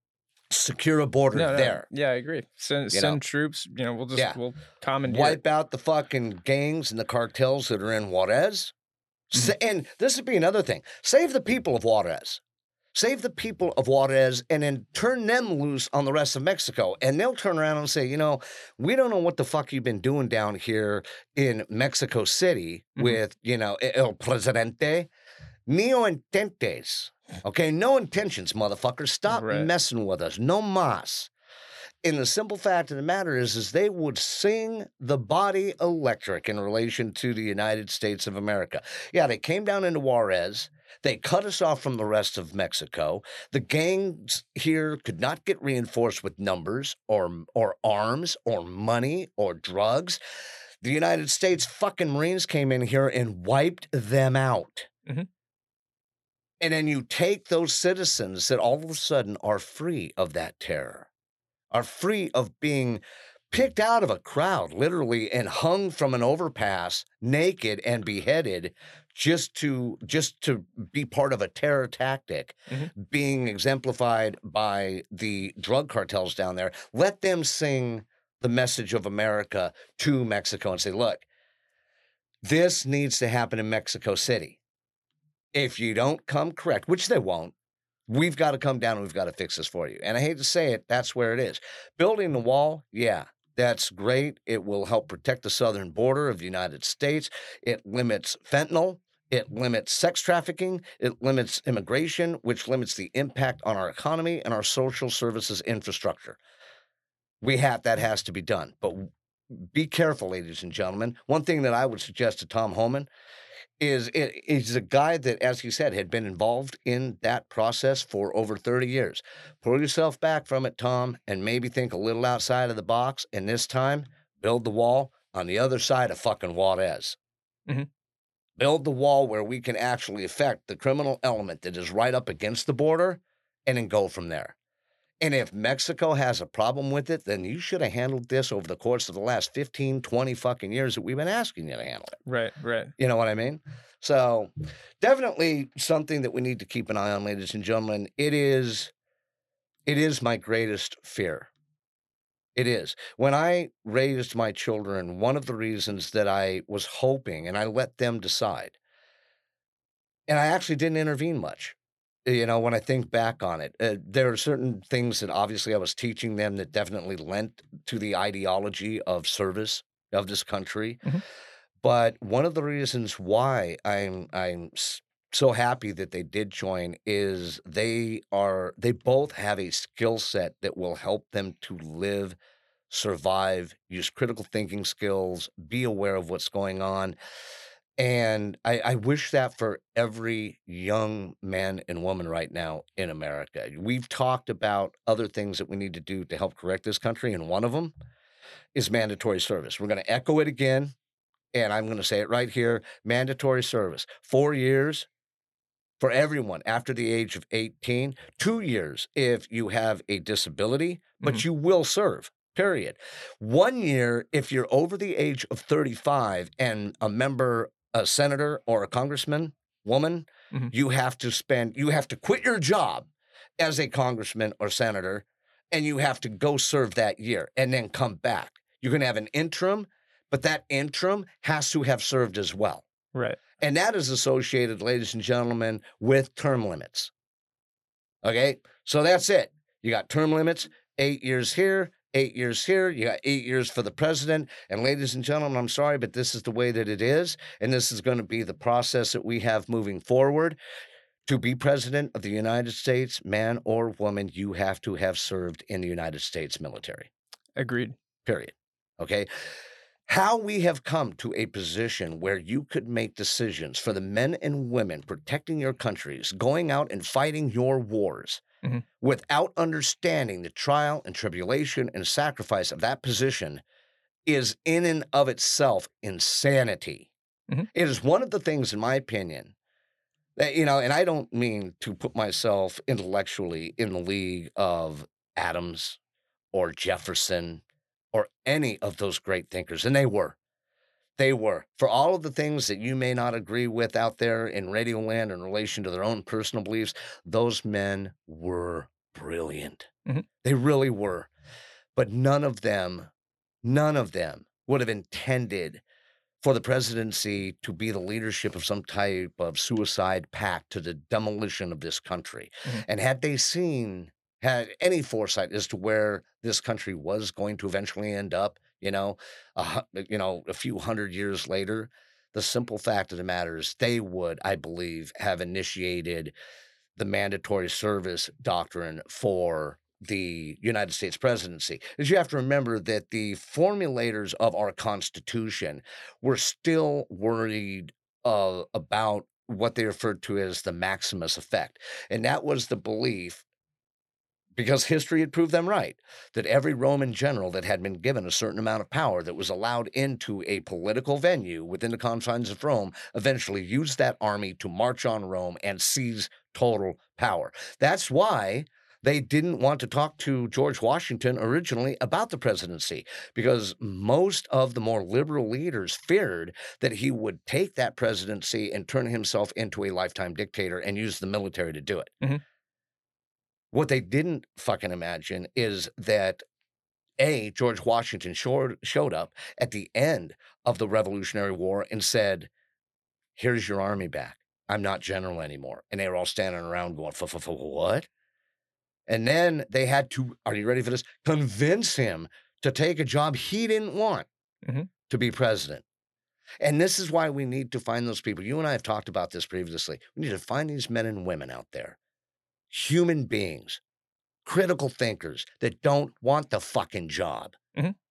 Secure a border no, no, there. Yeah, I agree. Send send troops. You know, we'll just Yeah. we'll commandeer. Wipe out the fucking gangs and the cartels that are in Juarez. Mm-hmm. and this would be another thing: save the people of Juarez. Save the people of Juarez and then turn them loose on the rest of Mexico. And they'll turn around and say, you know, we don't know what the fuck you've been doing down here in Mexico City Mhm. with, you know, El Presidente. Neo intentes. Okay, no intentions, motherfuckers. Stop Right. messing with us. No mas. And the simple fact of the matter is, is they would sing the body electric in relation to the United States of America. Yeah, they came down into Juarez. They cut us off from the rest of Mexico. The gangs here could not get reinforced with numbers or or arms or money or drugs. The United States fucking Marines came in here and wiped them out. Mhm. And then you take those citizens that all of a sudden are free of that terror, are free of being picked out of a crowd, literally, and hung from an overpass naked and beheaded just to just to be part of a terror tactic Mhm. being exemplified by the drug cartels down there let them sing the message of america to mexico and say look this needs to happen in mexico city if you don't come correct which they won't we've got to come down and we've got to fix this for you and i hate to say it that's where it is building the wall yeah that's great. It will help protect the southern border of the United States. It limits fentanyl. It limits sex trafficking. It limits immigration, which limits the impact on our economy and our social services infrastructure. We have that has to be done. But be careful, ladies and gentlemen. One thing that I would suggest to Tom Homan is it is a guy that, as you said, had been involved in that process for over 30 years. Pull yourself back from it, Tom, and maybe think a little outside of the box. And this time, build the wall on the other side of fucking Juarez. Mhm. Build the wall where we can actually affect the criminal element that is right up against the border and then go from there. And if Mexico has a problem with it, then you should have handled this over the course of the last 15, 20 fucking years that we've been asking you to handle it. Right, right. You know what I mean? So, definitely something that we need to keep an eye on, ladies and gentlemen. It is, it is my greatest fear. It is. When I raised my children, one of the reasons that I was hoping, and I let them decide, and I actually didn't intervene much. You know, when I think back on it, uh, there are certain things that obviously I was teaching them that definitely lent to the ideology of service of this country. Mhm. But one of the reasons why I'm I'm so happy that they did join is they are they both have a skill set that will help them to live, survive, use critical thinking skills, be aware of what's going on. And I, I wish that for every young man and woman right now in America. We've talked about other things that we need to do to help correct this country, and one of them is mandatory service. We're going to echo it again, and I'm going to say it right here mandatory service. Four years for everyone after the age of 18, two years if you have a disability, but Mhm. you will serve. Period. One year if you're over the age of 35 and a member, a senator, or a congressman, woman, Mhm. you have to spend, you have to quit your job as a congressman or senator, and you have to go serve that year and then come back. You're going to have an interim, but that interim has to have served as well. Right. And that is associated, ladies and gentlemen, with term limits. Okay. So that's it. You got term limits, eight years here, eight years here. You got eight years for the president. And ladies and gentlemen, I'm sorry, but this is the way that it is. And this is going to be the process that we have moving forward. To be president of the United States, man or woman, you have to have served in the United States military Agreed. period. Okay. How we have come to a position where you could make decisions for the men and women protecting your countries, going out and fighting your wars Mhm. without understanding the trial and tribulation and sacrifice of that position is in and of itself insanity. Mhm. It is one of the things, in my opinion, that, you know, and I don't mean to put myself intellectually in the league of Adams or Jefferson or any of those great thinkers. And they were. They were. For all of the things that you may not agree with out there in Radio Land in relation to their own personal beliefs, those men were brilliant. Mhm. They really were. But none of them, none of them would have intended for the presidency to be the leadership of some type of suicide pact to the demolition of this country. Mhm. And had they seen, had any foresight as to where this country was going to eventually end up, you know, a, you know, a few hundred years later, the simple fact of the matter is they would, I believe, have initiated the mandatory service doctrine for the United States presidency. Is you have to remember that the formulators of our Constitution were still worried uh, about what they referred to as the Maximus effect. And that was the belief, because history had proved them right, that every Roman general that had been given a certain amount of power that was allowed into a political venue within the confines of Rome eventually used that army to march on Rome and seize total power. That's why they didn't want to talk to George Washington originally about the presidency because most of the more liberal leaders feared that he would take that presidency and turn himself into a lifetime dictator and use the military to do it. Mhm. What they didn't fucking imagine is that a George Washington showed, showed up at the end of the Revolutionary War and said, "Here's your army back. I'm not general anymore." And they were all standing around going, "For for what?" And then they had to, are you ready for this? Convince him to take a job he didn't want Mhm. to be president. And this is why we need to find those people. You and I have talked about this previously. We need to find these men and women out there, human beings, critical thinkers that don't want the fucking job.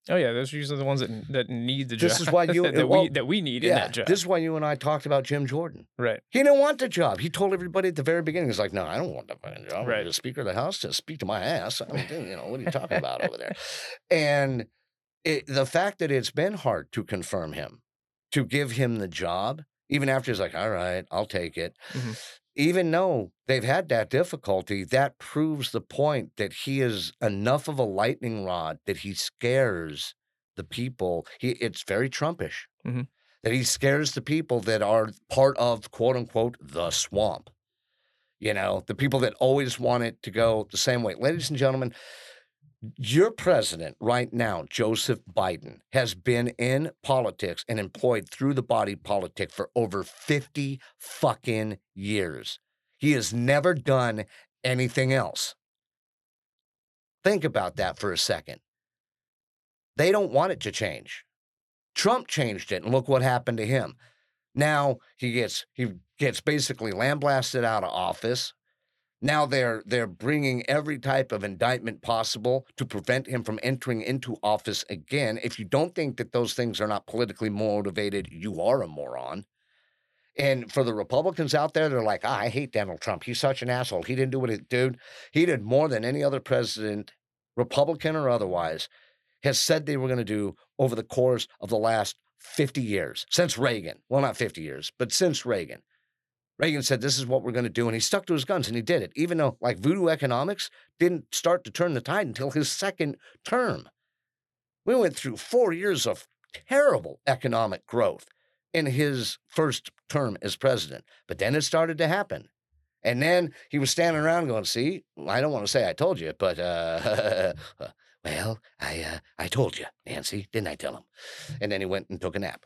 Oh yeah, those are usually the ones that that need the This job. is why you- that, that well, we that we need in that job. this is why you and I talked about Jim Jordan. right. He didn't want the job. He told everybody at the very beginning, he's like, no, I don't want the fucking job. Right. The Speaker of the House to speak to my ass. I mean, you know, what are you talking about over there? And it, the fact that it's been hard to confirm him, to give him the job, even after he's like, all right, I'll take it. Mhm. Even though they've had that difficulty, that proves the point that he is enough of a lightning rod that he scares the people. He, it's very Trumpish Mhm. that he scares the people that are part of quote unquote the swamp. You know, the people that always want it to go the same way. Ladies and gentlemen, your president right now, Joseph Biden, has been in politics and employed through the body politic for over 50 fucking years. He has never done anything else. Think about that for a second. They don't want it to change. Trump changed it, and look what happened to him. Now he gets he gets basically lambasted out of office. Now they're they're bringing every type of indictment possible to prevent him from entering into office again. If you don't think that those things are not politically motivated, you are a moron. And for the Republicans out there, they're like, ah, I hate Donald Trump. He's such an asshole. He didn't do what he dude. He did more than any other president, Republican or otherwise, has said they were going to do over the course of the last 50 years, since Reagan. Well, not 50 years, but since Reagan. Reagan said, This is what we're going to do. And he stuck to his guns and he did it, even though, like, voodoo economics didn't start to turn the tide until his second term. We went through four years of terrible economic growth in his first term as president, but then it started to happen. And then he was standing around going, See, I don't want to say I told you, but, uh, well, I, uh, I told you, Nancy, didn't I tell him? And then he went and took a nap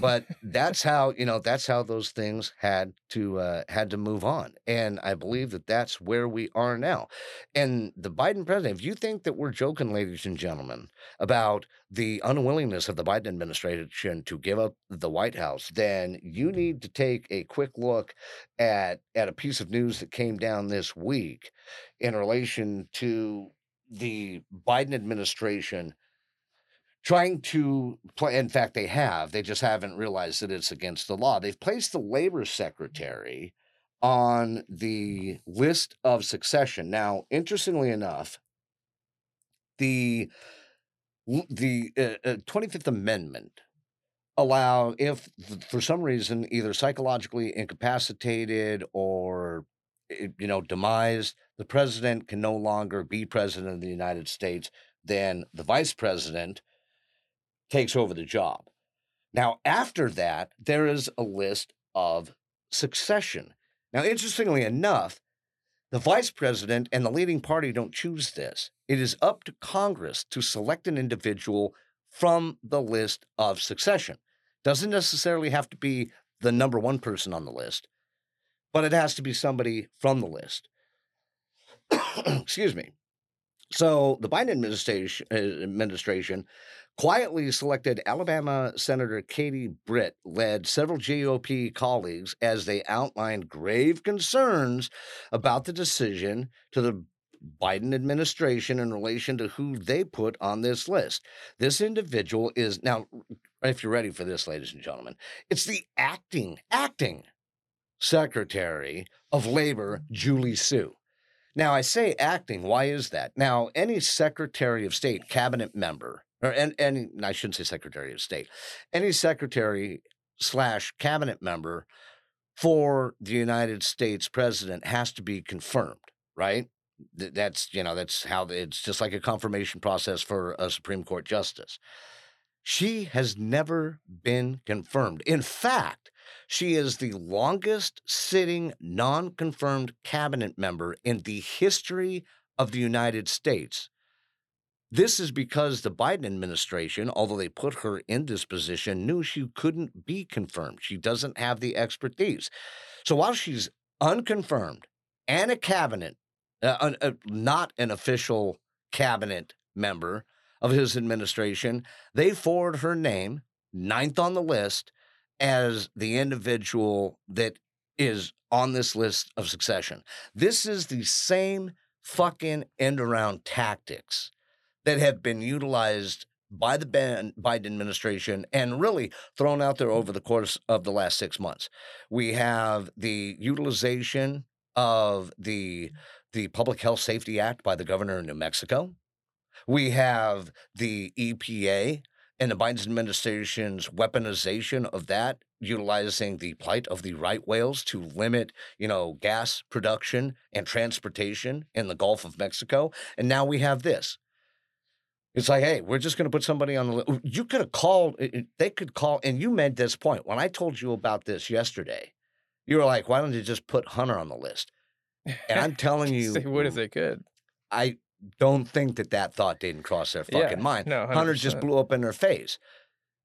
but that's how you know that's how those things had to uh, had to move on and i believe that that's where we are now and the biden president if you think that we're joking ladies and gentlemen about the unwillingness of the biden administration to give up the white house then you need to take a quick look at at a piece of news that came down this week in relation to the biden administration trying to play in fact they have they just haven't realized that it's against the law. They've placed the labor secretary on the list of succession. Now interestingly enough the the uh, uh, 25th amendment allow if for some reason either psychologically incapacitated or eh, you know demised the president can no longer be president of the united states then the vice president takes over the job. Now, after that, there is a list of succession. Now, interestingly enough, the vice president and the leading party don't choose this. It is up to Congress to select an individual from the list of succession. Doesn't necessarily have to be the number one person on the list, but it has to be somebody from the list. Excuse me. So the Biden administration, administration quietly selected Alabama Senator Katie Britt, led several GOP colleagues as they outlined grave concerns about the decision to the Biden administration in relation to who they put on this list. This individual is now, if you're ready for this, ladies and gentlemen, it's the acting, acting Secretary of Labor, Julie Su. Now, I say acting. Why is that? Now, any Secretary of State, cabinet member, or and, and I shouldn't say Secretary of State, any Secretary slash cabinet member for the United States president has to be confirmed, right? That's you know that's how it's just like a confirmation process for a Supreme Court justice. She has never been confirmed. In fact, she is the longest sitting non confirmed cabinet member in the history of the United States. This is because the Biden administration, although they put her in this position, knew she couldn't be confirmed. She doesn't have the expertise. So while she's unconfirmed and a cabinet, uh, un- uh, not an official cabinet member of his administration, they forward her name, ninth on the list, as the individual that is on this list of succession. This is the same fucking end around tactics that have been utilized by the Biden administration and really thrown out there over the course of the last six months. We have the utilization of the the Public Health Safety Act by the governor of New Mexico. We have the EPA and the Biden administration's weaponization of that, utilizing the plight of the right whales to limit, you know, gas production and transportation in the Gulf of Mexico. And now we have this. It's like, hey, we're just going to put somebody on the list. You could have called, they could call, and you made this point. When I told you about this yesterday, you were like, why don't you just put Hunter on the list? And I'm telling you, They would if they could. I don't think that that thought didn't cross their fucking Yeah, mind. no, Hunter just blew up in their face.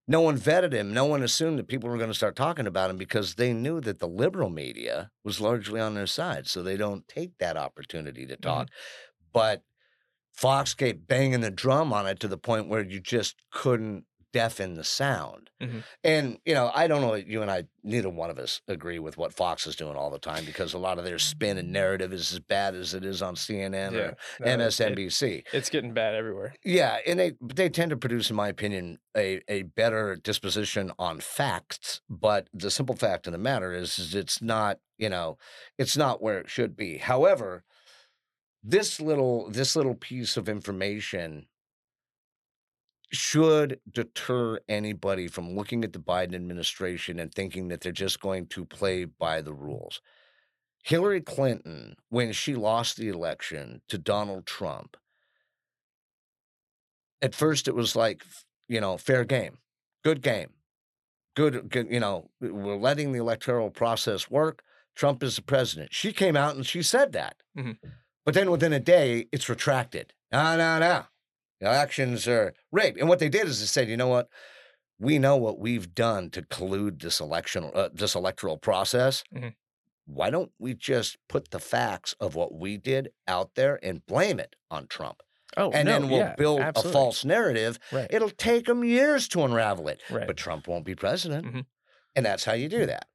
No one vetted him. No one assumed that people were going to start talking about him because they knew that the liberal media was largely on their side. So they don't take that opportunity to talk. But Fox kept banging the drum on it to the point where you just couldn't deafen the sound. Mhm. And, you know, I don't know, you and I, neither one of us agree with what Fox is doing all the time because a lot of their spin and narrative is as bad as it is on CNN Yeah, or no, it- MSNBC. it's getting bad everywhere. Yeah, and they they tend to produce, in my opinion, a a better disposition on facts. But the simple fact of the matter is, is it's not you know it's not where it should be. However, this little this little piece of information should deter anybody from looking at the Biden administration and thinking that they're just going to play by the rules. Hillary Clinton, when she lost the election to Donald Trump, at first it was like, you know, fair game, good game, good, good, you know, we're letting the electoral process work. Trump is the president. She came out and she said that. Mhm. But then within a day, it's retracted. No, no, no. The elections are rigged. And what they did is they said, you know what? We know what we've done to collude this election, uh, this electoral process. Mhm. Why don't we just put the facts of what we did out there and blame it on Trump? Oh, and no, then we'll yeah, build absolutely. a false narrative. Right. It'll take them years to unravel it, Right. but Trump won't be president. Mhm. And that's how you do that.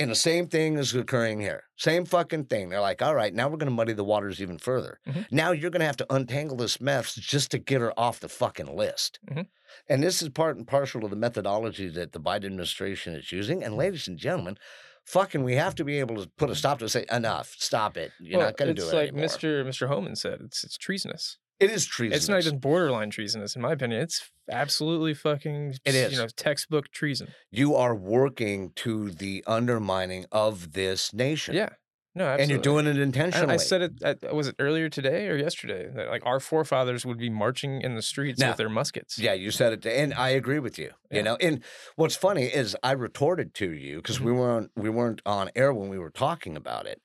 And the same thing is occurring here. Same fucking thing. They're like, all right, now we're going to muddy the waters even further. Mhm. Now you're going to have to untangle this mess just to get her off the fucking list. Mhm. And this is part and parcel to the methodology that the Biden administration is using. And ladies and gentlemen, fucking, we have to be able to put a stop to it, say, enough, stop it. You're Well, not going to do it. it's like anymore. Mr. Mr. Homan said. It's it's treasonous. It is treasonous. It's not even borderline treasonous, in my opinion. It's absolutely fucking. It is. You know, textbook treason. you are working to the undermining of this nation. Yeah. No, absolutely. And you're doing it intentionally. I said it. At, was it earlier today or yesterday? That like our forefathers would be marching in the streets Now, with their muskets. Yeah, you said it, and I agree with you. Yeah. You know, and what's funny is I retorted to you because we Mm-hmm. weren't we weren't on air when we were talking about it.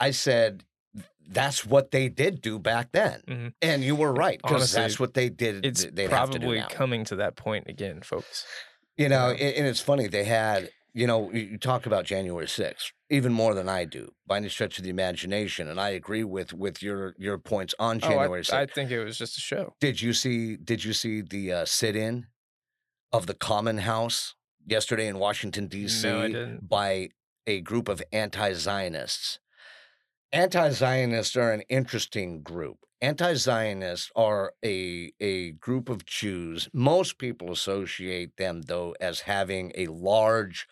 I said that's what they did do back then, Mhm. and you were right because that's what they did. It's they'd have to do probably coming to that point again, folks. You know, Yeah. and, and it's funny they had. You know, you talk about January 6th even more than I do by any stretch of the imagination, and I agree with with your your points on Oh, I- January I, think it was just a show. Did you see? Did you see the uh, sit-in of the Cannon House yesterday in Washington D.C. No, by a group of anti-Zionists? Anti-Zionists are an interesting group. Anti-Zionists are a a group of Jews. Most people associate them though as having a large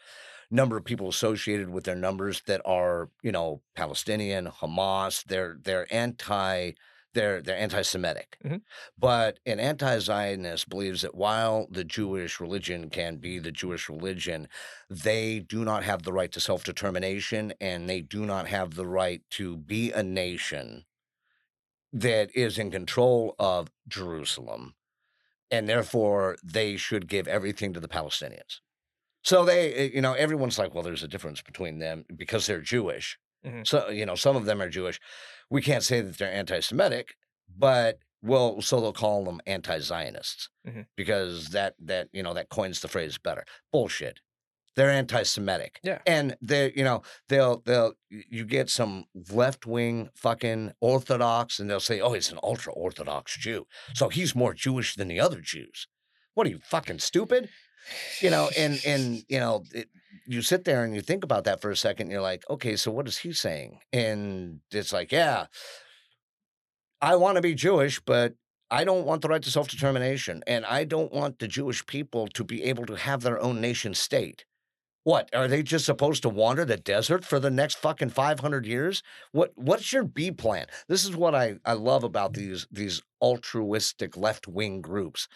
number of people associated with their numbers that are, you know, Palestinian, Hamas. They're they're anti they're they're anti-Semitic. Mhm. But an anti-Zionist believes that while the Jewish religion can be the Jewish religion, they do not have the right to self-determination and they do not have the right to be a nation that is in control of Jerusalem. And therefore they should give everything to the Palestinians. So they, eh, you know, everyone's like, well, there's a difference between them because they're Jewish. Mhm. So, you know, some of them are Jewish. We can't say that they're anti Semitic, but well, so they'll call them anti Zionists Mhm. because that, that, you know, that coins the phrase better. Bullshit. They're anti Semitic. Yeah. And they, you know, they'll, they'll, you get some left wing fucking Orthodox and they'll say, oh, he's an ultra Orthodox Jew. So he's more Jewish than the other Jews. What are you fucking stupid? you know, and and you know, it, you sit there and you think about that for a second. You're like, okay, so what is he saying? And it's like, yeah, I want to be Jewish, but I don't want the right to self determination, and I don't want the Jewish people to be able to have their own nation state. What are they just supposed to wander the desert for the next fucking five hundred years? What What's your B plan? This is what I I love about these these altruistic left wing groups.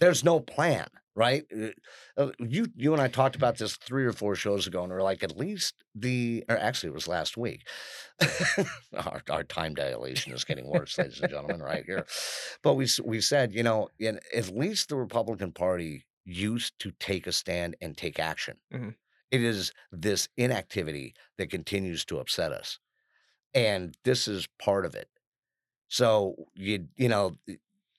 There's no plan, right? Uh, uh, you you and I talked about this three or four shows ago, and we're like, at least the or actually it was last week. our, our time dilation is getting worse, ladies and gentlemen, right here. But we we said, you know, in, at least the Republican Party used to take a stand and take action. Mhm. It is this inactivity that continues to upset us, and this is part of it. So you you know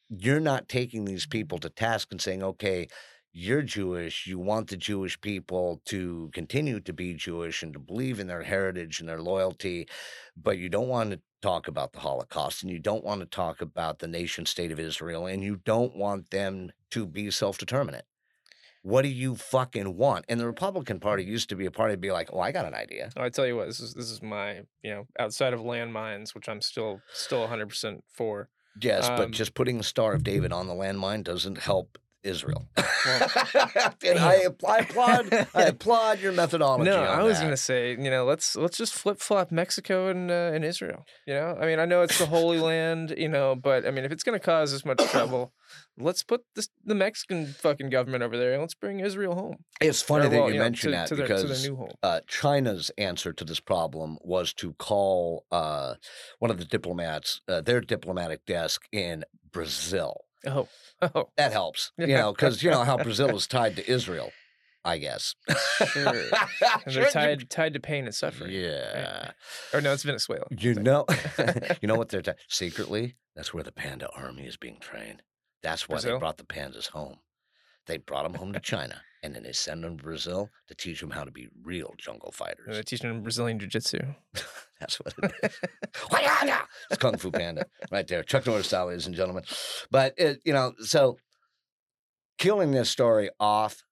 you're not taking these people to task and saying, okay, you're Jewish. You want the Jewish people to continue to be Jewish and to believe in their heritage and their loyalty, but you don't want to talk about the Holocaust and you don't want to talk about the nation state of Israel and you don't want them to be self determinate. What do you fucking want? And the Republican Party used to be a party to be like, oh, I got an idea. Oh, I tell you what, this is this is my you know outside of landmines, which I'm still still 100 percent for. Yes, but Um, just putting the Star of David on the landmine doesn't help Israel. Well, and I, I applaud, I applaud your methodology. No, I was gonna say, you know, let's let's just flip flop Mexico and uh, and Israel. You know, I mean, I know it's the Holy Land, you know, but I mean, if it's gonna cause this much trouble, let's put this, the Mexican fucking government over there and let's bring Israel home. It's funny Or, that well, you know, mention to, that to their, because to new home. uh, China's answer to this problem was to call uh, one of the diplomats, uh, their diplomatic desk in Brazil. Oh, oh, That helps, you know, because you know how Brazil is tied to Israel, I guess. Sure. they're tied tied to pain and suffering. Yeah. Or no, it's Venezuela. You know, you know what they're ta- secretly. That's where the panda army is being trained. That's why Brazil? they brought the pandas home. They brought them home to China, and then they send them to Brazil to teach them how to be real jungle fighters. They're teaching them Brazilian jiu-jitsu. That's what it is. It's Kung Fu Panda right there, Chuck Norris style, ladies and gentlemen. But it, you know, so killing this story off.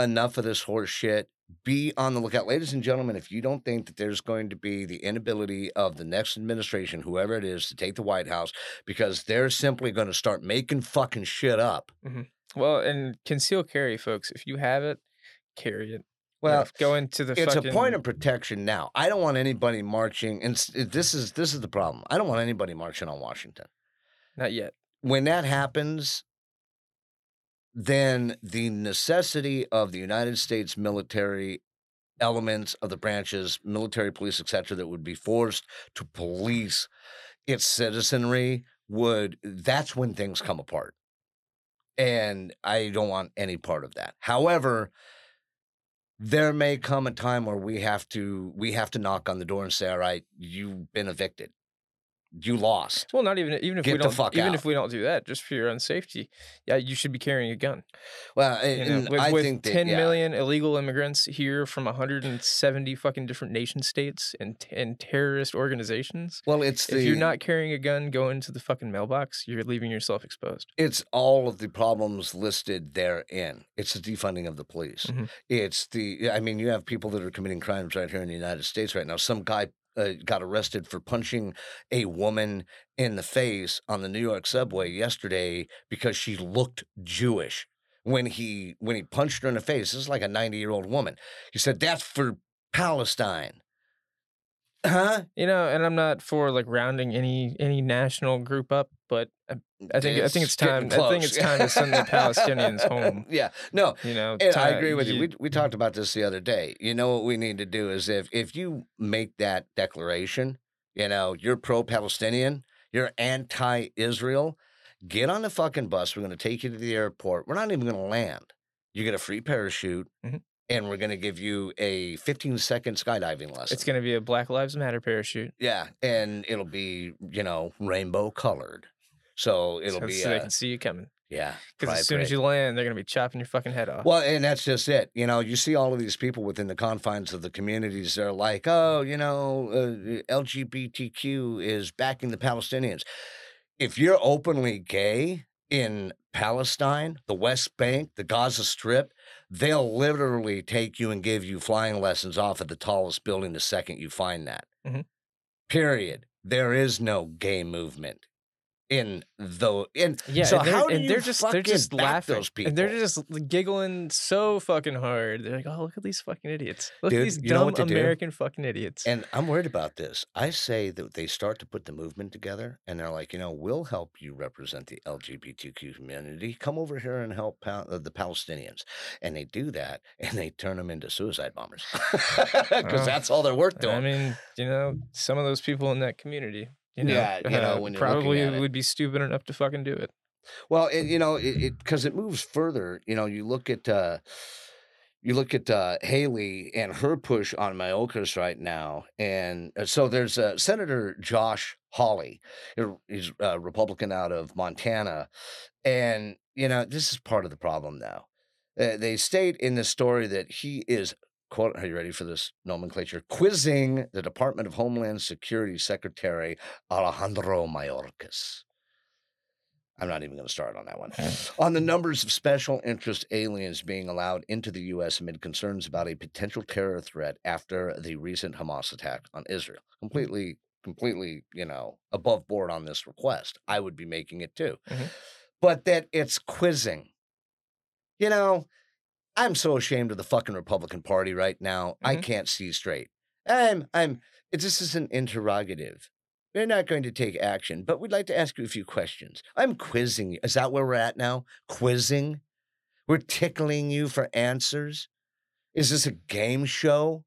Enough of this horse shit. Be on the lookout, ladies and gentlemen. If you don't think that there's going to be the inability of the next administration, whoever it is, to take the White House because they're simply going to start making fucking shit up. Mm-hmm. Well, and conceal carry, folks. If you have it, carry it. Well, go into the it's fucking. a point of protection now. I don't want anybody marching, and this is this is the problem. I don't want anybody marching on Washington. Not yet. when that happens, then the necessity of the United States military elements of the branches, military police, etc., that would be forced to police its citizenry would that's when things come apart. And I don't want any part of that. However, there may come a time where we have to we have to knock on the door and say, all right, you've been evicted you lost. Well, not even even if Get we don't fuck even out. if we don't do that, just for your own safety, yeah, you should be carrying a gun. Well, You know, with, I with think that, yeah. million illegal immigrants here from 170 fucking different nation states and and terrorist organizations. Well, it's the if you're not carrying a gun, go into the fucking mailbox. You're leaving yourself exposed. it's all of the problems listed therein. It's the defunding of the police. Mhm. It's the I mean, you have people that are committing crimes right here in the United States right now. Some guy uh, got arrested for punching a woman in the face on the New York subway yesterday because she looked Jewish. When he when he punched her in the face, this is like a 90 year old woman. He said, "That's for Palestine." Huh? You know, and I'm not for like rounding any any national group up, but I, I think I think it's time. I think it's time to send the Palestinians home. Yeah, no, You know, And I agree with you. you- We we talked about this the other day. You know what we need to do is if if you make that declaration, you know, you're pro-Palestinian, you're anti-Israel, get on the fucking bus. We're going to take you to the airport. We're not even going to land. You get a free parachute, Mhm. And we're going to give you a 15 second skydiving lesson. It's going to be a Black Lives Matter parachute. yeah, and it'll be you know rainbow colored. So it'll so, be so they uh, can see you coming. yeah. Because as soon as you land, they're going to be chopping your fucking head off. Well, and that's just it. You know, you see all of these people within the confines of the communities. They're like, oh, you know, uh, LGBTQ is backing the Palestinians. If you're openly gay in Palestine, the West Bank, the Gaza Strip, they'll literally take you and give you flying lessons off of the tallest building the second you find that. Mhm. Period. There is no gay movement in the in Yeah, so and they're, how do and you they're just they're just laughing. those people And they're just giggling so fucking hard. They're like, "Oh, look at these fucking idiots! Look Dude, at these dumb to do? American fucking idiots." And I'm worried about this. I say that they start to put the movement together and they're like, you know, we'll help you represent the LGBTQ community. Come over here and help Pal- uh, the Palestinians. And they do that and they turn them into suicide bombers because that's all they're worth doing. I mean, you know, some of those people in that community, you know, Yeah, you know, uh, when probably it. would be stupid enough to fucking do it. Well, it, you know, it because it, moves further. You know, you look at uh, you look at uh, Haley and her push on Mayorkas right now, and uh, so there's uh, Senator Josh Hawley. He's a Republican out of Montana, and you know this is part of the problem now. Uh, they state in the story that he is. Quote, are you ready for this nomenclature? Quizzing the Department of Homeland Security Secretary Alejandro Mayorkas. I'm not even going to start on that one. On the numbers of special interest aliens being allowed into the U.S. amid concerns about a potential terror threat after the recent Hamas attack on Israel. Completely, completely, you know, above board on this request. I would be making it too. Mhm. But that it's quizzing. You know, I'm so ashamed of the fucking Republican Party right now. I Mhm. can't see straight. I'm, I'm, it, this is an interrogative. We're not going to take action, but we'd like to ask you a few questions. I'm quizzing you. Is that where we're at now? Quizzing? We're tickling you for answers? Is this a game show?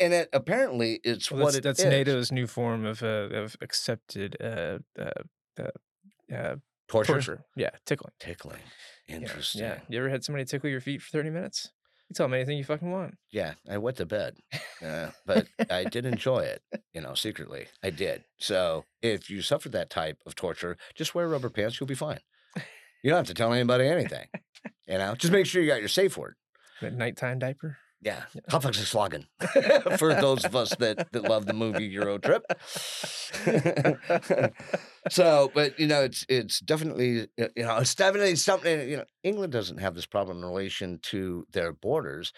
And it, apparently, it's Well, what that's, it that's is. NATO's new form of uh, of accepted uh, uh, uh, uh, torture. torture. Yeah, tickling. Tickling. Interesting. Yeah. You ever had somebody tickle your feet for 30 minutes? You tell them anything you fucking want. Yeah, I went to bed, uh, but I did enjoy it, you know, secretly. I did. So if you suffer that type of torture, just wear rubber pants. You'll be fine. You don't have to tell anybody anything. You know, just make sure you got your safe word. That nighttime diaper. Yeah, Kopfslagen for those of us that, that love the movie Euro Trip. so, but you know, it's it's definitely you know it's definitely something. You know, England doesn't have this problem in relation to their borders,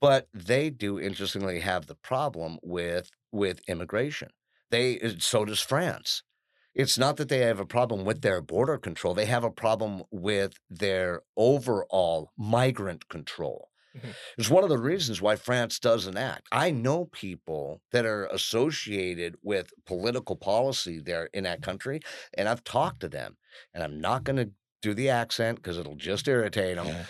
but they do interestingly have the problem with with immigration. They uh, so does France. It's not that they have a problem with their border control; they have a problem with their overall migrant control. Mhm. It's one of the reasons why France doesn't act. I know people that are associated with political policy there in that country, and I've talked to them, and I'm not going to do the accent because it'll just irritate them.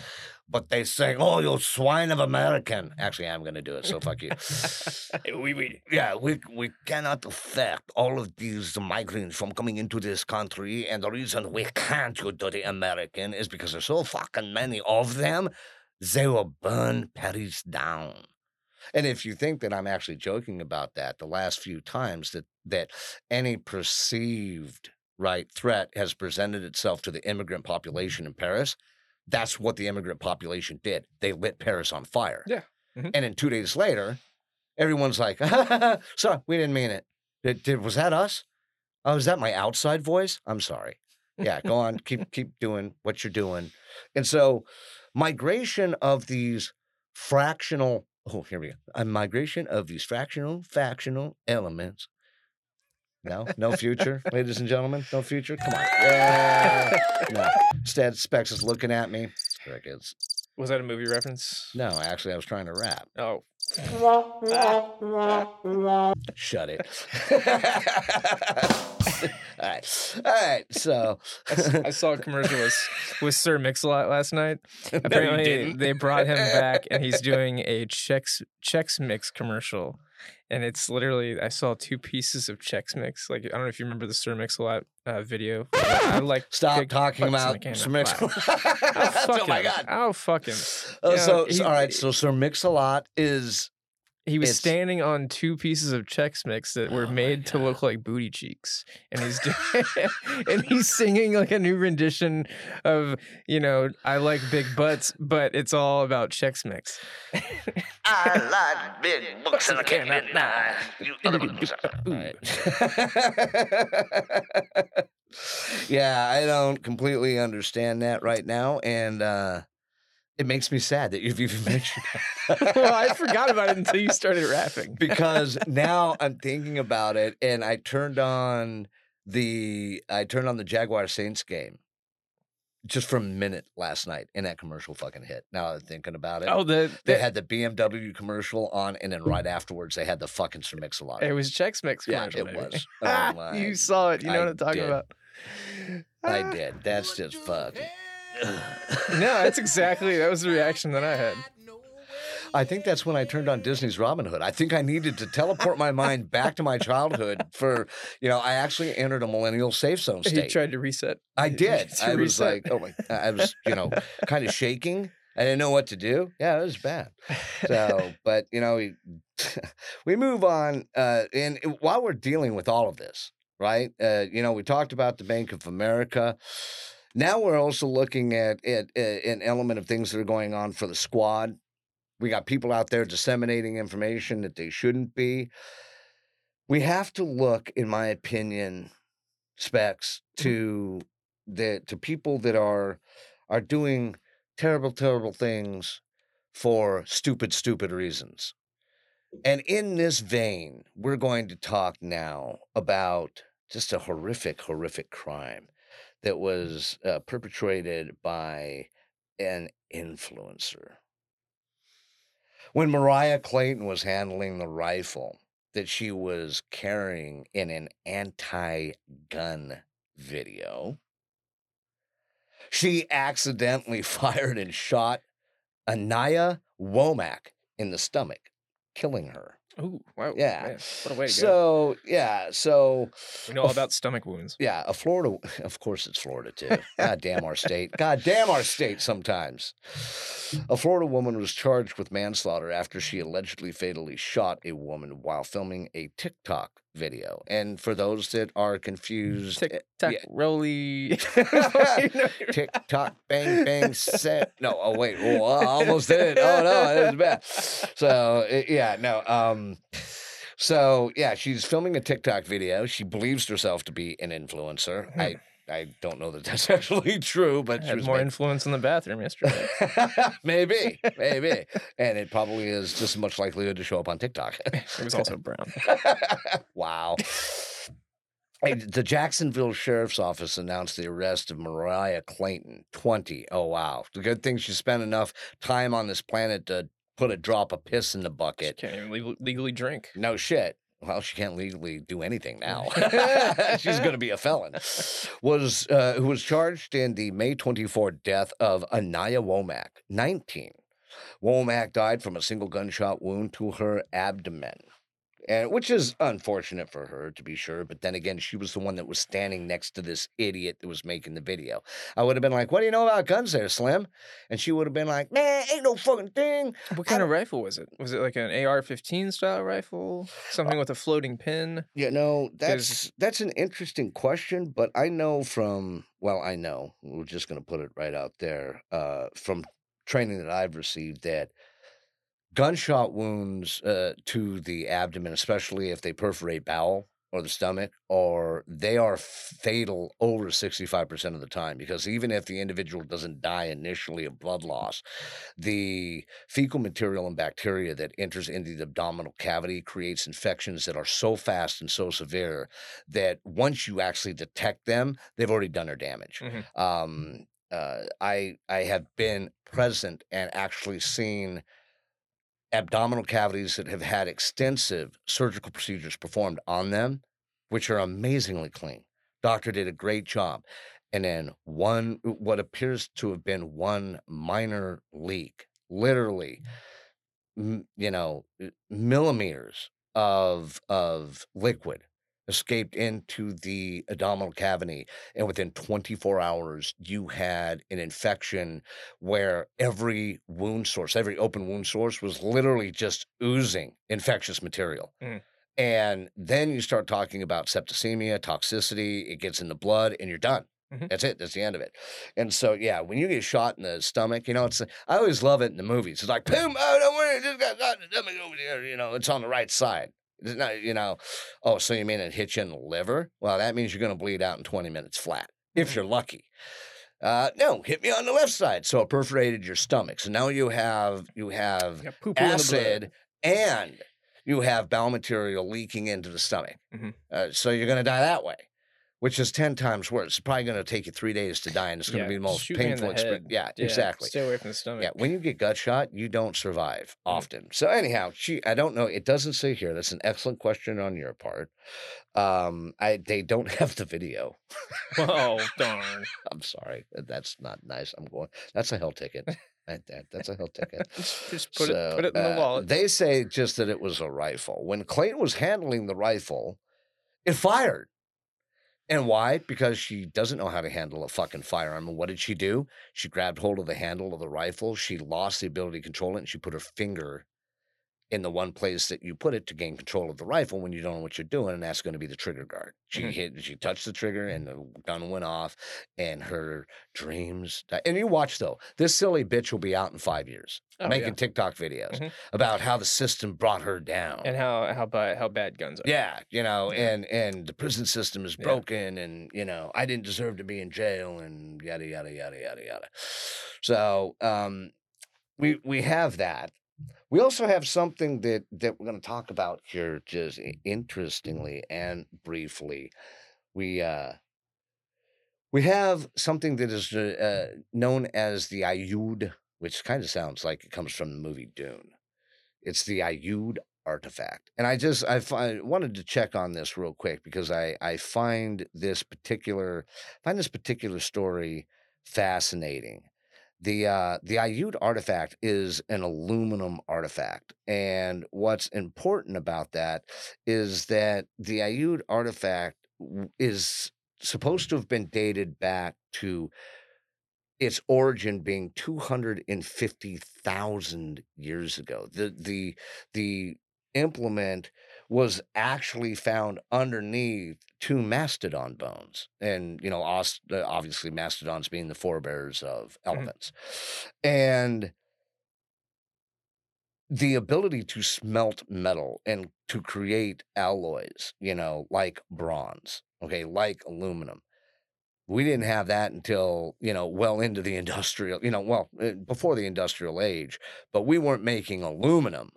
But they say, "Oh, you swine of American." Actually, I'm going to do it, so fuck you. we, we, Yeah, we we cannot affect all of these migrants from coming into this country, and the reason we can't, you dirty American, is because there's so fucking many of them. They will burn Paris down. And if you think that I'm actually joking about that, the last few times that that any perceived right threat has presented itself to the immigrant population in Paris, that's what the immigrant population did. They lit Paris on fire. Yeah. Mhm. And then two days later, everyone's like, "Sorry, we didn't mean it. Did, did was that us? Oh, is that my outside voice? I'm sorry. Yeah, go on, keep keep doing what you're doing." And so, migration of these fractional oh here we go a migration of these fractional factional elements. No no future ladies and gentlemen no future? Come on. Yeah. No instead specs is looking at me. Crickets Was that a movie reference? no actually i was trying to rap. Oh, shut it all right all right so I saw a commercial with, with Sir Mix-a-Lot last night. No, Apparently, didn't. they brought him back, and he's doing a Chex Chex Mix commercial. And it's literally, I saw two pieces of Chex Mix. Like I don't know if you remember the Sir Mix-a-Lot uh, video. I like stop talking about. Sir Mix. I'll oh my god I'll fucking. Oh, you know, so, he- so all right so sir mix-a-lot is He was It's- standing on two pieces of Chex Mix that were Oh made to look like booty cheeks, and he's doing, and he's singing like a new rendition of you know I like big butts, but it's all about Chex Mix. I like big books and I can't deny. You yeah, I don't completely understand that right now, and uh, it makes me sad that you've even mentioned that. well, I forgot about it until you started rapping. because now I'm thinking about it, and I turned on the I turned on the Jaguar Saints game just for a minute last night, and that commercial fucking hit. Now I'm thinking about it. Oh, the, They had the BMW commercial on, and then right afterwards they had the fucking Mix-a-Lot. it was Chex Mix yeah, commercial. it baby. was. Oh you saw it. You know I what I'm talking did. about. I did. That's just fucking. No, that's exactly that was the reaction that I had. I think that's when I turned on Disney's Robin Hood. I think I needed to teleport my mind back to my childhood for, you know, I actually entered a millennial safe zone state. He tried to reset. I did. I was reset. like, oh my, I was, you know, kind of shaking. I didn't know what to do. Yeah, it was bad. So, but you know, we, we move on. Uh, and while we're dealing with all of this, right? Uh, you know, we talked about the Bank of America. Now we're also looking at, at, uh an element of things that are going on for the squad. We got people out there disseminating information that they shouldn't be. We have to look, in my opinion, specs to the to people that are are doing terrible, terrible things for stupid, stupid reasons. And in this vein, we're going to talk now about just a horrific, horrific crime that was uh, perpetrated by an influencer. When Mariah Clayton was handling the rifle that she was carrying in an anti gun video, she accidentally fired and shot Anaya Womack in the stomach, killing her. Ooh, wow. Yeah. man, what a way to go. So, yeah, so We know all about stomach wounds. yeah, a Florida, of course it's Florida too. God damn our state. God damn our state sometimes. A Florida woman was charged with manslaughter after she allegedly fatally shot a woman while filming a TikTok video. And for those that are confused, Tick tock yeah. roly. tick tock, bang bang, set. No, oh wait, oh, I almost did it. Oh no, that was bad. So eh, yeah, no. Um, so yeah, she's filming a TikTok video. She believes herself to be an influencer. I I don't know that that's actually true, but she had was more making- influence in the bathroom yesterday. maybe, maybe, and it probably is just as much likelihood to show up on TikTok. it was also brown. wow. Hey, the Jacksonville Sheriff's Office announced the arrest of Mariah Clayton, 20. Oh, wow. The good thing she spent enough time on this planet to put a drop of piss in the She bucket. can't even legally drink. No shit. Well, she can't legally do anything now. She's going to be a felon. Was uh, who was charged in the May 24 death of Anaya Womack, 19. Womack died from a single gunshot wound to her abdomen. And which is unfortunate for her to be sure. But then again, she was the one that was standing next to this idiot that was making the video. I would have been like, "What do you know about guns, there, Slim?" And she would have been like, "Man, ain't no fucking thing." What kind of rifle was it? Was it like an AR-15 style rifle? Something with a floating pin? You know, 'Cause- that's that's an interesting question, but I know from well, I know we're just going to put it right out there uh, from training that I've received that gunshot wounds uh, to the abdomen, especially if they perforate bowel or the stomach, or they are fatal over 65% of the time because even if the individual doesn't die initially of blood loss, the fecal material and bacteria that enters into the abdominal cavity creates infections that are so fast and so severe that once you actually detect them, they've already done their damage. Mhm. Um, uh, I I have been present and actually seen abdominal cavities that have had extensive surgical procedures performed on them, which are amazingly clean. Doctor did a great job. And then one, what appears to have been one minor leak, literally, mm-hmm. m- you know, millimeters of of liquid escaped into the abdominal cavity and within 24 hours you had an infection where every wound source every open wound source was literally just oozing infectious material. Mm. and then you start talking about septicemia toxicity it gets in the blood and you're done. Mhm. that's it. That's the end of it. And so yeah when you get shot in the stomach you know it's i always love it in the movies. It's like boom oh don't worry just got shot in the stomach over there you know it's on the right side not, you know, oh, so you mean it hit you in the liver? Well, that means you're going to bleed out in 20 minutes flat, if you're lucky. Uh, no, hit me on the left side. So it perforated your stomach. So now you have you have You got poo-poo in the blood. acid and you have bowel material leaking into the stomach. Mhm. Uh, so you're going to die that way, which is 10 times worse. It's probably going to take you three days to die, and it's going to Yeah, be the most shoot me in painful the experience. head. Yeah, exactly. Stay away from the stomach. Yeah, when you get gut shot, you don't survive Mm. often. So anyhow, she I don't know. It doesn't say here. That's an excellent question on your part. Um, I they don't have the video. Oh darn! I'm sorry. That's not nice. I'm going. That's a hell ticket. That, that's a hell ticket. Just, put it put it in the uh, wallet. They say just that it was a rifle. When Clayton was handling the rifle, it fired. And why? Because she doesn't know how to handle a fucking firearm. And what did she do? She grabbed hold of the handle of the rifle. She lost the ability to control it, and she put her finger in the one place that you put it to gain control of the rifle when you don't know what you're doing, and that's going to be the trigger guard. She Mhm. hit, she touched the trigger, and the gun went off, and her dreams. Died. And you watch though, this silly bitch will be out in five years Oh, making yeah. TikTok videos Mhm. about how the system brought her down. and how how bad how bad guns are. yeah, you know, Yeah. and and the prison system is Yeah. broken, and you know, I didn't deserve to be in jail, and yada yada yada yada yada. So, um, we we have that. We also have something that that we're going to talk about here, just interestingly and briefly. We uh, we have something that is uh, known as the Aiud, which kind of sounds like it comes from the movie Dune. It's the Aiud artifact, and I just I find, wanted to check on this real quick because I I find this particular find this particular story fascinating. The uh, the Aiud artifact is an aluminum artifact, and what's important about that is that the Aiud artifact is supposed to have been dated back to its origin being 250,000 years ago. The the the implement was actually found underneath two mastodon bones and you know obviously mastodons being the forebears of elephants. And the ability to smelt metal and to create alloys you know like bronze okay like aluminum. We didn't have that until you know well into the industrial you know well uh, before the industrial age but we weren't making aluminum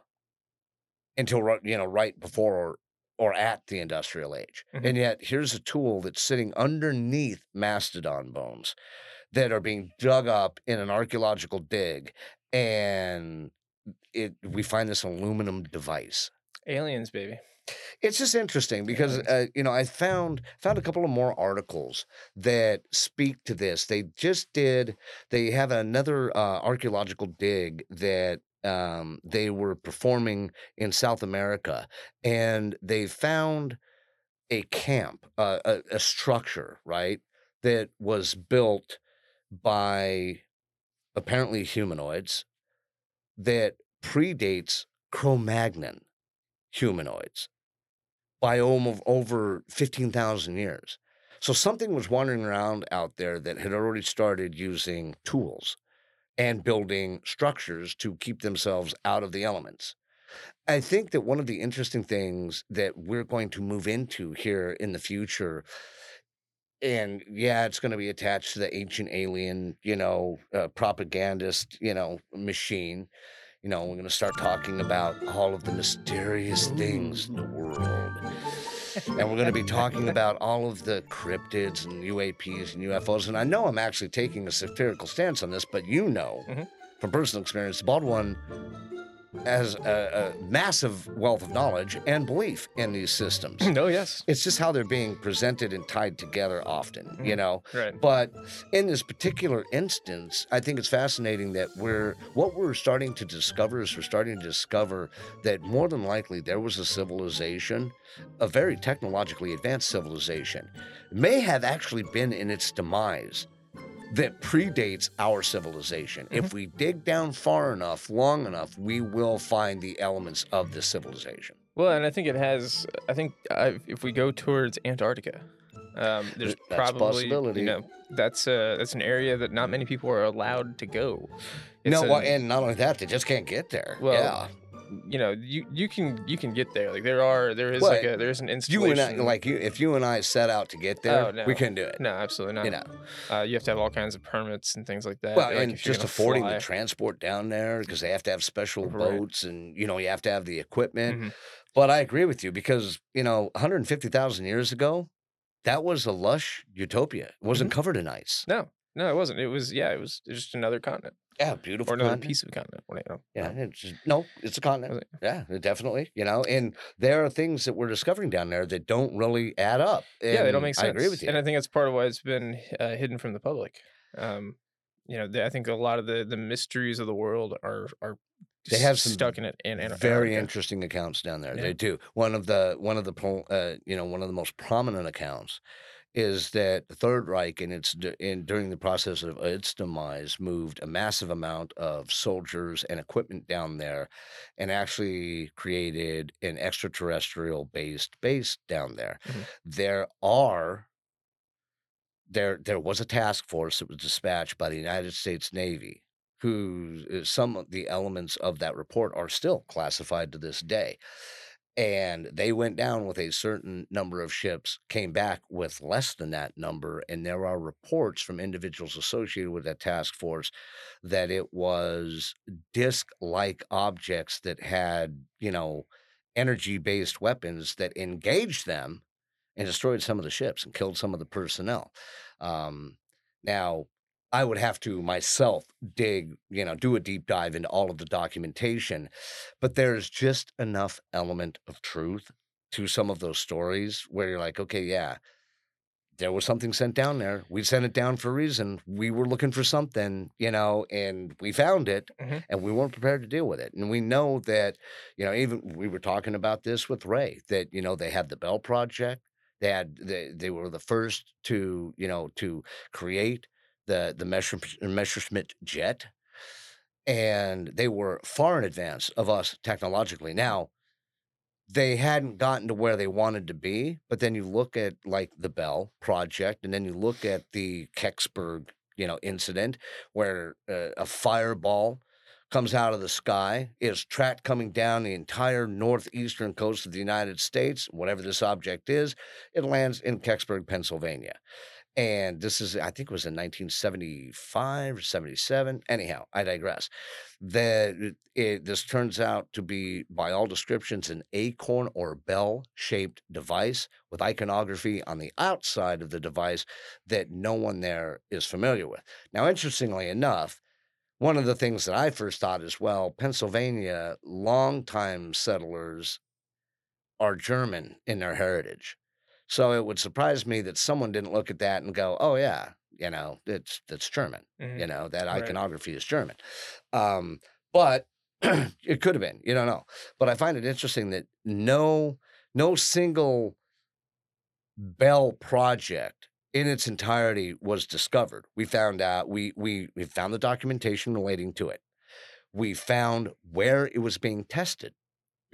until you know right before or, at the industrial age Mhm. and yet here's a tool that's sitting underneath mastodon bones that are being dug up in an archaeological dig and it we find this aluminum device Aliens, baby. it's just interesting because uh, you know I found found a couple of more articles that speak to this. They just did. They have another uh, archaeological dig that Um, they were performing in South America, and they found a camp, uh, a, a structure, right, that was built by apparently humanoids that predates Cro-Magnon humanoids by over 15,000 years. So something was wandering around out there that had already started using tools and building structures to keep themselves out of the elements. I think that one of the interesting things that we're going to move into here in the future, and yeah, it's going to be attached to the ancient alien, you know, uh, propagandist, you know, machine. You know, we're going to start talking about all of the mysterious things in the world. And we're going to be talking about all of the cryptids and UAPs and UFOs. And I know I'm actually taking a satirical stance on this, but you know Mhm. from personal experience, Baldwin has a, a massive wealth of knowledge and belief in these systems. no, yes, it's just how they're being presented and tied together often, you Mhm. know? right. But in this particular instance, I think it's fascinating that we're what we're starting to discover is we're starting to discover that more than likely there was a civilization, a very technologically advanced civilization, may have actually been in its demise that predates our civilization. If we dig down far enough, long enough, we will find the elements of this civilization. Well, and I think it has. I think uh, if we go towards Antarctica, um, there's That's a probably possibility. you know that's uh that's an area that not many people are allowed to go. no, It's well, and not only that, they just can't get there. Well, yeah. You know you you can you can get there. Like there are there is Well, like a there's an You installation. and I, like you, if you and I set out to get there, Oh, no. we couldn't do it. no, absolutely not. You know, uh, you have to have all kinds of permits and things like that. well, like and just affording fly. the transport down there because they have to have special Right. boats and you know you have to have the equipment. Mhm. But I agree with you because you know 150,000 years ago, that was a lush utopia. It wasn't Mm-hmm. covered in ice. No, no, it wasn't. It was yeah, it was just another continent Yeah, beautiful. or another continent. piece of continent. you know? Yeah, No. it's just, no, it's a continent. It? Yeah, definitely. You know, and there are things that we're discovering down there that don't really add up. yeah, they don't make sense. I agree with you. and I think that's part of why it's been uh, hidden from the public. Um, you know, the, I think a lot of the the mysteries of the world are are They have some stuck in it in Antar- very interesting accounts down there. Yeah. They do. One of the one of the uh, you know one of the most prominent accounts is that the Third Reich in its in during the process of its demise moved a massive amount of soldiers and equipment down there, and actually created an extraterrestrial based base down there. Mhm. There are there there was a task force that was dispatched by the United States Navy who uh, some of the elements of that report are still classified to this day. And they went down with a certain number of ships, came back with less than that number. And there are reports from individuals associated with that task force that it was disc like objects that had, you know, energy based weapons that engaged them and destroyed some of the ships and killed some of the personnel. Um, now, I would have to myself dig, you know, do a deep dive into all of the documentation, but there's just enough element of truth to some of those stories where you're like, okay, yeah, there was something sent down there. We sent it down for a reason. We were looking for something, you know, and we found it Mhm. and we weren't prepared to deal with it. And we know that, you know, even we were talking about this with Ray that, you know, they had the Bell Project. They had they, they were the first to, you know, to create the the Messerschmitt jet. And they were far in advance of us technologically. Now, they hadn't gotten to where they wanted to be, but then you look at like the Bell project, and then you look at the Kecksburg, you know, incident where uh, a fireball comes out of the sky, is tracked coming down the entire northeastern coast of the United States. Whatever this object is, it lands in Kecksburg, Pennsylvania. And this is, I think it was in 1975 or 77. Anyhow, I digress. The, it, this turns out to be, by all descriptions, an acorn or bell shaped device with iconography on the outside of the device that no one there is familiar with. Now, interestingly enough, one of the things that I first thought is well, Pennsylvania, longtime settlers are German in their heritage. So it would surprise me that someone didn't look at that and go, "Oh yeah, you know, it's that's German. Mhm. You know, that Right. iconography is German." Um, but it could have been. You don't know. But I find it interesting that no no single Bell project in its entirety was discovered. We found out we we we found the documentation relating to it. We found where it was being tested.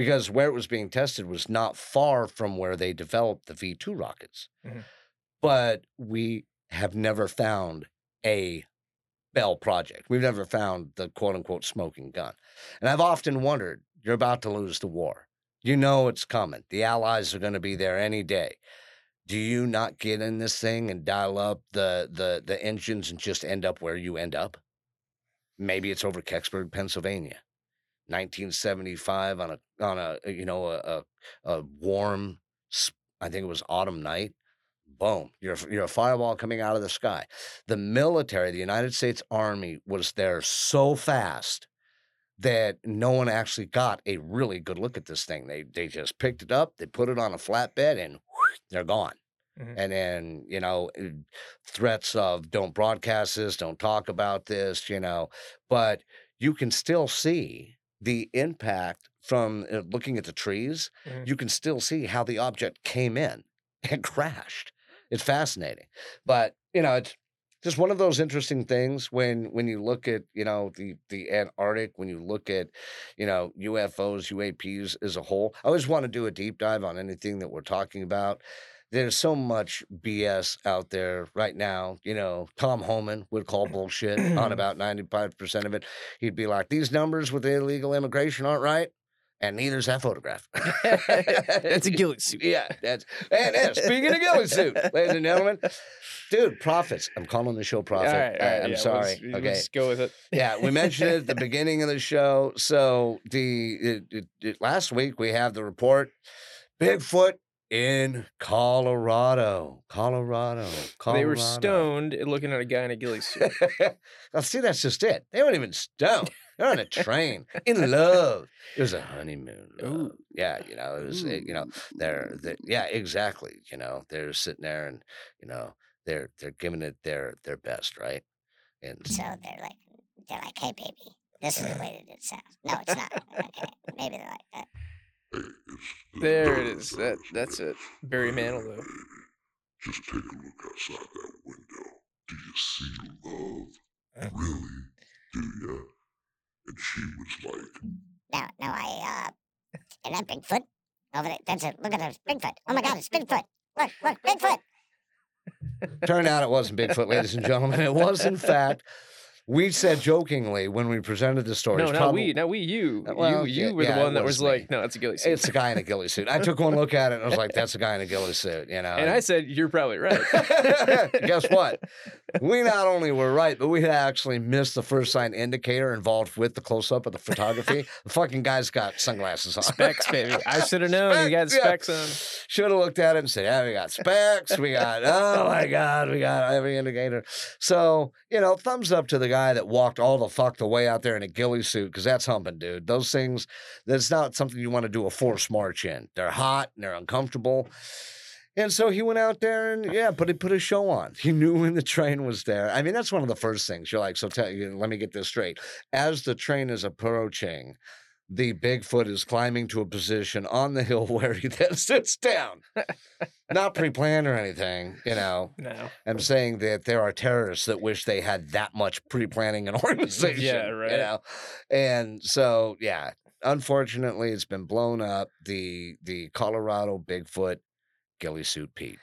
Because where it was being tested was not far from where they developed the V2 rockets. Mhm. But we have never found a Bell project. We've never found the quote unquote smoking gun. And I've often wondered, you're about to lose the war. You know it's coming. The Allies are going to be there any day. Do you not get in this thing and dial up the the the engines and just end up where you end up? Maybe it's over Kecksburg, Pennsylvania. 1975 on a on a you know a a, a warm I think it was autumn night. Boom, you're a- you're a fireball coming out of the sky. The military, the United States Army was there so fast that no one actually got a really good look at this thing. They they just picked it up, they put it on a flatbed, and they're gone. Mhm. And then you know eh, threats of don't broadcast this, don't talk about this, you know, but you can still see the impact from uh, looking at the trees. Mhm. You can still see how the object came in and crashed. It's fascinating, but you know it's just one of those interesting things when when you look at you know the the Antarctic, when you look at you know UFOs, UAPs as a whole. I always want to do a deep dive on anything that we're talking about. There's so much BS out there right now. You know, Tom Homan would call bullshit on about 95% of it. He'd be like, these numbers with illegal immigration aren't right. And neither's that photograph. That's a ghillie suit. Yeah, that's and, and speaking of ghillie suit, ladies and gentlemen, dude, prophets. I'm calling the show prophet. All right, all I'm yeah, sorry. Let's, let's okay, go with it. yeah, we mentioned it at the beginning of the show. So the it, it, it- last week we have the report: Bigfoot in Colorado, Colorado, Colorado. They were stoned and looking at a guy in a ghillie suit. now, see, that's just it. They weren't even stoned. They're on a train in love. It was a honeymoon. love. Yeah, you know, it was. uh, You know, they're, they yeah, exactly. You know, they're sitting there and you know they're they're giving it their their best, right? And So they're like, they're like, hey, baby, this is the way that it sounds. No, it's not. Okay, maybe they're like that. There it is. That that's it. Barry Manilow. Just take a look outside that window. Do you see love? Really? Do ya? And she was like, "No, no, I, uh, and that Bigfoot over there, that's it. Look at this Bigfoot. Oh my God, it's Bigfoot. Look, look, Bigfoot. Turned out it wasn't Bigfoot, ladies and gentlemen. It was, in fact, we said jokingly when we presented the story. No, not prob- we, not we. You, Uh, well, you, you yeah, were the it one that was like, no, it's a ghillie suit. It's a guy in a ghillie suit. I took one look at it and I was like, that's a guy in a ghillie suit, you know. and I said, you're probably right. Guess what? We not only were right, but we had actually missed the first sign indicator involved with the close up of the photography. the fucking guy's got sunglasses on. Specs, baby. I should have known. You got Specs, yeah. specs on. Should have looked at it and said, "Yeah, we got specs. We got oh my god, we got every indicator." So you know, thumbs up to the guy that walked all the fuck the way out there in a ghillie suit because that's humping, dude. Those things, that's not something you want to do a forced march in. They're hot and they're uncomfortable. And so he went out there and yeah, but he put a show on. He knew when the train was there. I mean, that's one of the first things you're like. So tell you, let me get this straight. As the train is approaching, the Bigfoot is climbing to a position on the hill where he then sits down. Not pre-planned or anything, you know. No. I'm saying that there are terrorists that wish they had that much pre-planning and organization. Yeah, right. You know? And so, yeah, unfortunately, it's been blown up. The the Colorado Bigfoot ghillie suit Pete.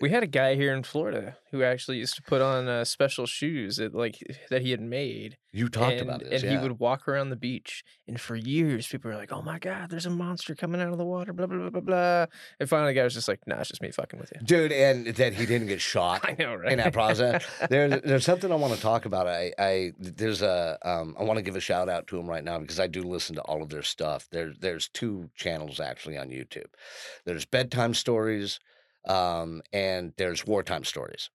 We had a guy here in Florida who actually used to put on uh, special shoes that like that he had made, You talked and, about this, and yeah. he would walk around the beach, and for years people were like, "Oh my God, there's a monster coming out of the water," blah blah blah blah blah. And finally, the guy was just like, "Nah, it's just me fucking with you." Dude, and that he didn't get shot. I know, right? in that process. There's there's something I want to talk about. I I there's a um I want to give a shout out to them right now because I do listen to all of their stuff. There's there's two channels actually on YouTube. There's bedtime stories, um, and there's wartime stories.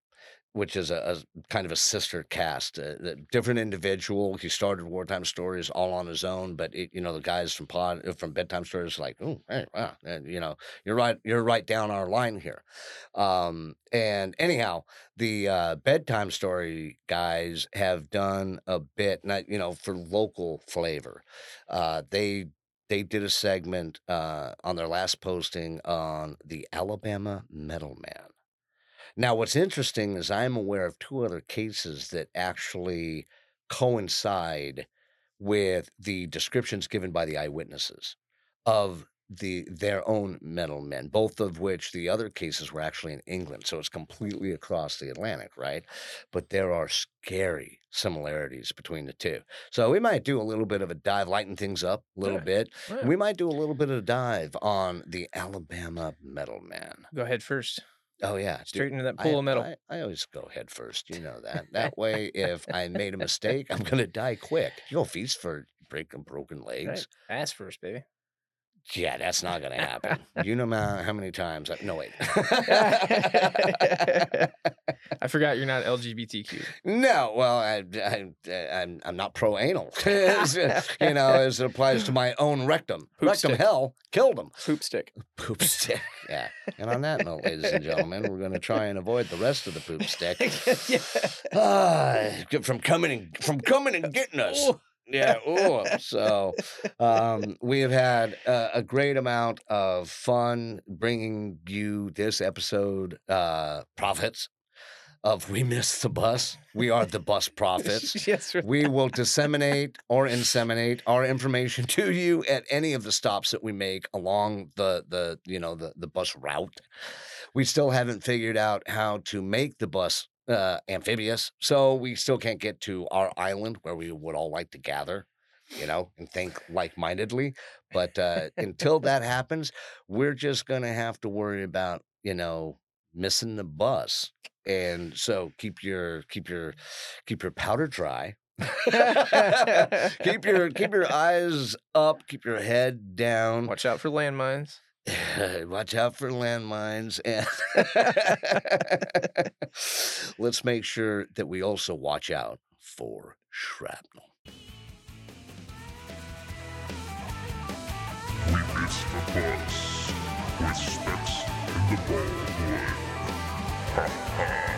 which is a, a kind of a sister cast, a, a different individual. He started wartime stories all on his own, but it, you know the guys from pod uh, from bedtime stories like, oh, hey, wow, and, you know, you're right, you're right down our line here. Um, and anyhow, the uh, bedtime story guys have done a bit, not you know, for local flavor. Uh, they they did a segment uh, on their last posting on the Alabama Metal Man. Now, what's interesting is I'm aware of two other cases that actually coincide with the descriptions given by the eyewitnesses of the their own metal men, both of which the other cases were actually in England, so it's completely across the Atlantic, right? But there are scary similarities between the two. So we might do a little bit of a dive, lighten things up a little Yeah. bit. Yeah. We might do a little bit of a dive on the Alabama Metal Man. Go ahead first. Oh yeah, Straight into that I- pool of metal. I, I always go head first. You know that. That way, if I made a mistake, I'm gonna die quick. You don't feast for breaking broken legs. Right. Ass first, baby. Yeah, that's not gonna happen. you know how many times? I, no wait. I forgot you're not LGBTQ. no, well, I, I, I'm I'm not pro anal. you know, as it applies to my own rectum. Poop rectum stick. hell killed him. Poop stick. Poop stick. Yeah. And on that note, ladies and gentlemen, we're gonna try and avoid the rest of the poop stick. yeah. Ah, from coming and from coming and getting us. Yeah. Oh, so um, we have had uh, a great amount of fun bringing you this episode, uh, prophets of We Missed the Bus. We are the bus prophets. yes. right. We will disseminate or inseminate our information to you at any of the stops that we make along the the you know the the bus route. We still haven't figured out how to make the bus uh, amphibious, so we still can't get to our island where we would all like to gather, you know, and think like-mindedly. But uh, until that happens, we're just gonna have to worry about you know missing the bus and so keep your keep your keep your powder dry keep your keep your eyes up keep your head down Watch out for landmines. watch out for landmines and let's make sure that we also watch out for shrapnel We the bus with Specs and the Bald One. Ha ha.